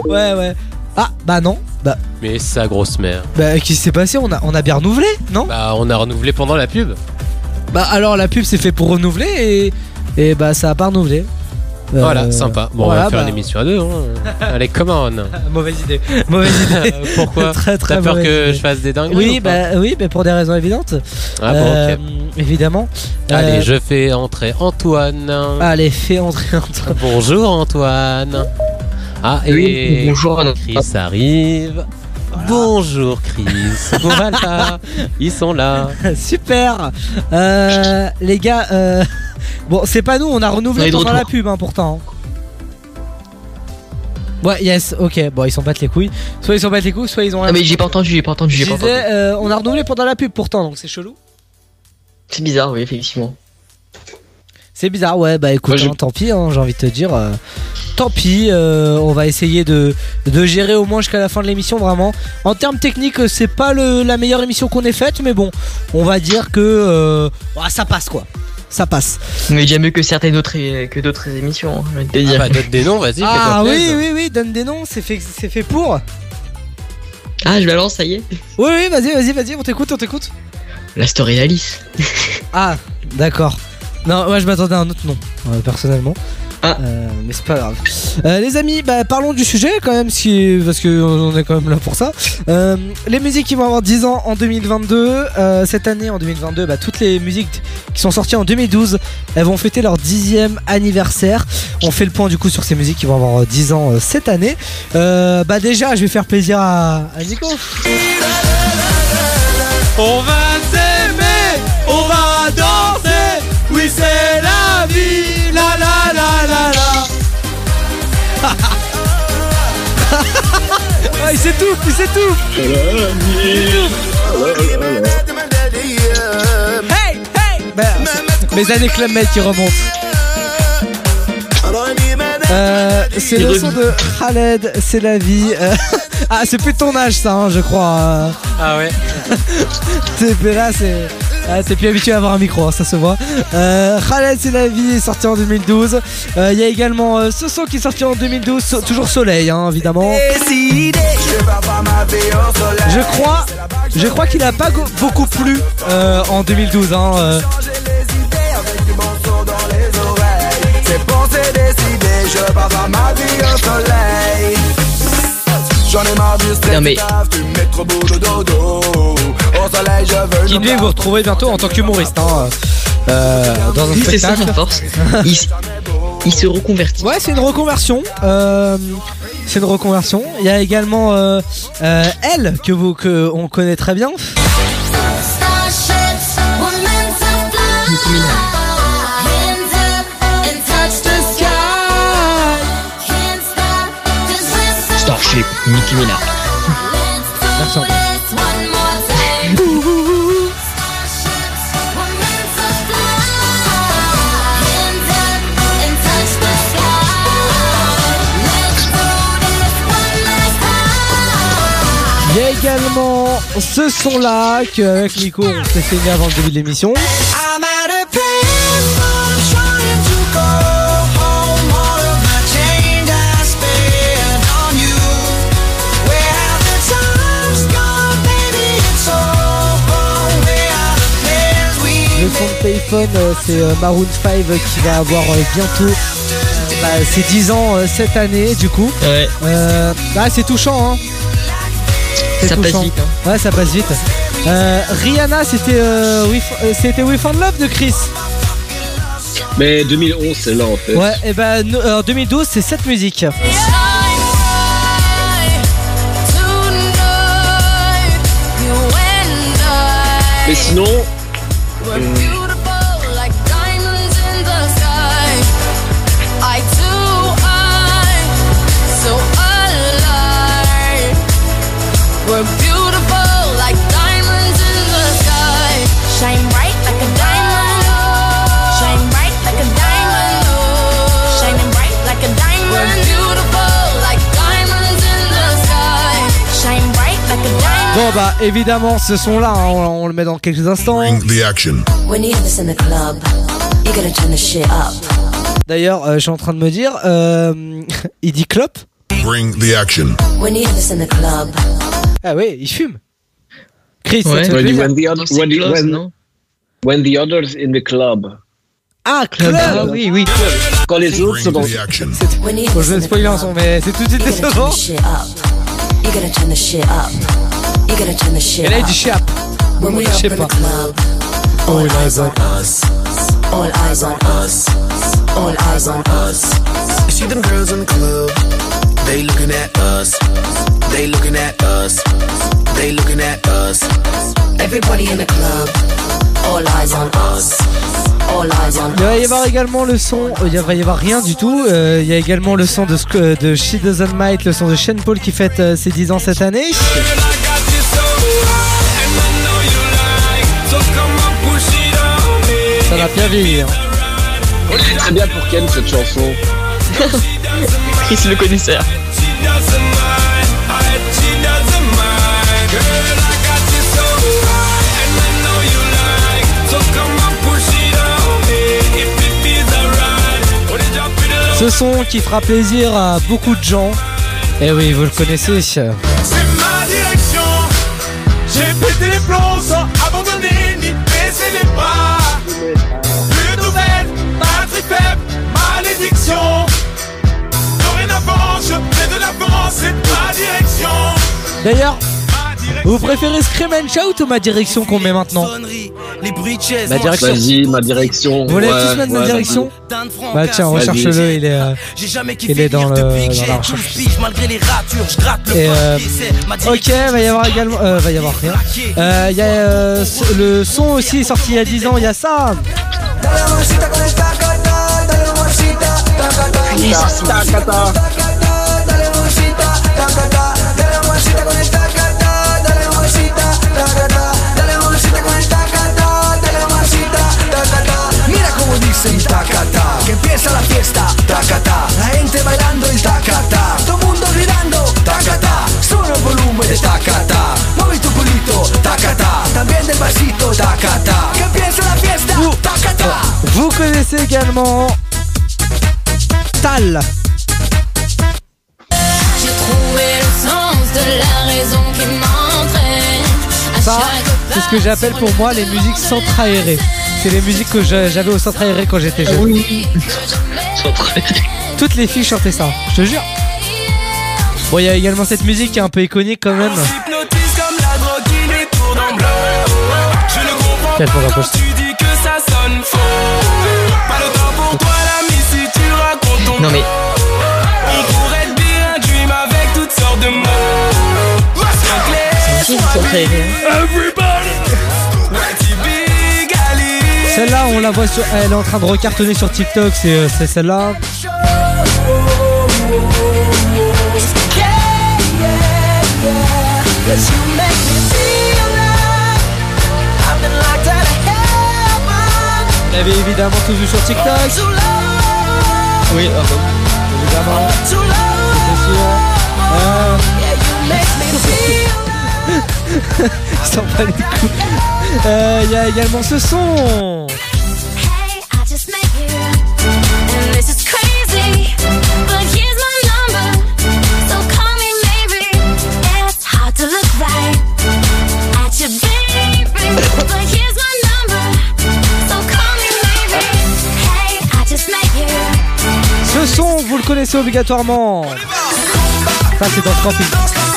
ouais, ouais. Ah, bah non, bah, Mais sa grosse mère. bah qu'est-ce qui s'est passé? On a, on a bien renouvelé, non? Bah, on a renouvelé pendant la pub. Bah alors la pub c'est fait pour renouveler et, et bah ça a pas renouvelé. Voilà, sympa. Bon, on voilà, va faire bah, une émission à deux. Hein. Allez, come on. Mauvaise idée. Mauvaise idée. Pourquoi? Très très T'as peur mauvaise que idée. je fasse des dingueries Oui, ou pas? bah oui, mais pour des raisons évidentes. Ah bon, Euh, ok. Évidemment. Allez, Euh, je fais entrer Antoine. Allez, fais entrer Antoine. Bonjour Antoine. Ah, et Oui, bonjour. Chris arrive. Bonjour Chris. voilà, ils sont là. Super. Euh, les gars, euh, bon, c'est pas nous, on a renouvelé pendant la pub, hein, pourtant. Ouais, yes, ok. Bon, ils s'en battent les couilles. Soit ils s'en battent les couilles, soit ils ont. Non mais j'ai pas entendu, j'ai pas entendu, j'ai pas entendu. euh, on a renouvelé pendant la pub, pourtant, donc c'est chelou. C'est bizarre, oui, effectivement. C'est bizarre, ouais, bah écoute, Moi, hein, tant pis, hein, j'ai envie de te dire. euh, tant pis, euh, on va essayer de, de gérer au moins jusqu'à la fin de l'émission, vraiment. En termes techniques, euh, c'est pas le- la meilleure émission qu'on ait faite, mais bon, on va dire que euh, ça passe quoi. Ça passe. Mais déjà mieux que certaines autres que d'autres émissions, hein, te dire. bah, donne des noms, vas-y. Ah oui, oui, oui, donne des noms, c'est fait, c'est fait pour. Ah, je balance, ça y est. Oui, oui, vas-y, vas-y, vas-y, on t'écoute, on t'écoute. La story d'Alice. Ah, d'accord. Non, moi je m'attendais à un autre nom, euh, personnellement. Euh, mais c'est pas grave. Euh, les amis, bah, parlons du sujet quand même, si, parce qu'on est quand même là pour ça. Euh, les musiques qui vont avoir 10 ans en 2022. euh, cette année, en 2022, bah, toutes les musiques qui sont sorties en 2012, elles vont fêter leur dixième anniversaire. On fait le point du coup sur ces musiques qui vont avoir euh, 10 ans euh, cette année. Euh, bah déjà, je vais faire plaisir à, à Nico. On va Ah, il s'étouffe, il s'étouffe Hey, hey Bah, Mes années Club Med qui remontent. Euh, c'est le son de Khaled, c'est la vie. Euh, ah, c'est plus de ton âge, ça, hein, je crois. Ah ouais. c'est mais là, c'est. Ah, t'es plus habitué à avoir un micro, hein, ça se voit. Euh, Khaled, c'est la vie, est sorti en 2012. Euh, Il y a également euh, ce son qui est sorti en 2012, so- toujours Soleil, hein, évidemment. Je crois, je crois qu'il a pas beaucoup plu euh, en 2012. Hein, euh. Non, mais- Qui devait vous retrouver bientôt en tant qu'humoriste hein, euh, dans un Oui, ça spectacle. la force. Il, il se reconvertit. Ouais, c'est une reconversion. euh, c'est une reconversion. Il y a également euh, euh, elle que vous que on connaît très bien. Starship, Nicki Minaj. Merci. Également ce son là qu'avec Nico on s'est fait avant le début de l'émission. Le son de Payphone, euh, c'est euh, Maroon 5 qui va avoir euh, bientôt bah, ses 10 ans euh, cette année du coup. Ouais. Euh, bah, c'est touchant hein. Ça passe vite, hein. Ouais, ça passe vite. Euh, Rihanna, c'était euh, euh, c'était We Found Love de Chris. Mais 2011, c'est là en fait. Ouais, et ben no- euh, en 2012, c'est cette musique. Mais sinon, Bon bah évidemment ce son là on, on le met dans quelques instants. The action. When you hear this in the club, you gotta turn the shit up. D'ailleurs euh, je suis en train de me dire euh, il dit clope. Bring the action. When you hear this in the club, Ah ouais il fume. Chris, Ouais. ça te when, when the, other, close, when the others in the club. Ah, club Ah oui, oui. Quand les autres sont dans. Bon, je vais spoiler un son, mais c'est tout de suite décevant. You gotta turn the shit up. You gotta turn the shit Et là, il dit chap. When we Je sais in the pas. club, all eyes on us. All eyes on us. All eyes on us. You see them girls in the club, they looking at us. They looking at us. They looking at us. Everybody in the club, all eyes on us. All eyes on Il va y avoir également le son, euh, il va y avoir rien du tout. Euh, Il y a également le son de, de She Doesn't Might, le son de Shane Paul qui fête euh, ses 10 ans cette année. Ça va bien vieillir. C'est très bien pour Ken cette chanson. Chris le connaisseur. Ce son qui fera plaisir à beaucoup de gens. Eh oui, vous le connaissez. C'est ma direction. D'ailleurs, vous préférez Scream and Shout ou ma direction qu'on met maintenant Les bruits de chaises. Ma direction. Vas-y, ma direction. Vous voulez Ouais, tous mettre ma direction Bah tiens, recherche-le, il est, euh, J'ai jamais il est dans, le, depuis que dans j'ai la 12 recherche. piges, malgré les ratures, je gratte le Et euh, ok, va y avoir également, euh, va y avoir rien. Euh, Il y a euh, le son aussi sorti il y a 10 ans, il y a ça. Empieza la fiesta, tacata, la gente bailando el tacata, todo mundo gritando, tacata, sube el volumen de tacata, mueve tu culito, tacata, también del vasito, tacata, que empieza la fiesta, tacata. Vous connaissez également Tal. J'ai trouvé le sens de la raison qui m'entraîne. Ça, c'est ce que j'appelle pour moi les musiques centre aérées. C'est les musiques que j'avais au centre aéré quand j'étais jeune. Toutes les filles chantaient ça, je te jure. Bon, il y a également cette musique qui est un peu iconique quand même. Hypnotise comme la drogue qui les tourne en blanc. Je ne comprends Quel pas pour quand poste. tu dis que ça sonne faux. Pas le temps pour toi, l'ami, si tu racontes ton Non mais On pourrait un dream avec toutes sortes de mots. Sois Celle-là, on la voit sur. Elle est en train de recartonner sur TikTok, c'est euh, c'est celle-là. Vous l'avez évidemment tous vu sur TikTok. Oui, ah bah. Évidemment. C'était sûr. Les coups. Euh, Il y a également ce son. Ce son, vous le connaissez obligatoirement. Ça, c'est dans Camping.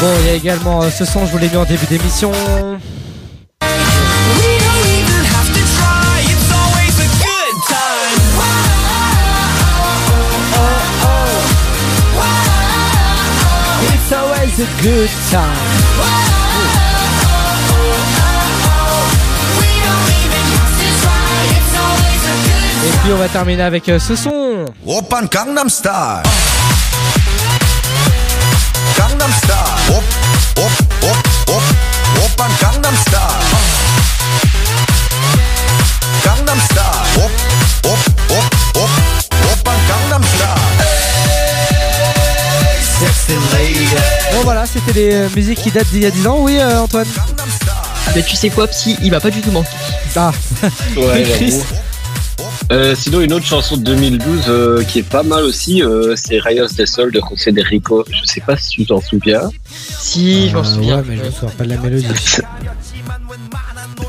Bon, il y a également euh, ce son, je vous l'ai mis en début d'émission. It's always a good time. Et puis on va terminer avec euh, ce son. Open Gangnam Style. Gangnam Style. Op, op, op, op. Open Gangnam Style. Gangnam Style. Op, op, op, op. Open Gangnam Style. Hey, sexy lady. Bon voilà, c'était les euh, musiques qui datent d'il y a 10 ans. Oui, euh, Antoine Mais tu sais quoi, Psy, il m'a pas du tout manqué. Ah, Ouais, Chris. Euh, sinon, une autre chanson de 2012 euh, qui est pas mal aussi, euh, c'est Rayos del Sol de José de Rico. Je sais pas si tu t'en souviens. Si, je m'en souviens. Ouais, mais je me souviens pas de la mélodie.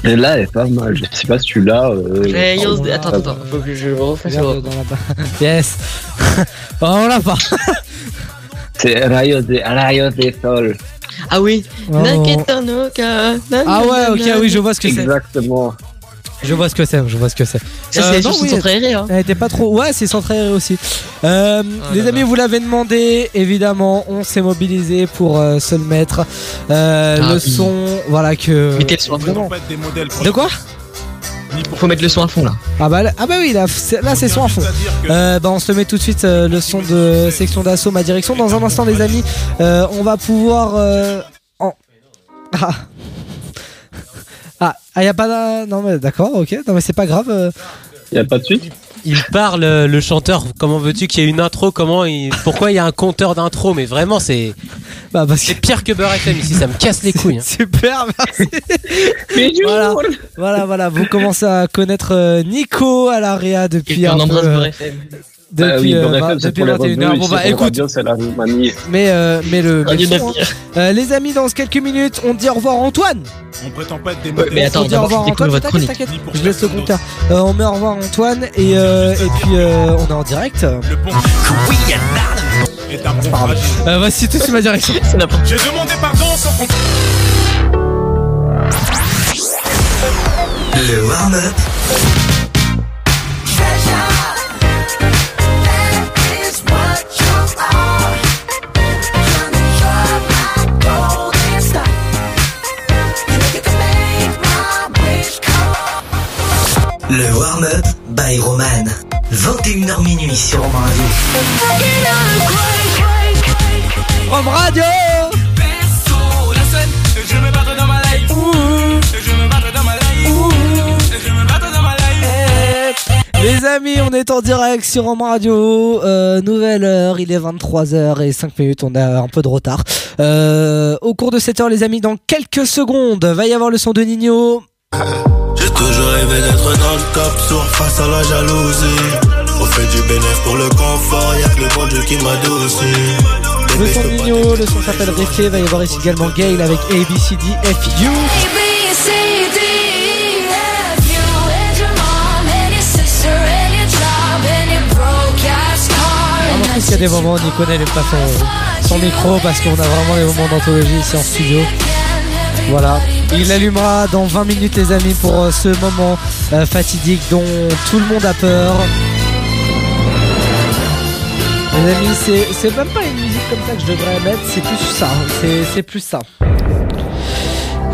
Et là, elle est pas mal. Je sais pas si tu l'as. euh, Rayos de- Attends, attends, faut que je refasse dans Yes. Oh, on l'a pas. C'est Rayos de Rayos del Sol. Ah oui. Oh. Ah ouais, ok, oui, je vois ce que c'est. Exactement. Je vois ce que c'est, je vois ce que c'est. Ça, c'est Centre Aéré, hein. Elle était pas trop. Ouais, c'est centre aéré aussi. Euh, Ah les amis, vous l'avez demandé, évidemment, on s'est mobilisé pour euh, se le mettre. Euh, Ah le oui. son, voilà que. Mettez le son à fond. Vraiment. De quoi Faut mettre le son à fond là. ah bah, ah bah oui, là c'est, là, c'est son à fond. Euh, bah on se le met tout de suite euh, le son de section d'assaut, ma direction. Dans un instant, les amis, euh, on va pouvoir. euh, en... Ah. Ah, y a pas d'un. Non, mais d'accord, ok. Non, mais c'est pas grave. euh. Y a pas de suite? Il parle, euh, le chanteur. Comment veux-tu qu'il y ait une intro? Comment il... Pourquoi il y a un compteur d'intro? Mais vraiment, c'est. Bah, parce C'est pire que Beurre FM ici, ça me casse les couilles. hein. Super, merci. voilà, voilà, voilà. Vous commencez à connaître euh, Nico à l'AREA depuis Et un on peu, embrasse euh, Beurre FM. Depuis, Bah oui, euh, depuis pour les 21h. rebeux, Bon bah écoute, la mais euh, mais le, mais Radio le son, Navire. hein. Euh, les amis, dans quelques minutes, on dit au revoir Antoine. On prétend pas être des Ouais, modèles. mais attends, on dit au revoir Antoine. votre T'inquiète. Je laisse le compteur. Euh, on met au revoir Antoine et euh, et puis euh, on est en direct. Le pont est un pont fragile. Euh, voici tout sur ma direction. C'est n'importe J'ai demandé pardon sans qu'on Le warm-up. Le warm-up by Roman. 21h minuit sur Romain Radio. Rome Radio. la scène, je me battre dans ma life. Je me battre dans ma life. Je me battre dans ma life. Les amis, on est en direct sur Rome Radio. Euh, nouvelle heure, il est 23h et 5 minutes, on a un peu de retard. Euh, au cours de cette heure, les amis, dans quelques secondes, va y avoir le son de Nino. J'ai toujours rêvé d'être dans le top sur face à la jalousie. On fait du bénéfice pour le confort, y'a que le bon Dieu qui m'adoucit. Le son Nino, le son s'appelle Réfé. Va y avoir ici également Gail avec ABCDFU. Vraiment triste qu'il y a des moments où Nico n'aime pas son, son micro parce qu'on a vraiment des moments d'anthologie ici en studio. Voilà. Il l'allumera dans 20 minutes les amis pour euh, ce moment euh, fatidique dont tout le monde a peur. Les amis, c'est, même pas une musique comme ça que je devrais mettre, c'est plus ça. C'est, plus ça.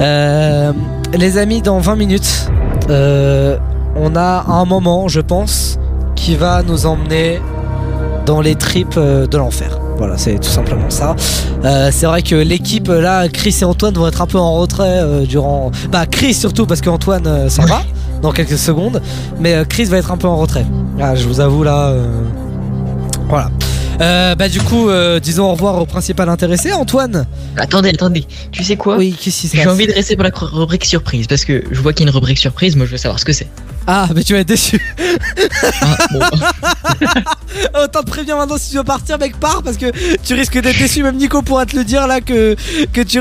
Euh, les amis, dans 20 minutes, on a un moment, je pense, qui va nous emmener dans les tripes de l'enfer. Voilà, c'est tout simplement ça. Euh, c'est vrai que l'équipe là, Chris et Antoine vont être un peu en retrait euh, durant. Bah, Chris surtout parce qu'Antoine euh, s'en va dans quelques secondes, mais Chris va être un peu en retrait. Ah, je vous avoue là. Voilà. Euh, bah du coup, euh, disons au revoir au principal intéressé, Antoine. Attendez, attendez. Tu sais quoi Oui, qu'est-ce qui se J'ai envie de rester pour la rubrique surprise parce que je vois qu'il y a une rubrique surprise. Moi, je veux savoir ce que c'est. Ah, mais tu vas être déçu. Ah, bon. Autant te préviens maintenant si tu veux partir, mec, pars parce que tu risques d'être déçu. Même Nico pourra te le dire là que que tu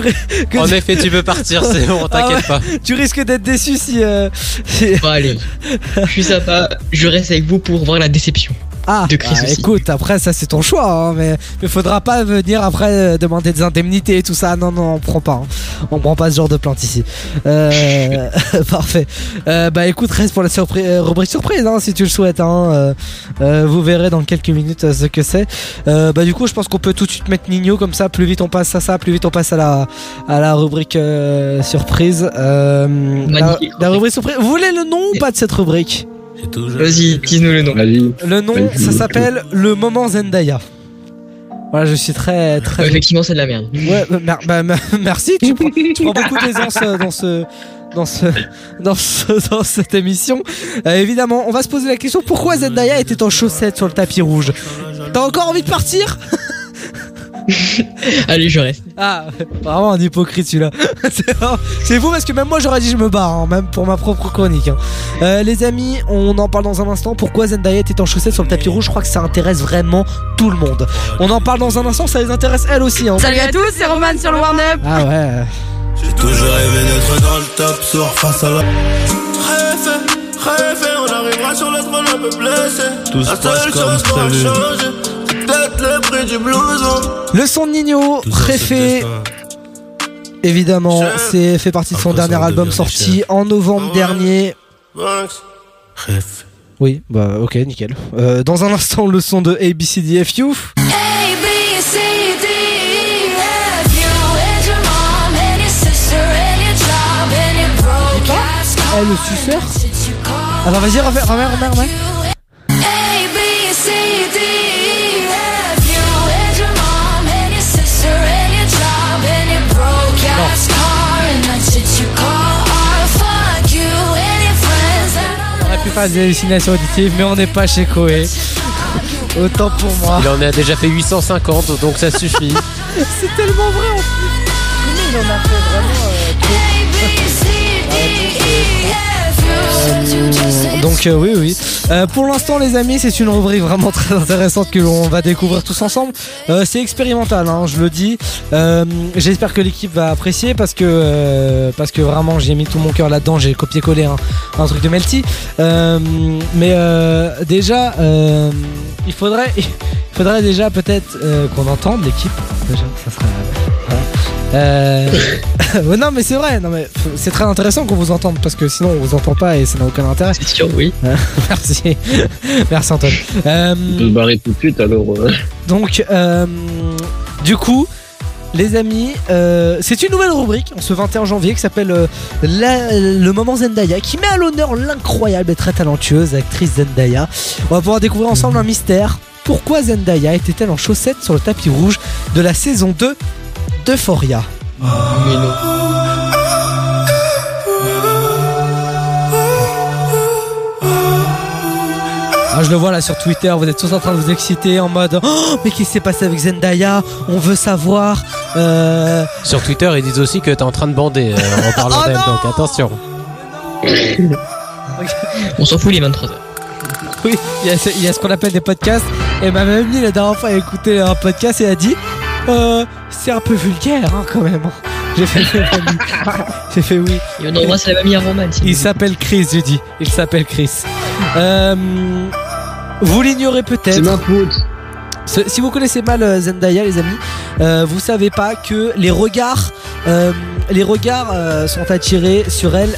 que En tu- effet, tu peux partir, c'est bon, Ah t'inquiète ouais, pas. Tu risques d'être déçu si. euh, si- Bon, allez. Je suis sympa. Je reste avec vous pour voir la déception. Ah, De Chris bah, aussi. écoute, après ça c'est ton choix, hein, mais mais faudra pas venir après euh, demander des indemnités et tout ça. Non, non, on prend pas. hein. On prend pas ce genre de plainte ici. Euh, parfait. Euh, bah écoute, reste pour la surprise, euh, rubrique surprise, hein, si tu le souhaites. Hein, euh, euh, vous verrez dans quelques minutes ce que c'est. Euh, bah du coup, je pense qu'on peut tout de suite mettre Nino comme ça. Plus vite on passe à ça, plus vite on passe à la à la rubrique euh, surprise. Euh, la, la rubrique surprise. Vous voulez le nom ou pas de cette rubrique? Vas-y, dis-nous le nom. Le nom, ça s'appelle Le Moment Zendaya. Voilà, je suis très très. Effectivement, c'est de la merde. Ouais, bah, bah, mer- merci. Tu prends, tu prends beaucoup d'aisance euh, dans ce, dans ce, dans ce, dans cette émission. Euh, évidemment, on va se poser la question pourquoi Zendaya était en chaussettes sur le tapis rouge? T'as encore envie de partir? Allez, je reste. Ah, vraiment un hypocrite celui-là. C'est fou parce que même moi j'aurais dit je me barre, hein, même pour ma propre chronique. hein. Euh, les amis, on en parle dans un instant. Pourquoi Zendaya était en chaussettes sur le tapis rouge? Je crois que ça intéresse vraiment tout le monde. On en parle dans un instant, ça les intéresse elles aussi. hein. Salut à tous, c'est Roman sur le Warn-Up. Ah ouais. J'ai toujours rêvé d'être dans le top sur face à la. On arrivera sur le trône un peu blessé. Tout se passe comme prévu. Peut-être le prix du blouson. Le son de Nino, préfet. Évidemment, c'est fait partie de son dernier album sorti en novembre dernier. Oui, bah ok, nickel. Euh, dans un instant, le son de ABCDFU. E, car. Eh, le suceur Alors vas-y, remets, remets, remets, pu faire des hallucinations auditives, mais on n'est pas chez Koé. Autant pour moi. Il en a déjà fait 850, donc ça suffit. C'est tellement vrai en plus. Comment il en a fait vraiment euh, Donc euh, oui oui. Euh, pour l'instant les amis c'est une rubrique vraiment très intéressante que l'on va découvrir tous ensemble. Euh, c'est expérimental hein, je le dis. J'espère que l'équipe va apprécier parce que parce que vraiment j'ai mis tout mon cœur là-dedans. J'ai copié-collé un, un truc de Melty. Mais déjà il faudrait déjà peut-être qu'on entende l'équipe. Déjà ça serait. Euh, non mais c'est vrai, non mais c'est très intéressant qu'on vous entende parce que sinon on vous entend pas et ça n'a aucun intérêt. C'est sûr, oui. Merci, merci Antoine. Euh, On peut se barrer tout de suite alors. euh. donc, euh, du coup, les amis, euh, c'est une nouvelle rubrique en ce 21 janvier qui s'appelle euh, Le moment Zendaya, qui met à l'honneur l'incroyable et très talentueuse actrice Zendaya. On va pouvoir découvrir ensemble un mystère. Pourquoi Zendaya était-elle en chaussettes sur le tapis rouge de la saison 2 d'Euphoria Mais non. Ah, je le vois là sur Twitter, vous êtes tous en train de vous exciter en mode Oh, mais qu'est-ce qui s'est passé avec Zendaya? On veut savoir. Euh, Sur Twitter, ils disent aussi que t'es en train de bander euh, en parlant Oh d'elle, donc attention. On s'en fout les 23h. Oui, il y a, ce- il y a ce qu'on appelle des podcasts. Et ma mamie, la dernière fois, a écouté un podcast et a dit euh, C'est un peu vulgaire hein, quand même. J'ai fait, j'ai fait oui. Et on embrasse la mamie à Roman. s'il Il s'appelle Chris, j'ai dit. Il s'appelle Chris. Euh, vous l'ignorez peut-être. C'est ma Si vous connaissez mal euh, Zendaya, les amis, euh, vous savez pas que les regards, euh, les regards euh, sont attirés sur elle.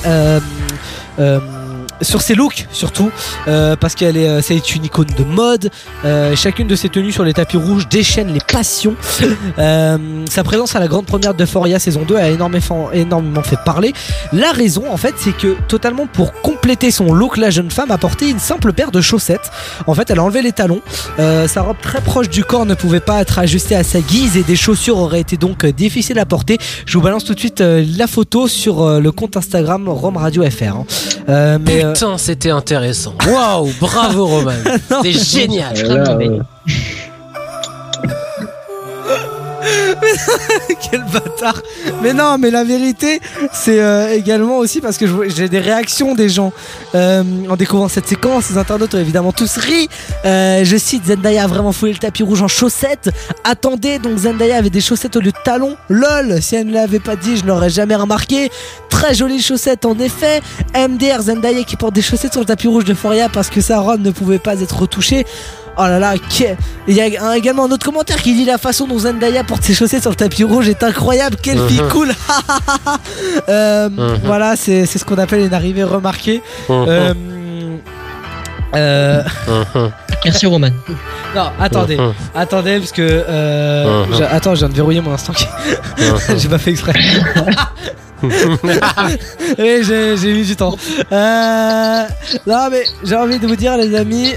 Euh, euh, sur ses looks surtout euh, parce qu'elle est euh, c'est une icône de mode Euh, chacune de ses tenues sur les tapis rouges déchaîne les passions Euh, sa présence à la grande première de Foria saison 2 a énormément, énormément fait parler la raison en fait c'est que totalement pour compléter son look la jeune femme a porté une simple paire de chaussettes en fait elle a enlevé les talons euh, sa robe très proche du corps ne pouvait pas être ajustée à sa guise et des chaussures auraient été donc euh, difficiles à porter. Je vous balance tout de suite euh, la photo sur euh, le compte Instagram Rome Radio FR. hein. Euh, mais euh, Putain, c'était intéressant. Waouh, bravo Roman. C'est génial. Là, euh, Quel bâtard Mais non, mais la vérité, c'est euh, également aussi parce que j'ai des réactions des gens euh, en découvrant cette séquence. Les internautes ont évidemment tous ri. Euh, je cite Zendaya a vraiment foulé le tapis rouge en chaussettes. Attendez, donc Zendaya avait des chaussettes au lieu de talons. Lol, si elle ne l'avait pas dit, je n'aurais jamais remarqué. Très jolies chaussettes en effet. MDR Zendaya qui porte des chaussettes sur le tapis rouge de Foria parce que sa robe ne pouvait pas être retouchée. Oh là là, il y a un- également un autre commentaire qui dit la façon dont Zendaya porte ses chaussettes sur le tapis rouge est incroyable, quelle fille Mhm. cool Euh, Mhm. Voilà, c'est c'est ce qu'on appelle une arrivée remarquée. Mhm. Euh, euh. Merci Roman. non, attendez, attendez, parce que. Euh, j'ai- Attends, je viens de verrouiller mon instant. J'ai pas fait exprès. oui, j'ai j'ai eu du temps. Euh, non, mais j'ai envie de vous dire, les amis.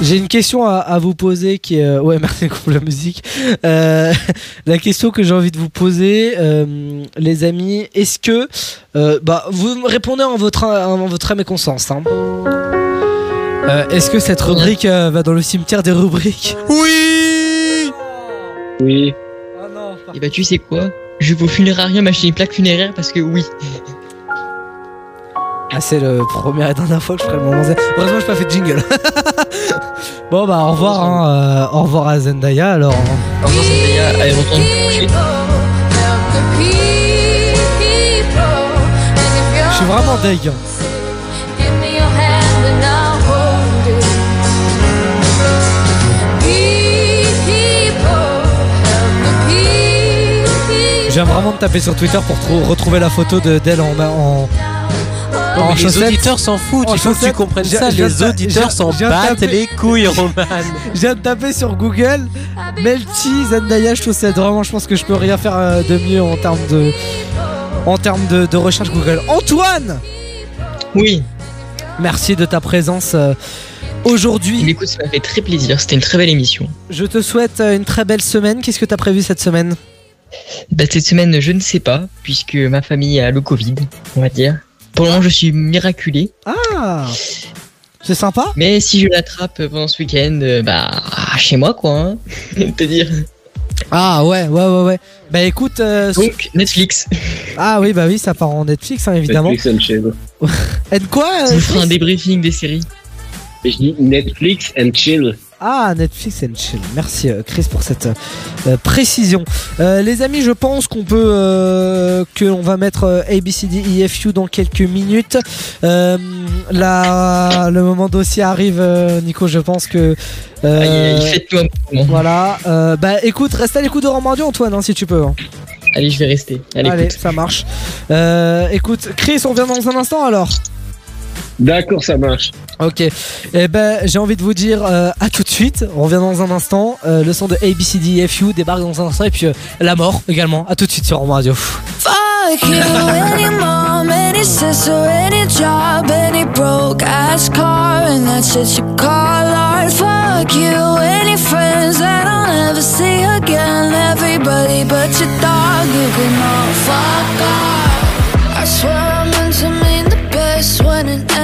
J'ai une question à, à vous poser qui est... euh, Ouais, merci pour la musique. Euh, la question que j'ai envie de vous poser, euh, les amis, est-ce que... euh, bah, vous me répondez en votre, en votre âme et conscience. hein. Euh, est-ce que cette rubrique euh, va dans le cimetière des rubriques? Oui Oui. Et bah, tu sais quoi? Je vais au funérarium m'acheter une plaque funéraire parce que oui. Ah, c'est le premier et dernière fois que je ferai le moment zen. Heureusement, j'ai pas fait de jingle. bon, bah, au revoir, hein, euh, au revoir à Zendaya alors. Au revoir Zendaya, allez, retourne coucher. Je suis vraiment deg. Me. Je viens vraiment de taper sur Twitter pour trou- retrouver la photo de d'elle en, en, en mais les chaussettes. auditeurs s'en foutent, En il faut que tu chaussettes. comprennes ça, les auditeurs s'en battent taper- les couilles, Roman. Je viens de taper sur Google Melty Zendaya chaussettes. Vraiment, je pense que je peux rien faire euh, de mieux en termes de en termes de, de recherche Google. Antoine Oui. Merci de ta présence euh, aujourd'hui. Écoute, ça m'a fait très plaisir. C'était une très belle émission. Je te souhaite euh, une très belle semaine. Qu'est-ce que tu as prévu cette semaine? Bah, cette semaine, je ne sais pas, puisque ma famille a le Covid, on va dire. Pour le moment, je suis miraculé. Ah C'est sympa Mais si je l'attrape pendant ce week-end, euh, bah, chez moi, quoi. Hein. te dire. Ah ouais, ouais, ouais, ouais. Bah écoute. euh, Donc, Netflix. Ah oui, bah oui, ça part en Netflix, hein, évidemment. Netflix and chill. Et de quoi euh, ferai un débriefing des séries. Et je dis Netflix and chill. Ah, Netflix and chill. Merci euh, Chris pour cette euh, précision. Euh, les amis, je pense qu'on peut euh, que on va mettre euh, ABCD EFU dans quelques minutes. Là, le moment dossier arrive, Nico. Je pense que. faites-nous un moment. Voilà. Bah écoute, reste à l'écoute de Romandio, Antoine, hein, si tu peux. hein. Allez, je vais rester. Allez, Allez, ça marche. Écoute, Chris, on revient dans un instant alors. D'accord, ça marche. Ok, eh ben j'ai envie de vous dire euh, à tout de suite. On revient dans un instant. Euh, le son de ABCDFU débarque dans un instant et puis euh, la mort également. À tout de suite sur Romain Radio. Fuck you, any mom, any sister, any job, any broke ass car, and that's shit you call art. Fuck you, any friends that I'll never see again. Everybody but your dog, you can all fuck off. I swear I meant to mean the best when it ended.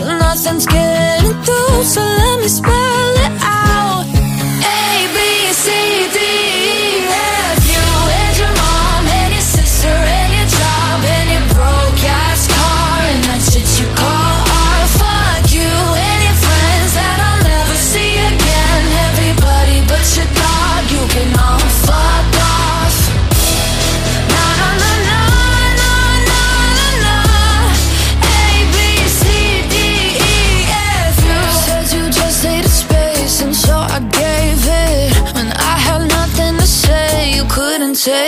nothing's getting through. So let me spell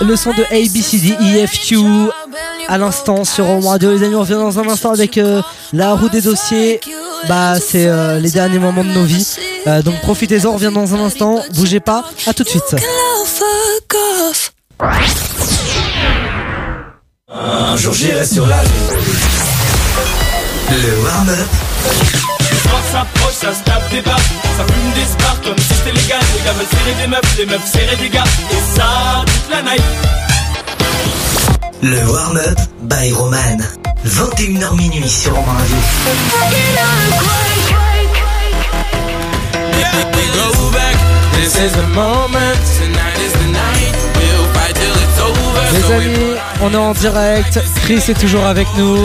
le son de ABCDEFQ à l'instant sur Home Radio. Les amis, on revient dans un instant avec euh, la roue des dossiers. Bah, c'est euh, les derniers moments de nos vies. Euh, donc profitez-en, on revient dans un instant. Bougez pas, à tout de suite. Un jour j'irai sur la. Le warm-up s'approche, ça se tape des barres, ça fume des spars comme si c'était légal. Les gars veulent serrer des meufs, les meufs serrer des gars, et ça toute la night. Le warm-up by Roman. 21h minuit sur Romain Go back, this is the moment. Tonight is the night. We'll fight till it's over. Les amis, on est en direct. Chris est toujours avec nous.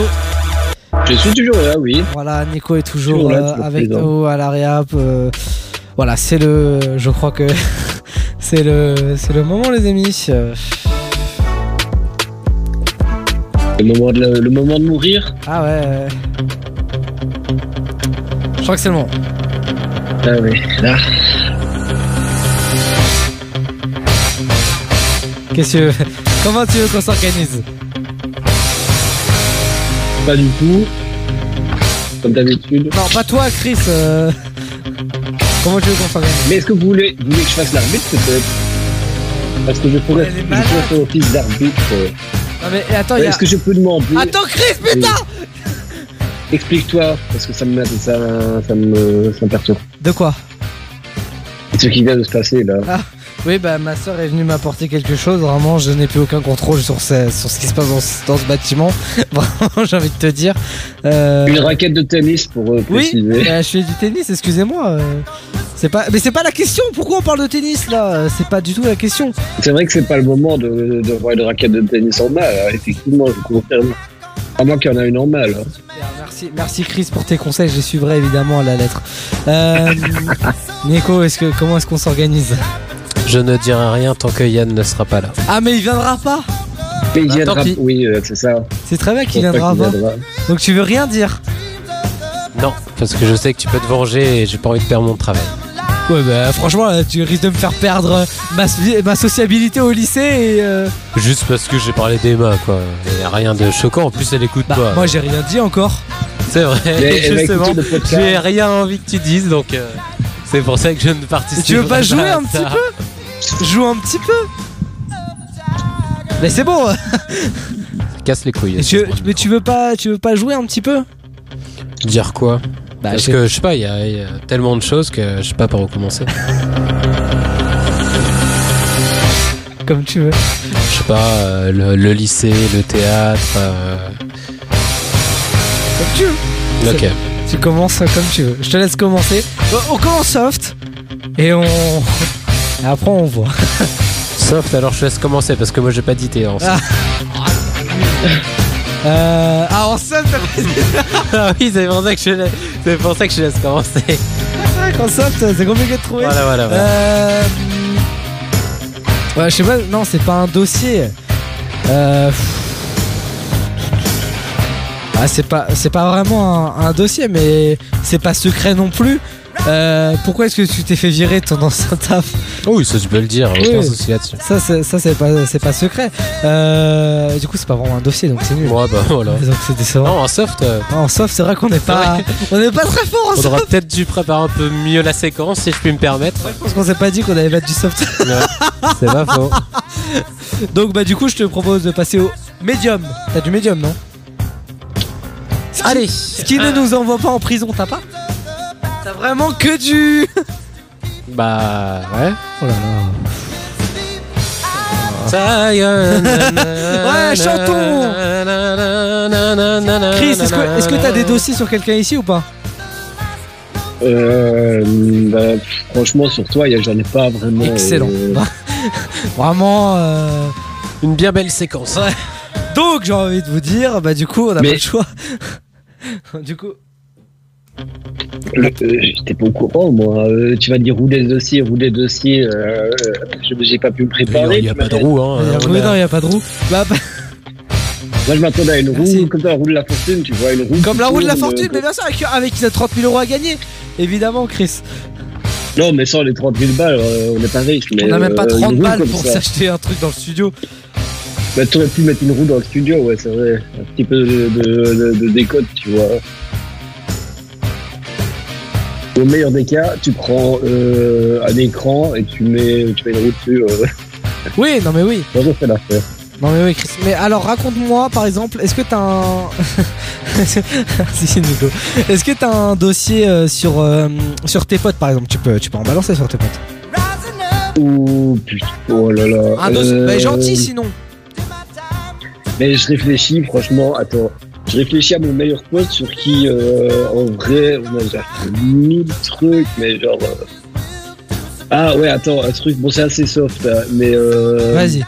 Je suis toujours là, oui. Voilà, Nico est toujours, Toujours là, euh, avec nous à la réap. euh, voilà, c'est le. Je crois que c'est le, c'est le moment, les amis. Le moment de, le moment de mourir. Ah ouais. ouais. Je crois que c'est le moment. Ah oui, là. Qu'est-ce que tu veux? Comment tu veux qu'on s'organise? Pas du tout. Comme d'habitude. Non, pas toi, Chris. euh, Comment tu veux qu'on Mais est-ce que vous voulez, vous voulez que je fasse l'arbitre peut-être? Parce que je pourrais, faire office d'arbitre. Non mais attends, a. Est-ce que je peux demander Attends, Chris, putain Explique-toi, parce que ça me, ça, ça me, ça me perturbe. De quoi? Ce qui vient de se passer là. Ah, oui, bah ma soeur est venue m'apporter quelque chose. Vraiment, je n'ai plus aucun contrôle sur ce, sur ce qui se passe dans, ce- dans ce bâtiment. Vraiment, j'ai envie de te dire. Euh, Une raquette de tennis pour euh, Oui, préciser. bah, je fais du tennis, excusez-moi. euh, C'est pas, mais c'est pas la question. Pourquoi on parle de tennis là? C'est pas du tout la question. C'est vrai que c'est pas le moment de, de voir une raquette de tennis en main. là. Effectivement, je confirme. À moins qu'il y en a une en main. là. Merci, merci Chris pour tes conseils. Je les suivrai évidemment à la lettre. Euh, Nico, est-ce que comment est-ce qu'on s'organise? Je ne dirai rien tant que Yann ne sera pas là. Ah mais il viendra pas. Mais il Bah, viendra. tant pis. Oui, euh, c'est ça. C'est très bien qu'il viendra pas. viendra. Donc tu veux rien dire Non, parce que je sais que tu peux te venger et j'ai pas envie de perdre mon travail. Ouais bah franchement là, tu risques de me faire perdre ma, ma sociabilité au lycée et euh, Juste parce que j'ai parlé d'Emma, quoi. Y a rien de choquant. En plus, elle écoute pas. Bah, moi j'ai rien dit encore. C'est vrai, justement. J'ai rien envie que tu dises, donc euh, c'est pour ça que je ne participe Tu veux pas jouer un petit peu? Joue un petit peu Mais c'est bon Casse les couilles. Tu- Mais tu veux pas tu veux pas jouer un petit peu? Dire quoi? Bah, Parce que je sais pas, il y, a il y a tellement de choses que je sais pas par où commencer. Comme tu veux. Je sais pas, euh, le, le lycée, le théâtre. euh, Comme tu veux. Ok. Tu commences comme tu veux. Je te laisse commencer. On commence soft et on et après on voit. Soft, alors je laisse commencer parce que moi j'ai pas d'idée en Ah. Euh, ah en soft ah oui, c'est pour ça que je laisse, c'est pour ça que je laisse commencer. en soft c'est compliqué de trouver. Voilà, voilà, voilà. Euh, Ouais, je sais pas. Non, c'est pas un dossier. Euh... Ah, c'est pas, c'est pas vraiment un, un dossier, mais c'est pas secret non plus. Euh, pourquoi est-ce que tu t'es fait virer de ton ancien taf Oui, ça tu peux le dire, aucun souci là-dessus. Ça, c'est, ça c'est pas, c'est pas secret. Euh, du coup, c'est pas vraiment un dossier, donc c'est nul. Ouais, bah voilà. Donc c'est décevant. Non, en soft, euh, Non, en soft, c'est vrai qu'on n'est pas, on n'est pas très fort en faudra soft. peut-être dû préparer un peu mieux la séquence si je puis me permettre. Je pense qu'on s'est pas dit qu'on allait mettre du soft. Ouais, c'est pas faux. Donc bah du coup, je te propose de passer au médium. T'as du médium, non? Allez. Ce qui ne nous envoie pas en prison, t'as pas? Vraiment que du. Bah ouais. Oh là ouais, chantons. Chris, est-ce que est-ce que t'as des dossiers sur quelqu'un ici ou pas Euh, bah, franchement, sur toi, y a- j'en ai pas vraiment. Excellent. euh, Bah, Vraiment. euh, Une bien belle séquence. Ouais. Donc j'ai envie de vous dire, bah du coup on a Mais- pas le choix. du coup. Le- euh, J'étais pas au courant, moi. Euh, tu vas dire rouler le dossier, rouler le dossier. Euh, je- J'ai pas pu me préparer. Il y a pas de roue, hein. Il a- a- non, il y a pas de roue. Bah, bah, Moi, je m'attendais à une roue, comme la roue de la fortune, tu vois, une roue. comme la roue de la fortune, euh, mais bien sûr avec, avec 30 000 euros à gagner. Évidemment, Chris. Non, mais sans les 30 000 balles, euh, on n'est pas riche. On a même pas euh, 30 une roue balles pour s'acheter un truc dans le studio. Bah, t'aurais pu mettre une roue dans le studio, ouais, c'est vrai. Un petit peu de, de, de- de décote, tu vois. Au meilleur des cas, tu prends euh, un écran et tu mets, tu mets une roue dessus. Euh, Oui, non mais oui. moi, je fais l'affaire. Non mais oui Chris. Mais alors raconte-moi par exemple, est-ce que t'as un... si, si, Nico. Est-ce que t'as un dossier euh, sur, euh, sur tes potes par exemple? Tu peux, tu peux en balancer sur tes potes. Ouh, putain, oh là là. Un dossier Euh, bah, gentil sinon. Mais je réfléchis, franchement, attends. Je réfléchis à mon meilleur pote sur qui, euh, en vrai, on a déjà fait mille trucs, mais genre. euh, Ah ouais, attends, un truc, bon, c'est assez soft, hein, mais. Euh... Vas-y.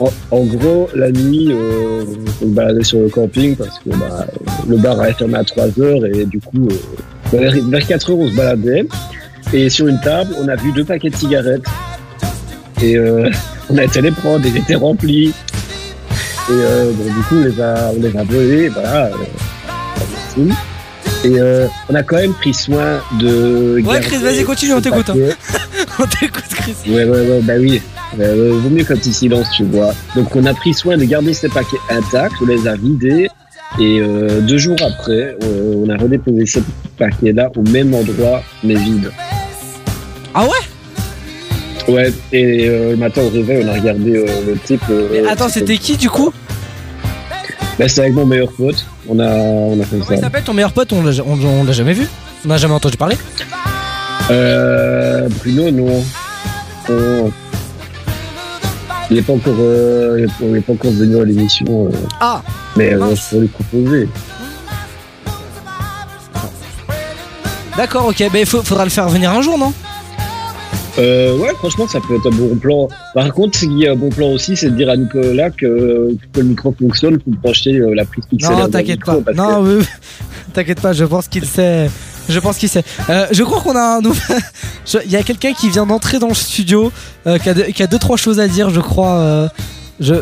En, en gros, la nuit, euh, on se baladait sur le camping parce que bah, le bar avait fermé à 3 heures et du coup, euh, vers, vers 4 heures, on se baladait. Et sur une table, on a vu deux paquets de cigarettes. Et euh, on a été les prendre, ils étaient remplis. Et euh, bon, du coup, on les a, on les a volés, voilà. euh, et euh, on a quand même pris soin de. Ouais Chris, vas-y continue, on t'écoute. hein. on t'écoute Chris. Ouais, ouais, ouais, bah oui. Euh, vaut mieux qu'un petit silence, tu vois. Donc, on a pris soin de garder ces paquets intacts, on les a vidés. Et euh, deux jours après, euh, on a redéposé ces paquets-là au même endroit, mais vides. Ah ouais? Ouais, et euh, le matin au réveil, on a regardé euh, le type. euh, Mais attends, c'était qui du coup? Bah, c'était avec mon meilleur pote. On a, on a fait Comment il ça. s'appelle ton meilleur pote? On l'a on- on l'a jamais vu? On n'a jamais entendu parler? Euh, Bruno, non. Non. Il n'est pas encore, euh, il est pas- encore venu à l'émission. euh, Ah mais euh, je peux lui proposer. D'accord, ok, bah il faut- faudra le faire venir un jour, non? Euh, ouais, franchement, ça peut être un bon plan. Par contre, ce qui est un bon plan aussi, c'est de dire à Nicolas que, que le micro fonctionne pour brancher euh, la prise pixel. Non, t'inquiète pas. Non, oui. t'inquiète pas, je pense qu'il sait. Je pense qu'il sait. Euh, je crois qu'on a un nouvel. je- Il y a quelqu'un qui vient d'entrer dans le studio, euh, qui, a deux, qui a deux trois choses à dire, je crois. euh, je,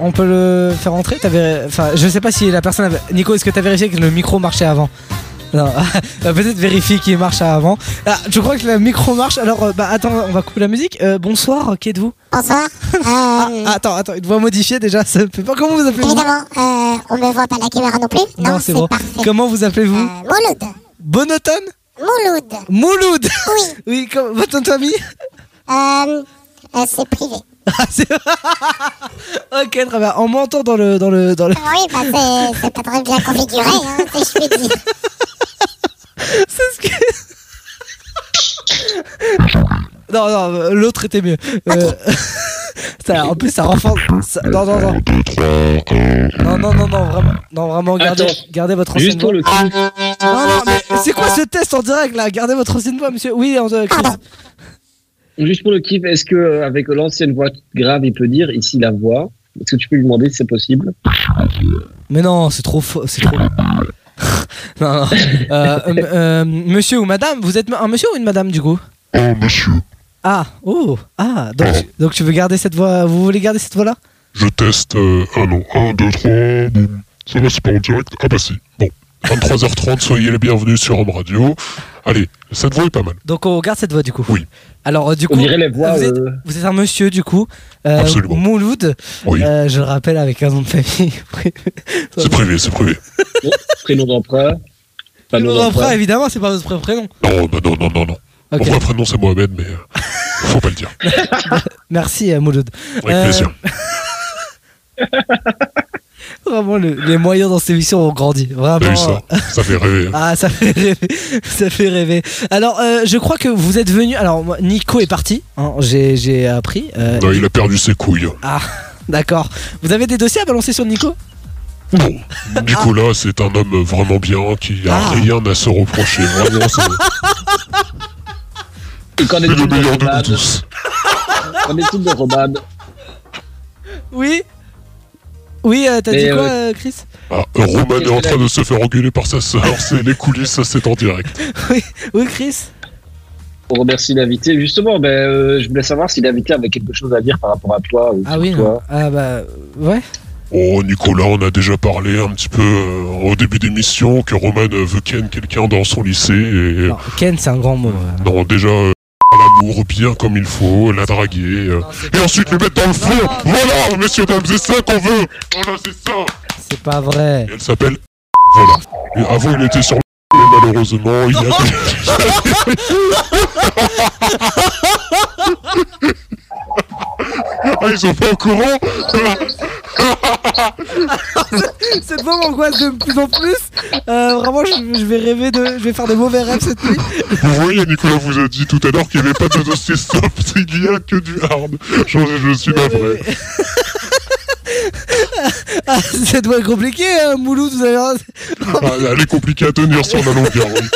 on peut le faire entrer? T'avais- Enfin, je sais pas si la personne. Avait... Nico, est-ce que t'as vérifié que le micro marchait avant? Non, Euh, peut-être vérifier qu'il marche avant. Ah, je crois que le micro marche? Alors, euh, bah attends, on va couper la musique. Euh, bonsoir, qui êtes-vous? Bonsoir. Ah, attends, attends, une voix modifiée déjà, ça fait pas. Comment vous appelez-vous? Évidemment, euh, on me voit pas la caméra non plus. Non, c'est bon. parfait. Comment vous appelez-vous? Mouloud. Bonotone? Mouloud. Mouloud Oui. Oui, comme votre nom de famille? Euh, euh, c'est privé. Ok, très bien. On m'entend dans le, dans le, dans le. Ah oui, bah c'est, pas très bien configuré, hein, si je puis dire. C'est ce que. non, non, euh, l'autre était mieux. Euh, ça, en plus, ça renforce. ça- Non, non, non. Non, non, non, non, vraiment. Non, vraiment, gardez, Attends. gardez votre ancienne voix. le. Non, non, mais c'est quoi ce test en direct là? Gardez votre ancienne voix, monsieur. Oui, en- euh, Chris. Juste pour le kiff, est-ce que euh, avec l'ancienne voix grave, il peut dire ici la voix? Est-ce que tu peux lui demander si c'est possible? Mais non, c'est trop faux. C'est trop. non, non. Euh, euh, euh, monsieur ou madame Vous êtes un monsieur ou une madame du coup? Oh, monsieur, Ah, oh, ah, donc, tu- donc tu veux garder cette voix Vous voulez garder cette voix là je teste. Euh, ah non, 1, 2, 3. Bon, ça va, c'est pas en direct. Ah bah si. Bon, 23h30, soyez les bienvenus sur Home Radio. Allez, cette voix est pas mal. Donc on garde cette voix du coup. Oui. Alors euh, du On coup, dirait les voix, vous, êtes, euh, vous êtes un monsieur du coup, euh, Absolument. Mouloud. Oui. Euh, je le rappelle avec un nom de famille. C'est privé, c'est privé. Prénom d'emprunt Pas nom Nom d'emprunt. d'emprunt, évidemment, c'est pas votre vrai prénom. Non, bah non, non, non, non. Ok. Mon vrai prénom c'est Mohamed, mais euh, faut pas le dire. Merci Mouloud. Avec Euh, plaisir. Vraiment, le- les moyens dans cette émission ont grandi. Vraiment. Ça Ça fait rêver. hein. Ah, ça fait rêver. ça fait rêver. Alors, euh, je crois que vous êtes venu. Alors, Nico est parti. hein, j'ai, j'ai appris. euh, Non, il a perdu ses couilles. Ah, d'accord. Vous avez des dossiers à balancer sur Nico? Non, Nicolas, c'est un homme vraiment bien qui a Ah. rien à se reprocher. Vraiment, c'est Et qu'en c'est le est-il de meilleur de nous Roman tous. Qu'en est-il de Roman Oui. Oui, euh, t'as dit quoi, euh, euh, Chris? Ah, Roman est en train de se faire engueuler par sa sœur. C'est les coulisses, ça c'est en direct. Oui, oui, Chris? On remercie l'invité. Justement, ben, euh, je voulais savoir si l'invité avait quelque chose à dire par rapport à toi. Ou Ah oui, non. Ah bah, ouais. Oh, Nicolas, on a déjà parlé un petit peu euh, au début d'émission que Roman veut ken quelqu'un dans son lycée. Et, Non, Ken, c'est un grand mot. euh. non, déjà, euh, l'amour bien comme il faut, la draguer. euh, et ensuite le mettre dans le fond. Voilà, messieurs, dames, c'est ça qu'on veut. Voilà, c'est ça. C'est pas vrai. Et elle s'appelle. Voilà. Et avant, il était sur le. Mais malheureusement, il a. Ah, ils sont pas au courant Cette voix m'angoisse de plus en plus. Euh, vraiment, je, je vais rêver de. Je vais faire des mauvais rêves cette nuit. Vous voyez, Nicolas vous a dit tout à l'heure qu'il n'y avait pas de dossier soft, c'est qu'il y a que du hard. Je, je suis navré. Ah, cette voix est compliquée, hein, Mouloud, vous avez Ah, elle est compliquée à tenir sur la longueur, oui.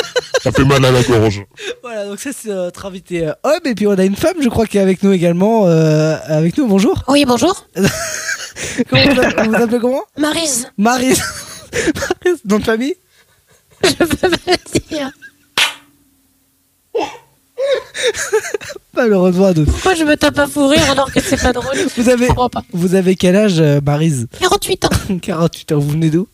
Ça fait mal à la gorge. Voilà, donc ça c'est notre invité euh, homme. Et puis on a une femme, je crois, qui est avec nous également. euh, avec nous, bonjour. Oui, bonjour. Comment vous, a- vous vous appelez comment? Marise. Marise. Marise, nom de famille? Je peux pas le dire. Malheureusement, de... Pourquoi je me tape à fou rire alors que c'est pas drôle? Vous avez, vous avez quel âge, euh, Marise? 48 ans. 48 ans, vous venez d'où?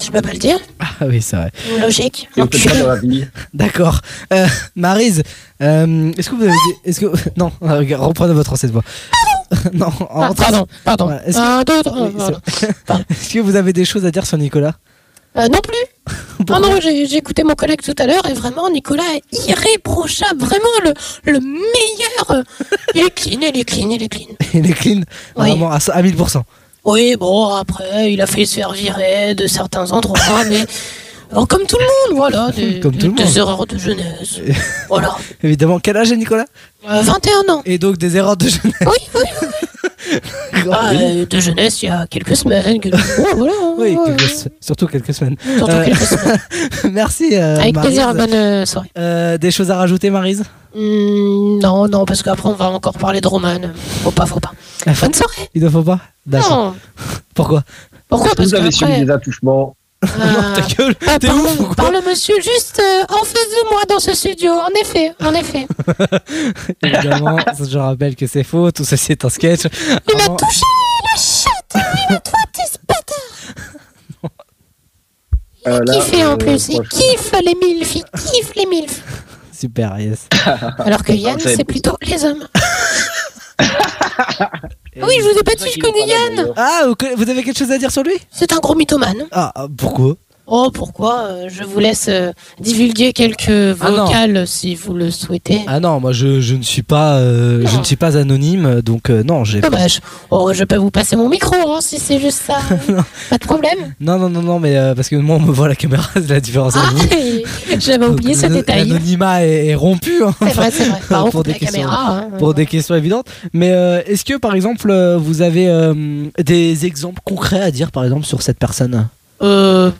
Je peux pas le dire? Ah oui, c'est vrai. Logique. D'accord. Euh, Marise, euh, est-ce que vous avez. des- Est-ce que... Non, regarde, reprenez votre ancienne voix. non, en Ah, rentrant- pardon, pardon. Voilà, Est-ce Un, deux, trois, Oui, voilà. c'est- est-ce que vous avez des choses à dire sur Nicolas? Euh, non plus. Ah non, j'ai j'ai écouté mon collègue tout à l'heure et vraiment, Nicolas est irréprochable. Vraiment le, le meilleur. Il est clean, il est clean, il est clean. Il est clean, Oui. vraiment à, à 1000%. Oui, bon, après, il a fait se faire virer de certains endroits, mais bon, comme tout le monde, voilà, des, Comme tout le des monde. erreurs de jeunesse. Voilà. Évidemment, quel âge est Nicolas? Euh, 21 ans. Et donc des erreurs de jeunesse. Oui, oui, oui. Ah, euh, de jeunesse, il y a quelques semaines. quelques- Oh, voilà. Oui, ouais, quelques surtout quelques semaines. Surtout Euh, quelques semaines. Merci. euh, Avec Maryse. plaisir, bonne euh, soirée. Euh, des choses à rajouter, Marise? Hmm, non, non, parce qu'après, on va encore parler de Roman. Faut pas, faut pas. Bonne soirée. Il ne faut pas? D'accord. Non. Pourquoi? Pourquoi? Parce Vous avez subi des attouchements. Ah, Ta gueule, ah, t'es ouf le, ou quoi par le monsieur juste euh, en face de moi dans ce studio. En effet, en effet. Évidemment, je rappelle que c'est faux, tout ceci est un sketch. Il m'a touché la chatte. Il m'a touché ce bâtard. Euh, Il là, kiffe en euh, plus. Il kiffe les milfs. Il kiffe les milfs. Super, yes. Alors que Yann, Ça, c'est plutôt les hommes. Oui, je vous ai pas dit, je connais Yann. Ah, vous avez quelque chose à dire sur lui? C'est un gros mythomane. Ah, pourquoi? Oh, pourquoi euh, Je vous laisse euh, divulguer quelques Ah non. vocales si vous le souhaitez. Ah non, moi je, je ne suis pas euh, je ne suis pas anonyme, donc euh, non, j'ai Dommage. Oh, je peux vous passer mon micro hein, si c'est juste ça. pas de problème. non non non non, mais parce que moi on me voit à la caméra, c'est la différence. Ah. J'avais oublié ce détail. L'anonymat est, est rompu. hein. C'est vrai, c'est vrai. Par pour des la questions, caméra. hein. pour des questions évidentes. Mais est-ce que par exemple vous avez des exemples concrets à dire par exemple sur cette personne? Euh,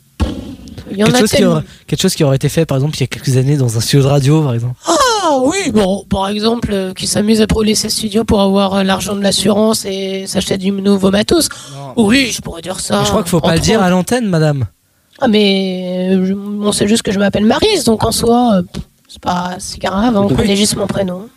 y en quelque, a chose qui aurait, quelque chose qui aurait été fait par exemple il y a quelques années dans un studio de radio par exemple. Ah oui, bon, par exemple, euh, qui s'amuse à brûler ses studios pour avoir euh, l'argent de l'assurance et s'acheter du nouveau matos. Oui, je pourrais dire ça. je crois qu'il faut pas le dire à l'antenne, madame. Ah, mais euh, je- on sait juste que je m'appelle Marise, donc en soi, euh, c'est pas si grave, hein, on connaît juste mon prénom.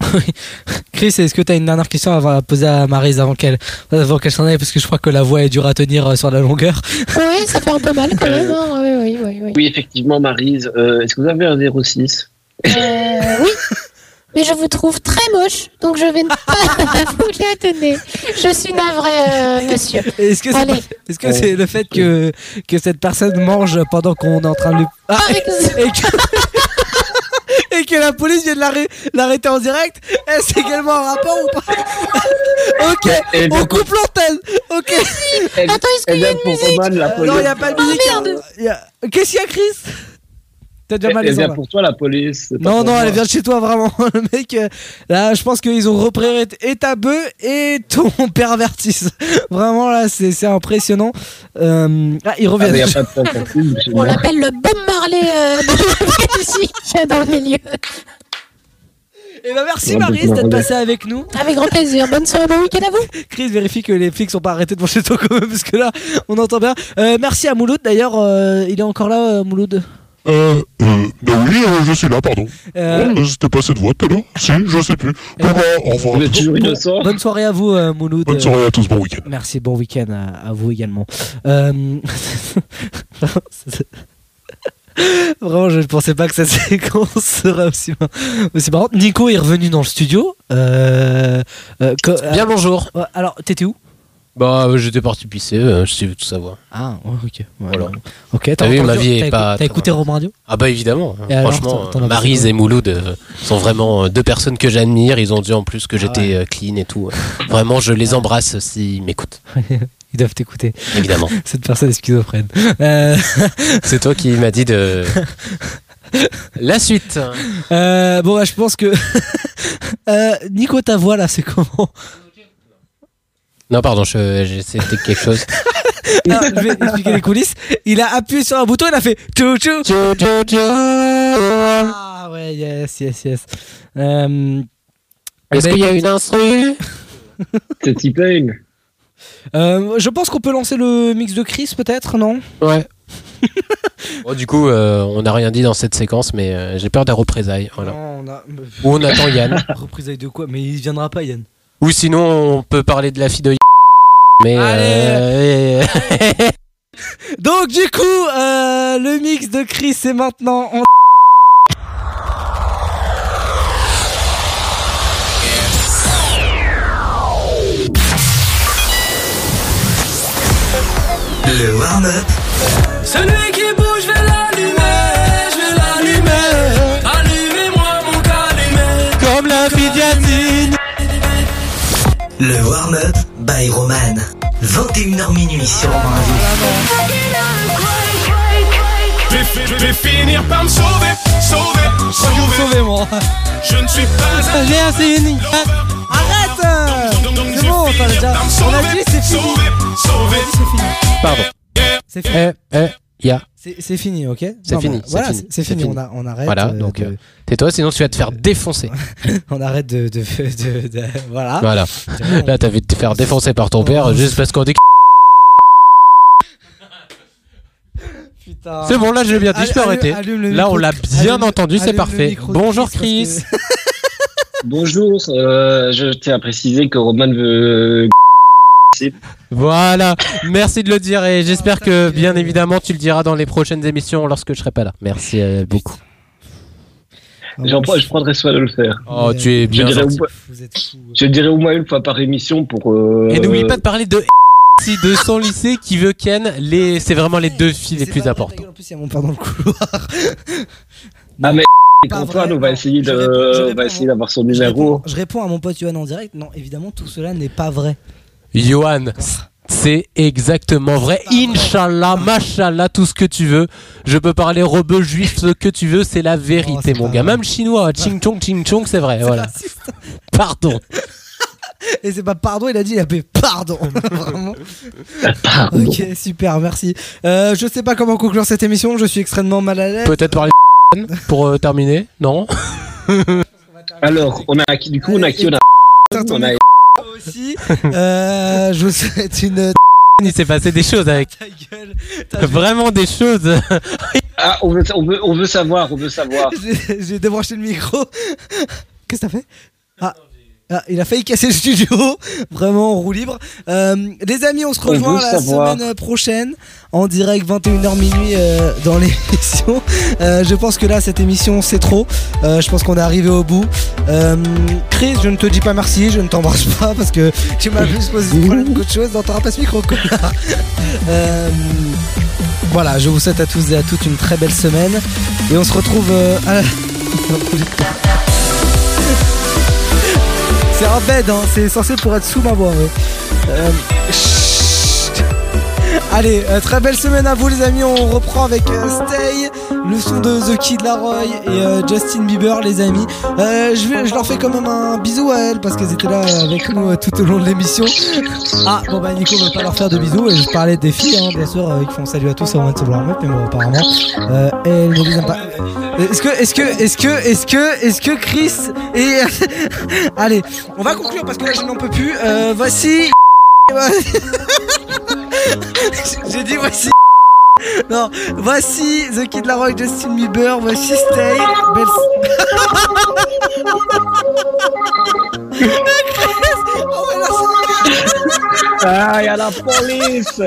Chris, est-ce que tu as une dernière question à poser à Marise avant qu'elle avant qu'elle s'en aille? Parce que je crois que la voix est dure à tenir euh, sur la longueur. Ouais, ça fait un peu mal quand même. hein, Oui, oui, oui. oui. Oui, effectivement, Marise. euh, Est-ce que vous avez un 06 Euh, oui. Mais je vous trouve très moche, donc je vais ne pas vous la donner. Je suis navrée, euh, monsieur. Est-ce que c'est c'est le fait que que cette personne mange pendant qu'on est en train de lui ah, et, et que et que la police vient de l'arrê- l'arrêter en direct Est-ce également un rapport ou pas? Ok, Elle on coupe l'antenne. Ok? Elle, Attends, est-ce qu'il y a une pour Roman, la police. non, il y a pas de musique. a- Qu'est-ce qu'il y a, Chris? T'as déjà mal Elle les vient pour toi, la police. Non, non, moi. elle vient de chez toi, vraiment. Le mec, euh, là, je pense qu'ils ont repéré et ta bœuf et ton pervertis. Vraiment, là, c'est c'est impressionnant. Euh, Ah, ils Ah, reviennent. mais y a pas de temps facile, chez On l'appelle le Bob Marley euh, de la musique dans le milieu. Eh ben, merci, donc, d'être passée avec nous. Avec grand plaisir. Bonne soirée, bon week-end à vous. Chris, vérifie que les flics sont pas arrêtés devant chez toi, quand même, parce que là, on entend bien. Euh, merci à Mouloud, d'ailleurs. euh, il est encore là, euh, Mouloud Euh, euh, ben oui, euh, je suis là, pardon. Euh, Oh, C'était pas cette voix tout à l'heure Si, je sais plus. Bon, bah, au revoir. Bonne soirée à vous, euh, Mouloud. Bonne soirée à tous, bon week-end. Merci, bon week-end à, à vous également. Euh, Vraiment, je ne pensais pas que cette séquence serait aussi, mar- aussi marrante. Nico est revenu dans le studio. Euh, euh, Bien bonjour. euh, alors, t'étais où? Bah, j'étais parti pisser, euh, tu veux tout savoir. Ah, ouais, ok. Ouais, Voilà. bon. Ok, T'as vu, ma vie est t'as pas. T'as écouté Romain Radio Ah bah évidemment. Et alors, Franchement, t'en- t'en as pensé Maryse quoi? et Mouloud euh, sont vraiment euh, deux personnes que j'admire. Ils ont dit en plus que Ah j'étais euh, clean et tout. Vraiment, je les embrasse s'ils m'écoutent. Ils doivent t'écouter. Évidemment. Cette personne est schizophrène. Euh, C'est toi qui m'as dit de. La suite. euh, bon, bah, je pense que. Euh, Nico, ta voix là, c'est comment? Non, pardon, j'essaie de quelque chose. Alors, Je vais expliquer les coulisses. Il a appuyé sur un bouton, il a fait tchou tchou. Ah ouais, yes, yes, yes. Euh, Est-ce ben, qu'il y a une instru? C'est T-Pain. euh, Je pense qu'on peut lancer le mix de Chris, peut-être, non? Ouais. Bon, du coup, euh, on n'a rien dit dans cette séquence, mais euh, j'ai peur des représailles. Voilà. Non, on a. Ou on attend Yann. Représailles de quoi? Mais il viendra pas, Yann. Ou sinon, on peut parler de la fille de Mais. euh, Donc, du coup, euh, le mix de Chris est maintenant en. Le warm-up. Celui Le warm-up by Roman. 21h minuit sur Romain Radio. Je vais, fi- je vais finir par me sauver, sauver, sauver. Sauvez-moi. Je ne suis pas un Yacine. Arrête C'est bon, t'as déjà. On a dit c'est fini. sauver. C'est fini. Pardon. C'est fini. Eh, eh, ya. C'est fini, ok C'est fini. bah, Voilà, c'est fini. On, a- on arrête. Voilà, euh, donc de- euh, tais-toi, sinon tu vas te faire défoncer. on arrête de. de, de- de- voilà. Voilà. Là, t'as vu te faire défoncer par ton père juste parce qu'on dit que. Putain. C'est bon, là j'ai bien dit, je peux arrêter. Là, on l'a bien allume- entendu, c'est parfait. Bonjour Chris, Bonjour, euh, je tiens à préciser que Roman veut. Voilà, merci de le dire et j'espère que bien évidemment tu le diras dans les prochaines émissions lorsque je serai pas là. Merci euh, beaucoup. J'en prends- je prendrai soin de le faire. Oh, tu es Je bien dirais, au, gentil. moins- je dirais au moins une fois par émission pour. euh, Et n'oublie pas de parler de si de son lycée qui veut Ken. Les, c'est vraiment les deux filles les plus importantes. En plus, il y a mon père dans le couloir. Ah, mais Antoine, on va essayer de, réponds- on va à essayer mon- d'avoir son Je numéro. réponds, je réponds à mon pote Yohan en direct. Non, évidemment, tout cela n'est pas vrai. Johan, c'est exactement vrai. Inch'Allah, mashallah, tout ce que tu veux. Je peux parler rebeu, juif, ce que tu veux, c'est la vérité, mon gars. Même chinois, ching chong, ching chong, c'est vrai. Voilà. Pardon. Et c'est pas pardon, il a dit, il a fait pardon. Vraiment. Ok, super, merci. Euh, je sais pas comment conclure cette émission, je suis extrêmement mal à l'aise. Peut-être parler pour euh, terminer, non? Alors, on a qui du coup On a qui On a. On a aussi. Euh, je vous souhaite une. Il s'est passé des choses avec. Vraiment des choses. Ah, on veut, on veut, on veut savoir, on veut savoir. J'ai j'ai débranché le micro. Qu'est-ce que t'as fait? Ah. Ah, il a failli casser le studio, vraiment en roue libre. Euh, les amis, on se rejoint la savoir. semaine prochaine en direct 21h minuit euh, dans l'émission. Euh, je pense que là, cette émission, c'est trop. Euh, je pense qu'on est arrivé au bout. Euh, Chris, je ne te dis pas merci, je ne t'embrasse pas parce que tu m'as plus posé de problème qu'autre chose. T'auras pas ce micro, connard. Euh, voilà, je vous souhaite à tous et à toutes une très belle semaine. Et on se retrouve euh, à la... C'est un bed, hein. c'est censé pour être sous ma voix. ouais. Euh. Allez, euh, très belle semaine à vous les amis, on reprend avec euh, Stay, le son de The Kid Laroi et euh, Justin Bieber les amis. Euh, je, leur fais quand même un bisou à elles parce qu'elles étaient là avec nous tout au long de l'émission. Ah bon bah Nico veut pas leur faire de bisous je parlais des filles hein, bien sûr qui font salut à tous moment de se voir mais bon apparemment elles ne les aiment pas. Est-ce que est-ce que est-ce que est-ce que est-ce que Chris et allez on va conclure parce que là je n'en peux plus. Voici j'ai dit voici non, voici The Kid Laroi, Justin Bieber, voici Stay. Belle... Ah, il y a la police.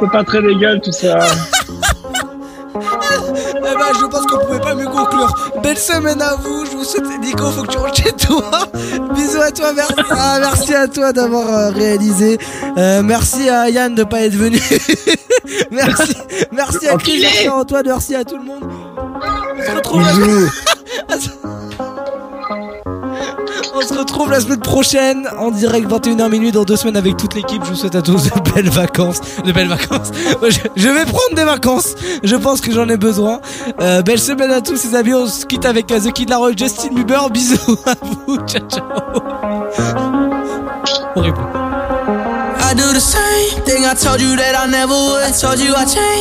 C'est pas très légal tout ça. Ah, bah, je pense qu'on pouvait pas mieux conclure. Belle semaine à vous. Je vous souhaite, Nico, faut que tu rentres chez toi. Bisous à toi, merci. Ah, merci à toi d'avoir euh, réalisé. Euh, merci à Yann de pas être venu. merci, merci à Chris, merci à Antoine, merci à tout le monde. On se retrouve. On se retrouve la semaine prochaine en direct 21h minuit dans deux semaines avec toute l'équipe. Je vous souhaite à tous de belles vacances. De belles vacances. Je, vais prendre des vacances. Je pense que j'en ai besoin. Euh, belle semaine à tous les amis. On se quitte avec euh, The Kid Laroi, Justin Bieber. Bisous à vous. Ciao ciao. I do the same thing I told you that I never would. Told you I changed.